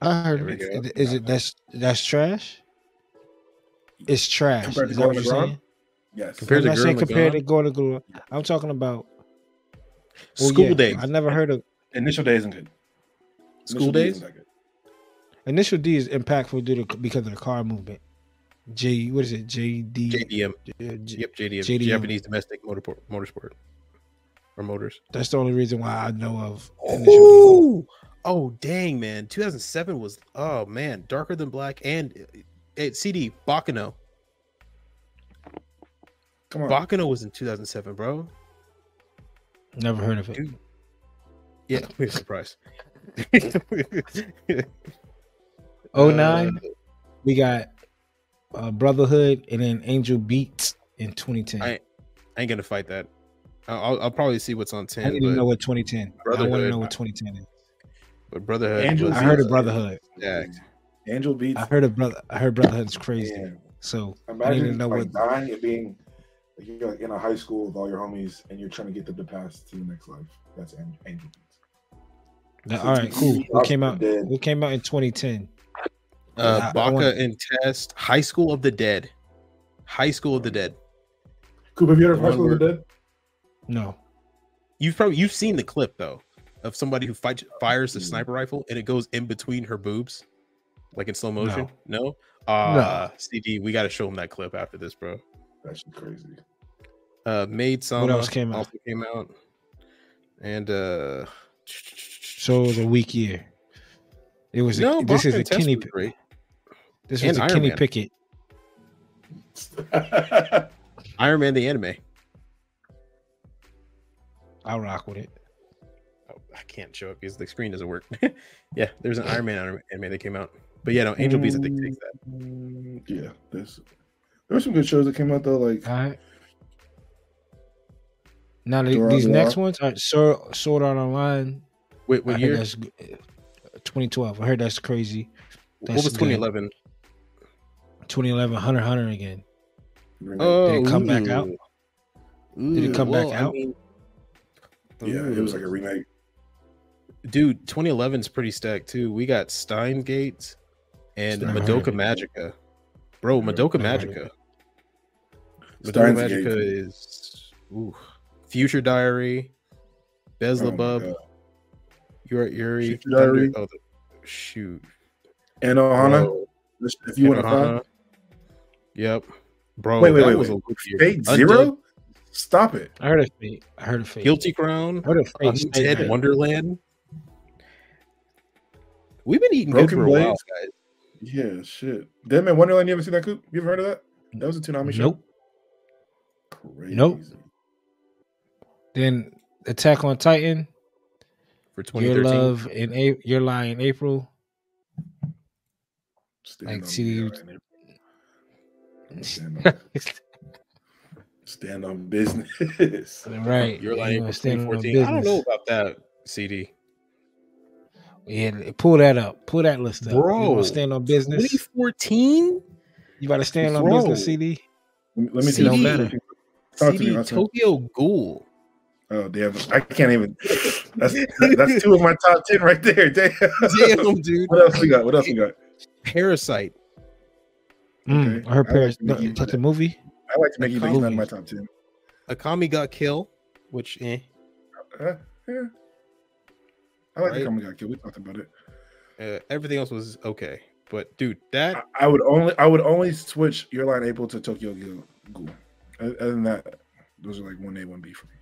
I heard There of we it. go. Is it that's that's trash? It's trash. Compared to Is that what you're Lagann? saying? Yes. Compared I'm to not saying compared to Lagann? going. I'm talking about well, School yeah, days. I never heard of Initial D isn't good. School Initial D days. isn't that good. Initial D is impactful due to because of the car movement. J what is it? JD. JDM. uh, J- Yep. JDM. JDM. Japanese domestic motorsport. Motorsport. Or motors. That's the only reason why I know of Ooh. Oh dang, man! 2007 was oh man, Darker Than Black and uh, CD Baccano. Come on. Baccano was in 2007, bro. Never heard of it. Dude. Yeah, we're surprised. Oh nine, we got uh, Brotherhood and then Angel Beats in 2010. I- I ain't gonna fight that. I'll, I'll probably see what's on I 10, need to but, know what 2010. I want to know what 2010 is. but Brotherhood. Angel was I heard Beats. of Brotherhood. Yeah. Angel Beats. I heard of brother. I heard Brotherhood's crazy. Man, So I need to imagine know like what. dying and being like you're like in a high school with all your homies and you're trying to get them to pass to the next life. That's Angel Beats. All right, cool. What came out? Dead. What came out in 2010? Uh, I- I want- and Test, High School of the Dead. High School of the Dead. Coop, have you heard High School of the Dead? No. You've probably you've seen the clip though of somebody who fights fires the Mm. sniper rifle and it goes in between her boobs, like in slow motion. No, uh, No. CD, we got to show him that clip after this, bro. That's crazy. Uh, Maid Sama else came out? came out, and uh, So it was a weak year. It was. no, a, this is a and Test Kenny. was great. This was and a Iron Kenny Man. Pickett. Iron Man the anime. I'll rock with it. Oh, I can't show it because the screen doesn't work. yeah, there's an Iron Man anime- anime that came out, but yeah, no, Angel Beats I think takes that. Mm, yeah, there's there were some good shows that came out though. Like All right. Now the- these the next ones are Sword, Sword Art Online. Wait, I what heard year? that's 2012. I heard that's crazy. What was 2011? 2011 Hunter x Hunter again. Oh, Did it come back out? ooh. Did it come back Well, I out? mean- yeah, it was like a remake. dude. 2011 is pretty stacked too. We got Steins;Gate and Never heard Madoka of. Magica, bro. Never- Madoka never heard of Magica. Madoka Magica is ooh. Future Diary, Oh my Beelzebub, God. Yuri, Yuri Future Thunder- Diary. Oh, the, shoot. Anohana, if you want to Anohana. find Yep, bro. Wait, wait, that wait, was wait. a good year. Fate Undead, Zero, stop it. I heard of Fate. I heard of Fate. Guilty Crown, I heard of Fate. Undead Night. Wonderland. We've been eating Broken good for a while, guys. Yeah, shit. Dead Man Wonderland. You ever seen that? Coop? You ever heard of that? That was a Toonami show. Nope. Crazy. Nope. Then Attack on Titan. For Your 2013. love in A- Your Lie in April. Stand Like, on see, me, right? Stand on, stand on business. right. You're like wanna stand on 2014. I don't know about that CD. Yeah, pull that up. Pull that list up. Bro, want stand on business? 2014? You got to stand on business, CD. Let me see. CD. Don't matter. Talk to me, CD Tokyo Ghoul. Oh damn! I can't even. That's that's two of my top ten right there. Damn. Damn, dude. What else we got? What else we got? Parasite. Mm, Okay. I heard I Paris. like to make you- that's a movie. I like to make you think he's not in my Movies. top ten. Akame ga Kill, which eh. Uh, yeah. I like Right. the Kami got killed. We talked about it. Uh, everything else was okay. But dude, that I, I would only I would only switch Your Lie in April to Tokyo Ghoul. Ghoul. Other other than that, those are like one A, one B for me.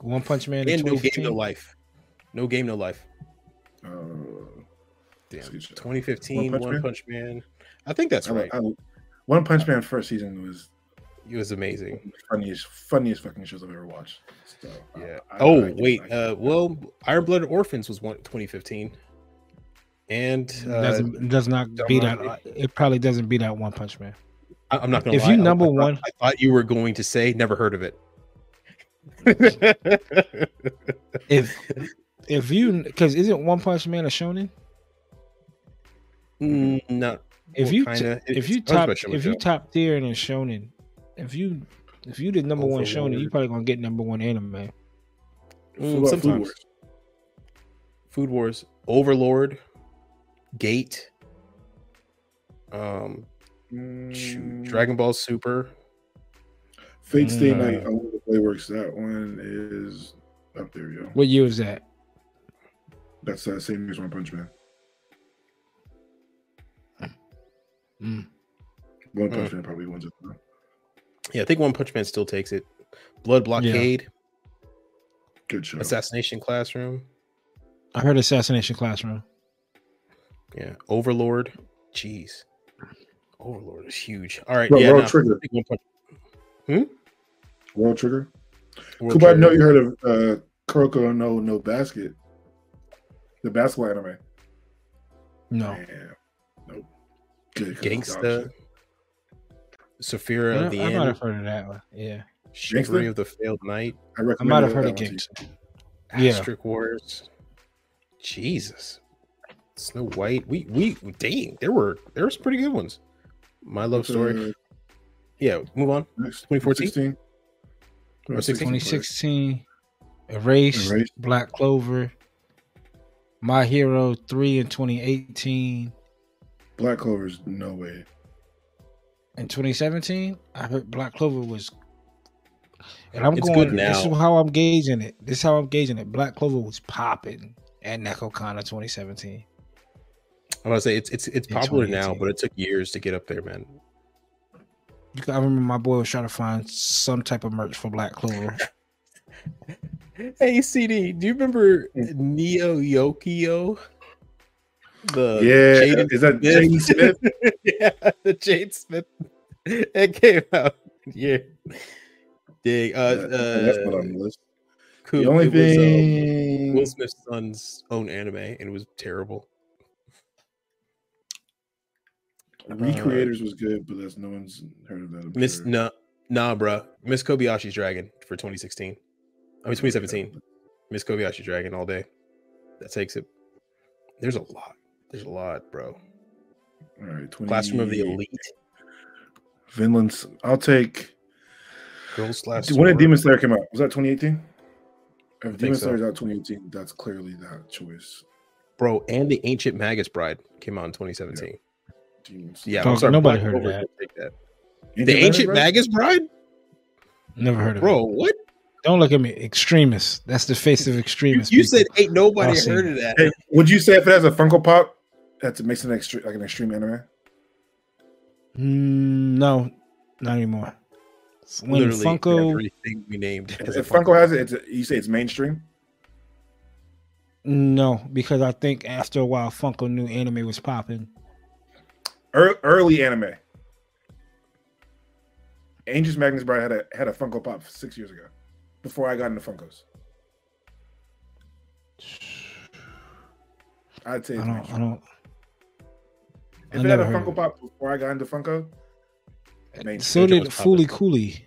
One Punch Man. and no game, no life. No game, no life. Uh, Damn. Good 2015, One One Punch Punch, Man? Man. I think that's I, right. I, one Punch Man first season was It was amazing. one of the funniest funniest fucking shows I've ever watched. So, Yeah. I- oh, I- wait. I- uh, well, Iron Blooded Orphans was one 2015. And uh, doesn't does not beat out. Damacy. It probably doesn't beat out One Punch Man. I, I'm not gonna If lie, you I- number I thought- one- I thought you were going to say never heard of it. If if you because isn't One Punch Man a shonen? Mm, no. If you kinda. t- if you top be a shonen if you top tier in a shonen, if you if you the number one shonen, you Overlord. probably gonna get number one anime. Mm, What about Food sometimes. Wars? Food Wars, Overlord, Gate, um, shoot, Mm, Dragon Ball Super. Fate Stay Mm. Night. I wonder if Play Works. That one is up there, yo. What year was that? That's uh, same as One Punch Man. Mm. One Punch Man probably wins it. though. Yeah, I think One Punch Man still takes it. Blood Blockade, Good show. Assassination Classroom. I heard Assassination Classroom. Yeah, Overlord. Jeez, Overlord is huge. All right, Bro, yeah, World nah, Trigger. Big One Punch- World Trigger. World Kuba, I know you heard of uh, Kuroko no No Basket, the basketball anime. No. Man, Gangsta. shit. Saphira I, of the I might have heard of that one. Yeah. Chivalry of the Failed Knight. I I might have heard of one to. Gangsta. Yeah. Asterisk Wars. Jesus. Snow White. We we dang, there were there were some pretty good ones. My love story. Uh, Yeah, move on. next, 2014? 16? Or 16? 2016, Erased, Erased. Black Clover, My Hero 3 in 2018. Black Clover's no way. In 2017, I heard Black Clover was. And I'm It's going. good This is how I'm gauging it. This is how I'm gauging it. Black Clover was popping at Nekocon 2017. I'm gonna say it's it's it's In popular now, but it took years to get up there, man. You can- I remember my boy was trying to find some type of merch for Black Clover. Hey CD, do you remember hmm. Neo Yokio? The yeah, is that? Jaden Smith? yeah, the Jade Smith. It came out. Yeah. Dig. Uh, Yeah, that's not uh, on the list. cool. The only It was, um, thing. Will Smith's son's own anime, and it was terrible. Recreators was good, but that's no one's heard of that. I'm Miss sure. nah, nah, bruh. Miss Kobayashi's Dragon for 2016. I mean 2017. Miss Kobayashi Dragon all day. That takes it. There's a lot. There's a lot, bro. All right, 20, Classroom of the Elite. Vinland's. I'll take. Girls Slash. When did Demon Slayer come out? Was that 2018? If Demon so. Slayer's out 2018, that's clearly that choice. Bro, and the Ancient Magus Bride came out in 2017. Demon Yeah, Dog, I'm sorry. nobody heard of that. Take that. Slayer. The Ancient Magus, Magus Bride? Never heard of Bro, it. what? Don't look at me. Extremists. That's the face of extremists. you people. said ain't nobody I'll heard of that. Hey, would you say if it has a Funko Pop, that's it makes it an extreme, like an extreme anime? Mm, no, not anymore. When Literally Funko, everything we named. If has a Funko has it, it's a, you say it's mainstream. no, because I think after a while, Funko knew anime was popping. Ear- early anime. Ancient Magus Bride had a had a Funko Pop six years ago, before I got into Funkos. I'd say I it's don't. I don't. If I it had a Funko. Pop before I got into Funko, mainstream. So Major did was popping. Fooly Cooley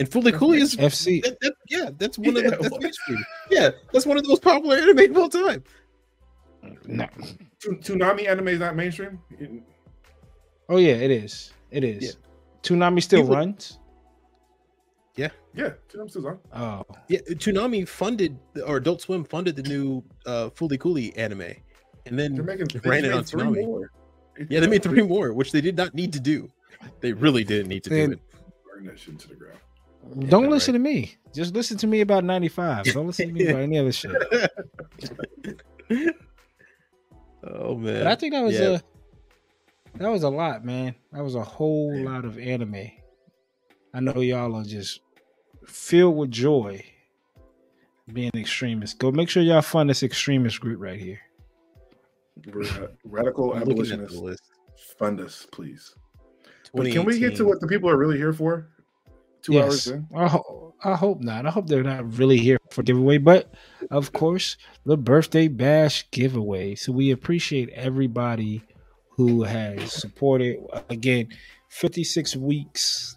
And Fully Cooley is FC. that, that, yeah, that's one of the that's mainstream. Yeah, that's one of the most popular anime of all time. No. Tu- Toonami anime is not mainstream. Oh yeah, it is. It is. Yeah. Toonami still People- runs. Yeah, Toonami's still on. Oh, Yeah, Toonami funded or Adult Swim funded the new uh Fully Cooley anime, and then They're making they ran it on Toonami. more. Yeah, they made three more, which they did not need to do. They really didn't need to do it. Burn that shit to the ground. don't right. listen to me. Just listen to me about ninety five. Don't listen to me about any other shit. Oh man. But I think that was Yeah. a that was a lot, man. That was a whole Yeah. lot of anime. I know y'all are just filled with joy being extremists. Go make sure y'all fund this extremist group right here. Ra- Radical I'm looking at the abolitionists, fund us, please. But can we get to what the people are really here for? Two hours in. I, ho- I hope not. I hope they're not really here for giveaway, but of course, the birthday bash giveaway. So we appreciate everybody who has supported. Again, 56 weeks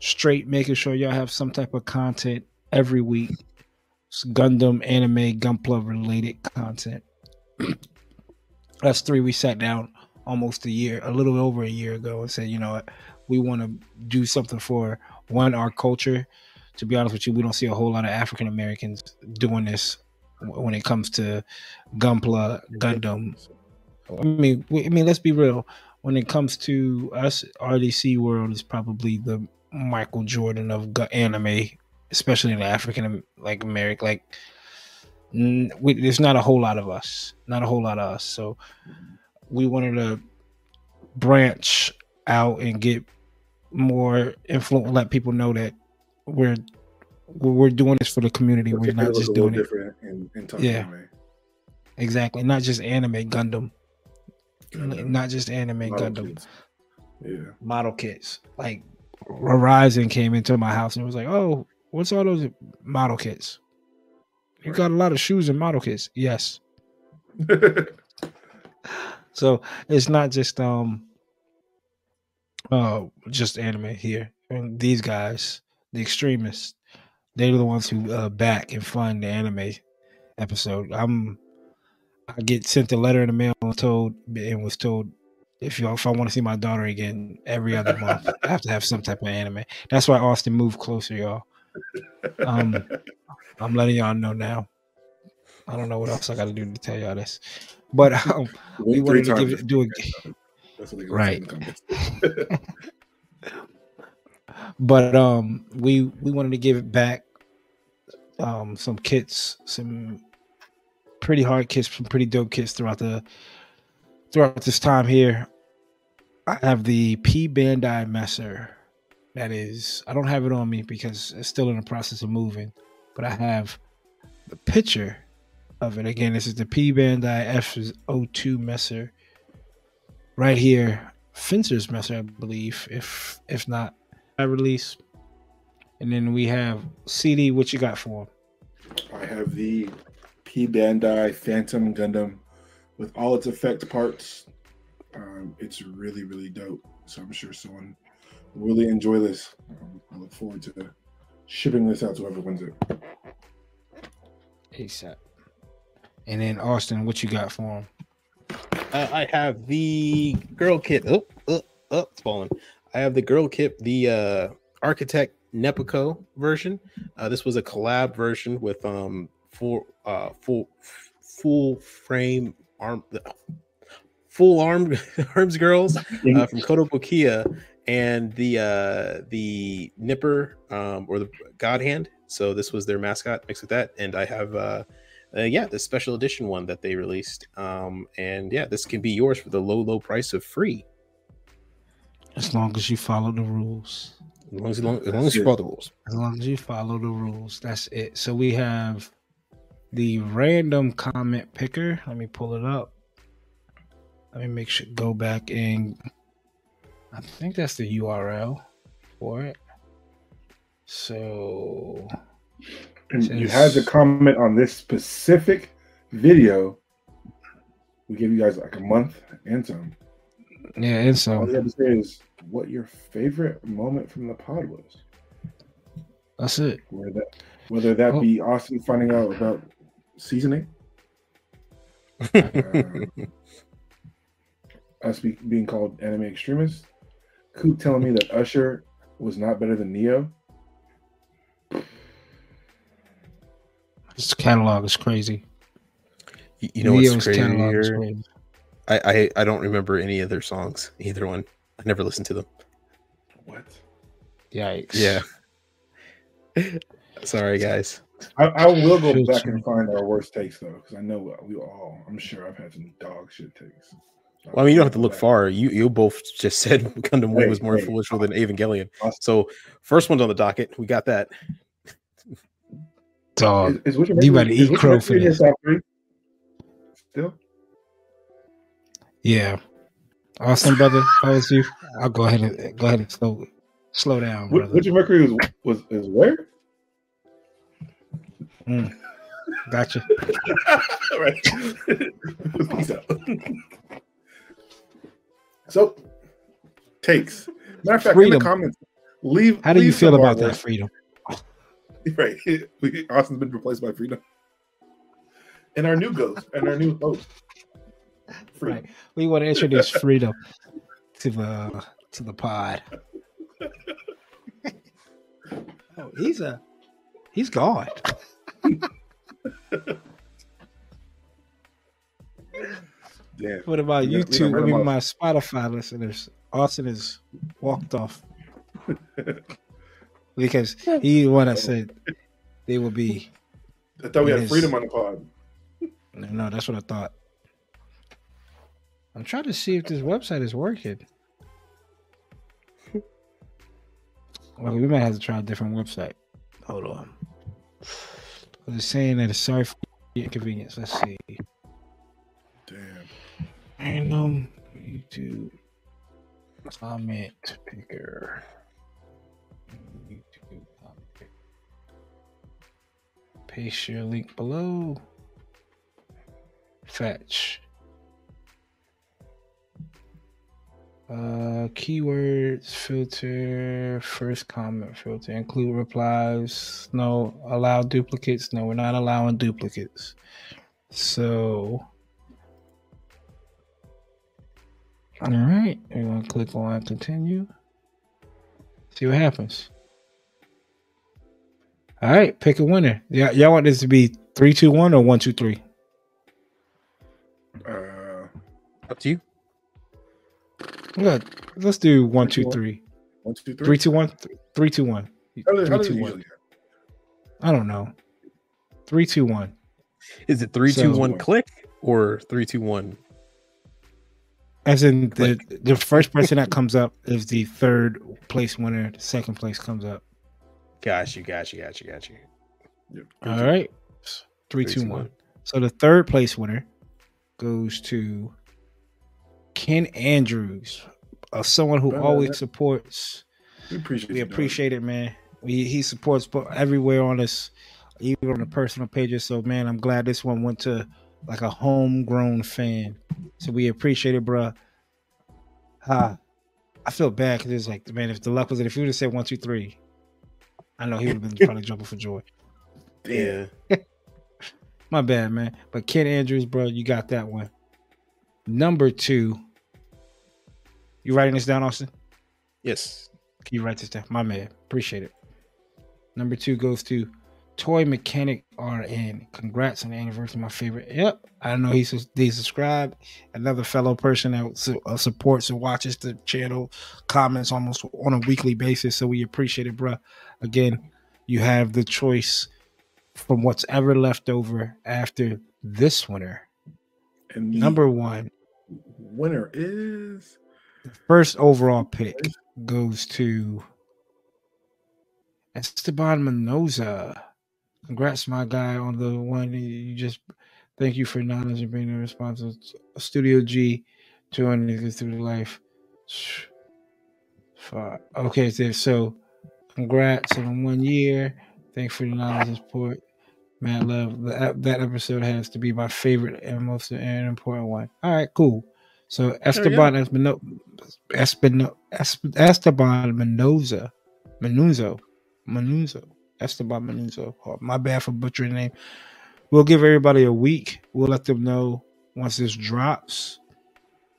straight, making sure y'all have some type of content every week. It's Gundam, anime, Gunpla related content. That's three. We sat down almost a year, a little over a year ago, and said, you know what, we want to do something for one our culture. To be honest with you, we don't see a whole lot of African Americans doing this when it comes to Gunpla, Gundam. I mean, I mean, let's be real. When it comes to us, RDC world is probably the Michael Jordan of anime, especially in African like American. Like, we, there's not a whole lot of us, not a whole lot of us. So we wanted to branch out and get more influence, let people know that we're we're doing this for the community. We're not just doing it. in, in Yeah. anime. exactly. Not just anime Gundam. Gundam. Not just anime Model Gundam. Yeah. Model kits. Like Horizon came into my house and was like, "Oh, what's all those model kits? You got a lot of shoes and model kits." Yes. So it's not just um uh just anime here. And these guys, the extremists, they're the ones who uh, back and fund the anime episode. I'm I get sent a letter in the mail and told and was told if y'all if I want to see my daughter again every other month, I have to have some type of anime. That's why Austen moved closer, y'all. Um I'm letting y'all know now. I don't know what else I got to do to tell y'all this, but um, we wanted to give it do a That's what they gonna say Right. in the comments. but um we we wanted to give it back um some kits some pretty hard kits some pretty dope kits throughout the throughout this time here i have the p bandai messer that is i don't have it on me because it's still in the process of moving but i have the picture of it again this is the p bandai f02 messer right here fencer's messer i believe if if not I release. And then we have CD. What you got for? I have the P Bandai Phantom Gundam with all its effect parts. Um, it's really, really dope. So I'm sure someone really enjoy this. Um, I look forward to shipping this out to whoever wins it. ASAP. And then Austen, what you got for him? Uh, I have the girl kit. Oh, oh, oh, it's falling. I have the girl kit, the uh, Architect Nipako version. Uh, this was a collab version with um full uh full full frame arm full armed arms girls uh, from Kotobukiya and the uh the Nipper um or the God Hand. So this was their mascot mixed with that, and I have uh uh, yeah, the special edition one that they released. Um, and yeah, this can be yours for the low, low price of free. As long as you follow the rules. As long as, as, long, as, long as you follow the rules. As long as you follow the rules. That's it. So we have the random comment picker. Let me pull it up. Let me make sure go back and I think that's the URL for it. So And you had to comment on this specific video. We give you guys like a month and some. yeah, and All so you have to say is what your favorite moment from the pod was. that's it. Whether that, whether that Oh. be Austen finding out about seasoning, uh, us be, being called anime extremists, Coop telling me that Usher was not better than Ne-Yo. This catalog is crazy. you, you know Ne-Yo's what's catalog is crazy. I, I I don't remember any of their songs, either one. I never listened to them. What? Yikes. Yeah. Sorry, guys. I, I will go back and find our worst takes though, because I know we all. I'm sure I've had some dog shit takes. So Well, I mean, you don't have to look far. You you both just said Gundam Wing was more hey. influential than Evangelion. So first one's on the docket. We got that. Dog. Is, is You Mercury- better eat crow for Mercury this. Still, Yeah. Austen, brother, if I was you, I'll go ahead and go ahead and slow slow down, Wi- brother. Witcher Mercury was was is where? Mm. Gotcha. right. Peace out. So, takes. Matter of fact, in the comments, leave. How do you feel some of our about that freedom? Right. We- Austen's been replaced by Freedom. And our new ghost and our new host. Freedom. Right. We want to introduce freedom to the to the pod. oh, he's a he's gone. Damn. What about We got- YouTube? I mean, Austen. my Spotify listeners. Austen has walked off because he the one that said they will be. I thought we had Yes. freedom on the pod. No, that's what I thought. I'm trying to see if this website is working. Well, we might have to try a different website. Hold on. It's saying that it's sorry for the inconvenience. Let's see. Random YouTube comment picker. YouTube comment picker. Paste your link below. Fetch. Uh, keywords filter, first comment filter, include replies. No, allow duplicates. No, we're not allowing duplicates. So, all right, we're gonna click on continue. See what happens. All right, pick a winner. Yeah, y'all want this to be three, two, one, or one, two, three? Uh, Up to you. Good. Let's do one, two, three. one, two, three. Three, two, one. Th- Three, two, one. How do, how Three, do two, you one. usually I don't know. Three, two, one. Is it 3-2-1 click or three, two, one? As in the the first person that comes up is the third place winner. The second place comes up. Got you, got you, got you, got you. Yep. All right. Three, Three, two, two, one. one. So the third place winner goes to Ken Andrews, uh, someone who Blah, always blah. supports. We appreciate We appreciate it, man. We, he supports everywhere on us, even on the personal pages. So, man, I'm glad this one went to like a homegrown fan. So we appreciate it, bruh. Ha. I feel bad because it's like, man, if the luck was it, if you would have said one, two, three, I know he would have been probably jumping for joy. Yeah. My bad, man. But Ken Andrews, bro, you got that one. Number two. You writing this down, Austen? Yes. Can you write this down? My man. Appreciate it. Number two goes to Toy Mechanic RN. Congrats on the anniversary, my favorite. Yep. I know he's he subscribed. Another fellow person that su- uh, supports and watches the channel, comments almost on a weekly basis. So we appreciate it, bruh. Again, you have the choice from what's ever left over after this winner. And the Number one, winner is first overall pick goes to Esteban Mendoza. Congrats, my guy, on the one you just. Thank you for acknowledging and being responsible. Studio G, joining us through the life. Fuck. Okay, so, so congrats on one year. Thanks for the knowledge and support. Man, love that, that episode has to be my favorite and most and important one. All right, cool. So Esteban Espino, Espino, Esp- Esteban Mendoza, Menuzo, Menuzo, Esteban Menuzo. Oh, my bad for butchering the name. We'll give everybody a week. We'll let them know once this drops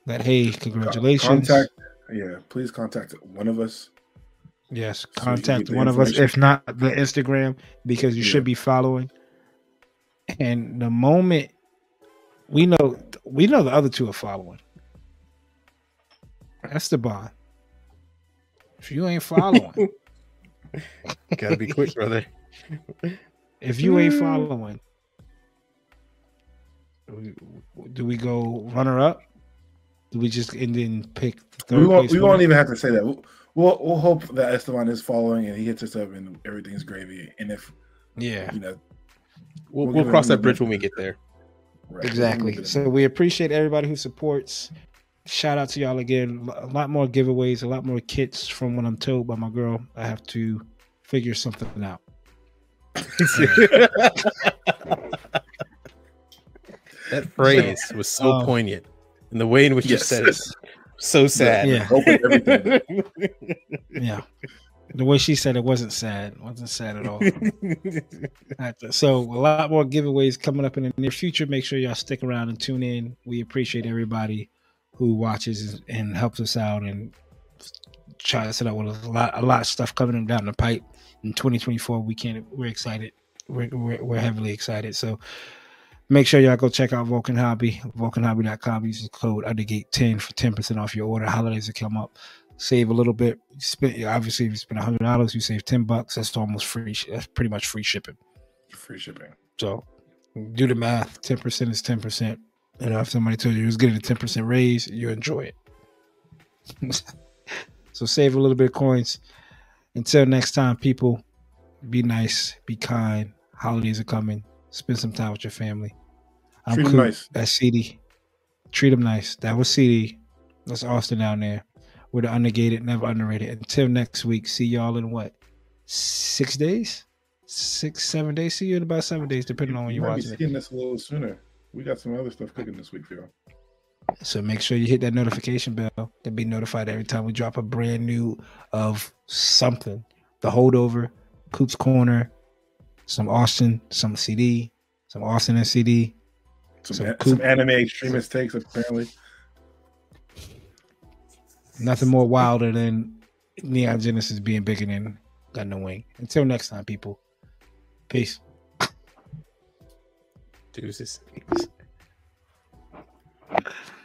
that hey, congratulations. contact. Yeah, please contact one of us. Yes, So contact one of us, if not the Instagram, because you Yeah. should be following. And the moment we know, we know the other two are following. Esteban, if you ain't following, Gotta be quick, brother. if you ain't mm. following, do we, go runner up? Do we just and then pick the third We won't. place We won't even have to say that. We'll, we'll we'll hope that Esteban is following and he hits us up and everything's gravy. And if Yeah, you know, We'll, We'll we'll cross that bridge when we get there. right, Exactly. So we appreciate everybody who supports. Shout out to y'all again. A lot more giveaways, a lot more kits from what I'm told by my girl. I have to figure something out. That phrase was so Um, poignant, and the way in which you said it, so sad. Yeah. Yeah. The way she said it wasn't sad. Wasn't sad at all. So a lot more giveaways coming up in the near future. Make sure y'all stick around and tune in. We appreciate everybody who watches and helps us out and try to set up with a lot, a lot of stuff coming down the pipe in 2024. We can't. We're excited. We're, we're, we're heavily excited. So make sure y'all go check out Vulcan Hobby. VulcanHobby.com. Use the code Undergate10 for 10% off your order. Holidays that come up. Save a little bit. You spend obviously if you spend hundred dollars, you save ten bucks. That's almost free. That's pretty much free shipping. Free shipping. So do the math. Ten percent is ten percent. You know, if somebody told you you was getting a ten percent raise, you enjoy it. so save a little bit of coins. Until next time, people, be nice, be kind. Holidays are coming. Spend some time with your family. I'm Treat 'em cool. nice. That's CD. Treat them nice. That was CD. That's Austen down there. We're the undergated, never underrated. Until next week, see y'all in what? Six days? Six, seven days? See you in about seven days, depending on when You you're might be watching it. seeing this a little sooner. We got some other stuff cooking this week y'all. So make sure you hit that notification bell to be notified every time we drop a brand new of something. The holdover, Coop's Corner, some Austen, some CD, some Austen and CD. Some, So a- some anime extremist takes apparently. Nothing more wilder than Neon Genesis being bigger than Gundam Wing. Until next time, people. Peace. Deuces.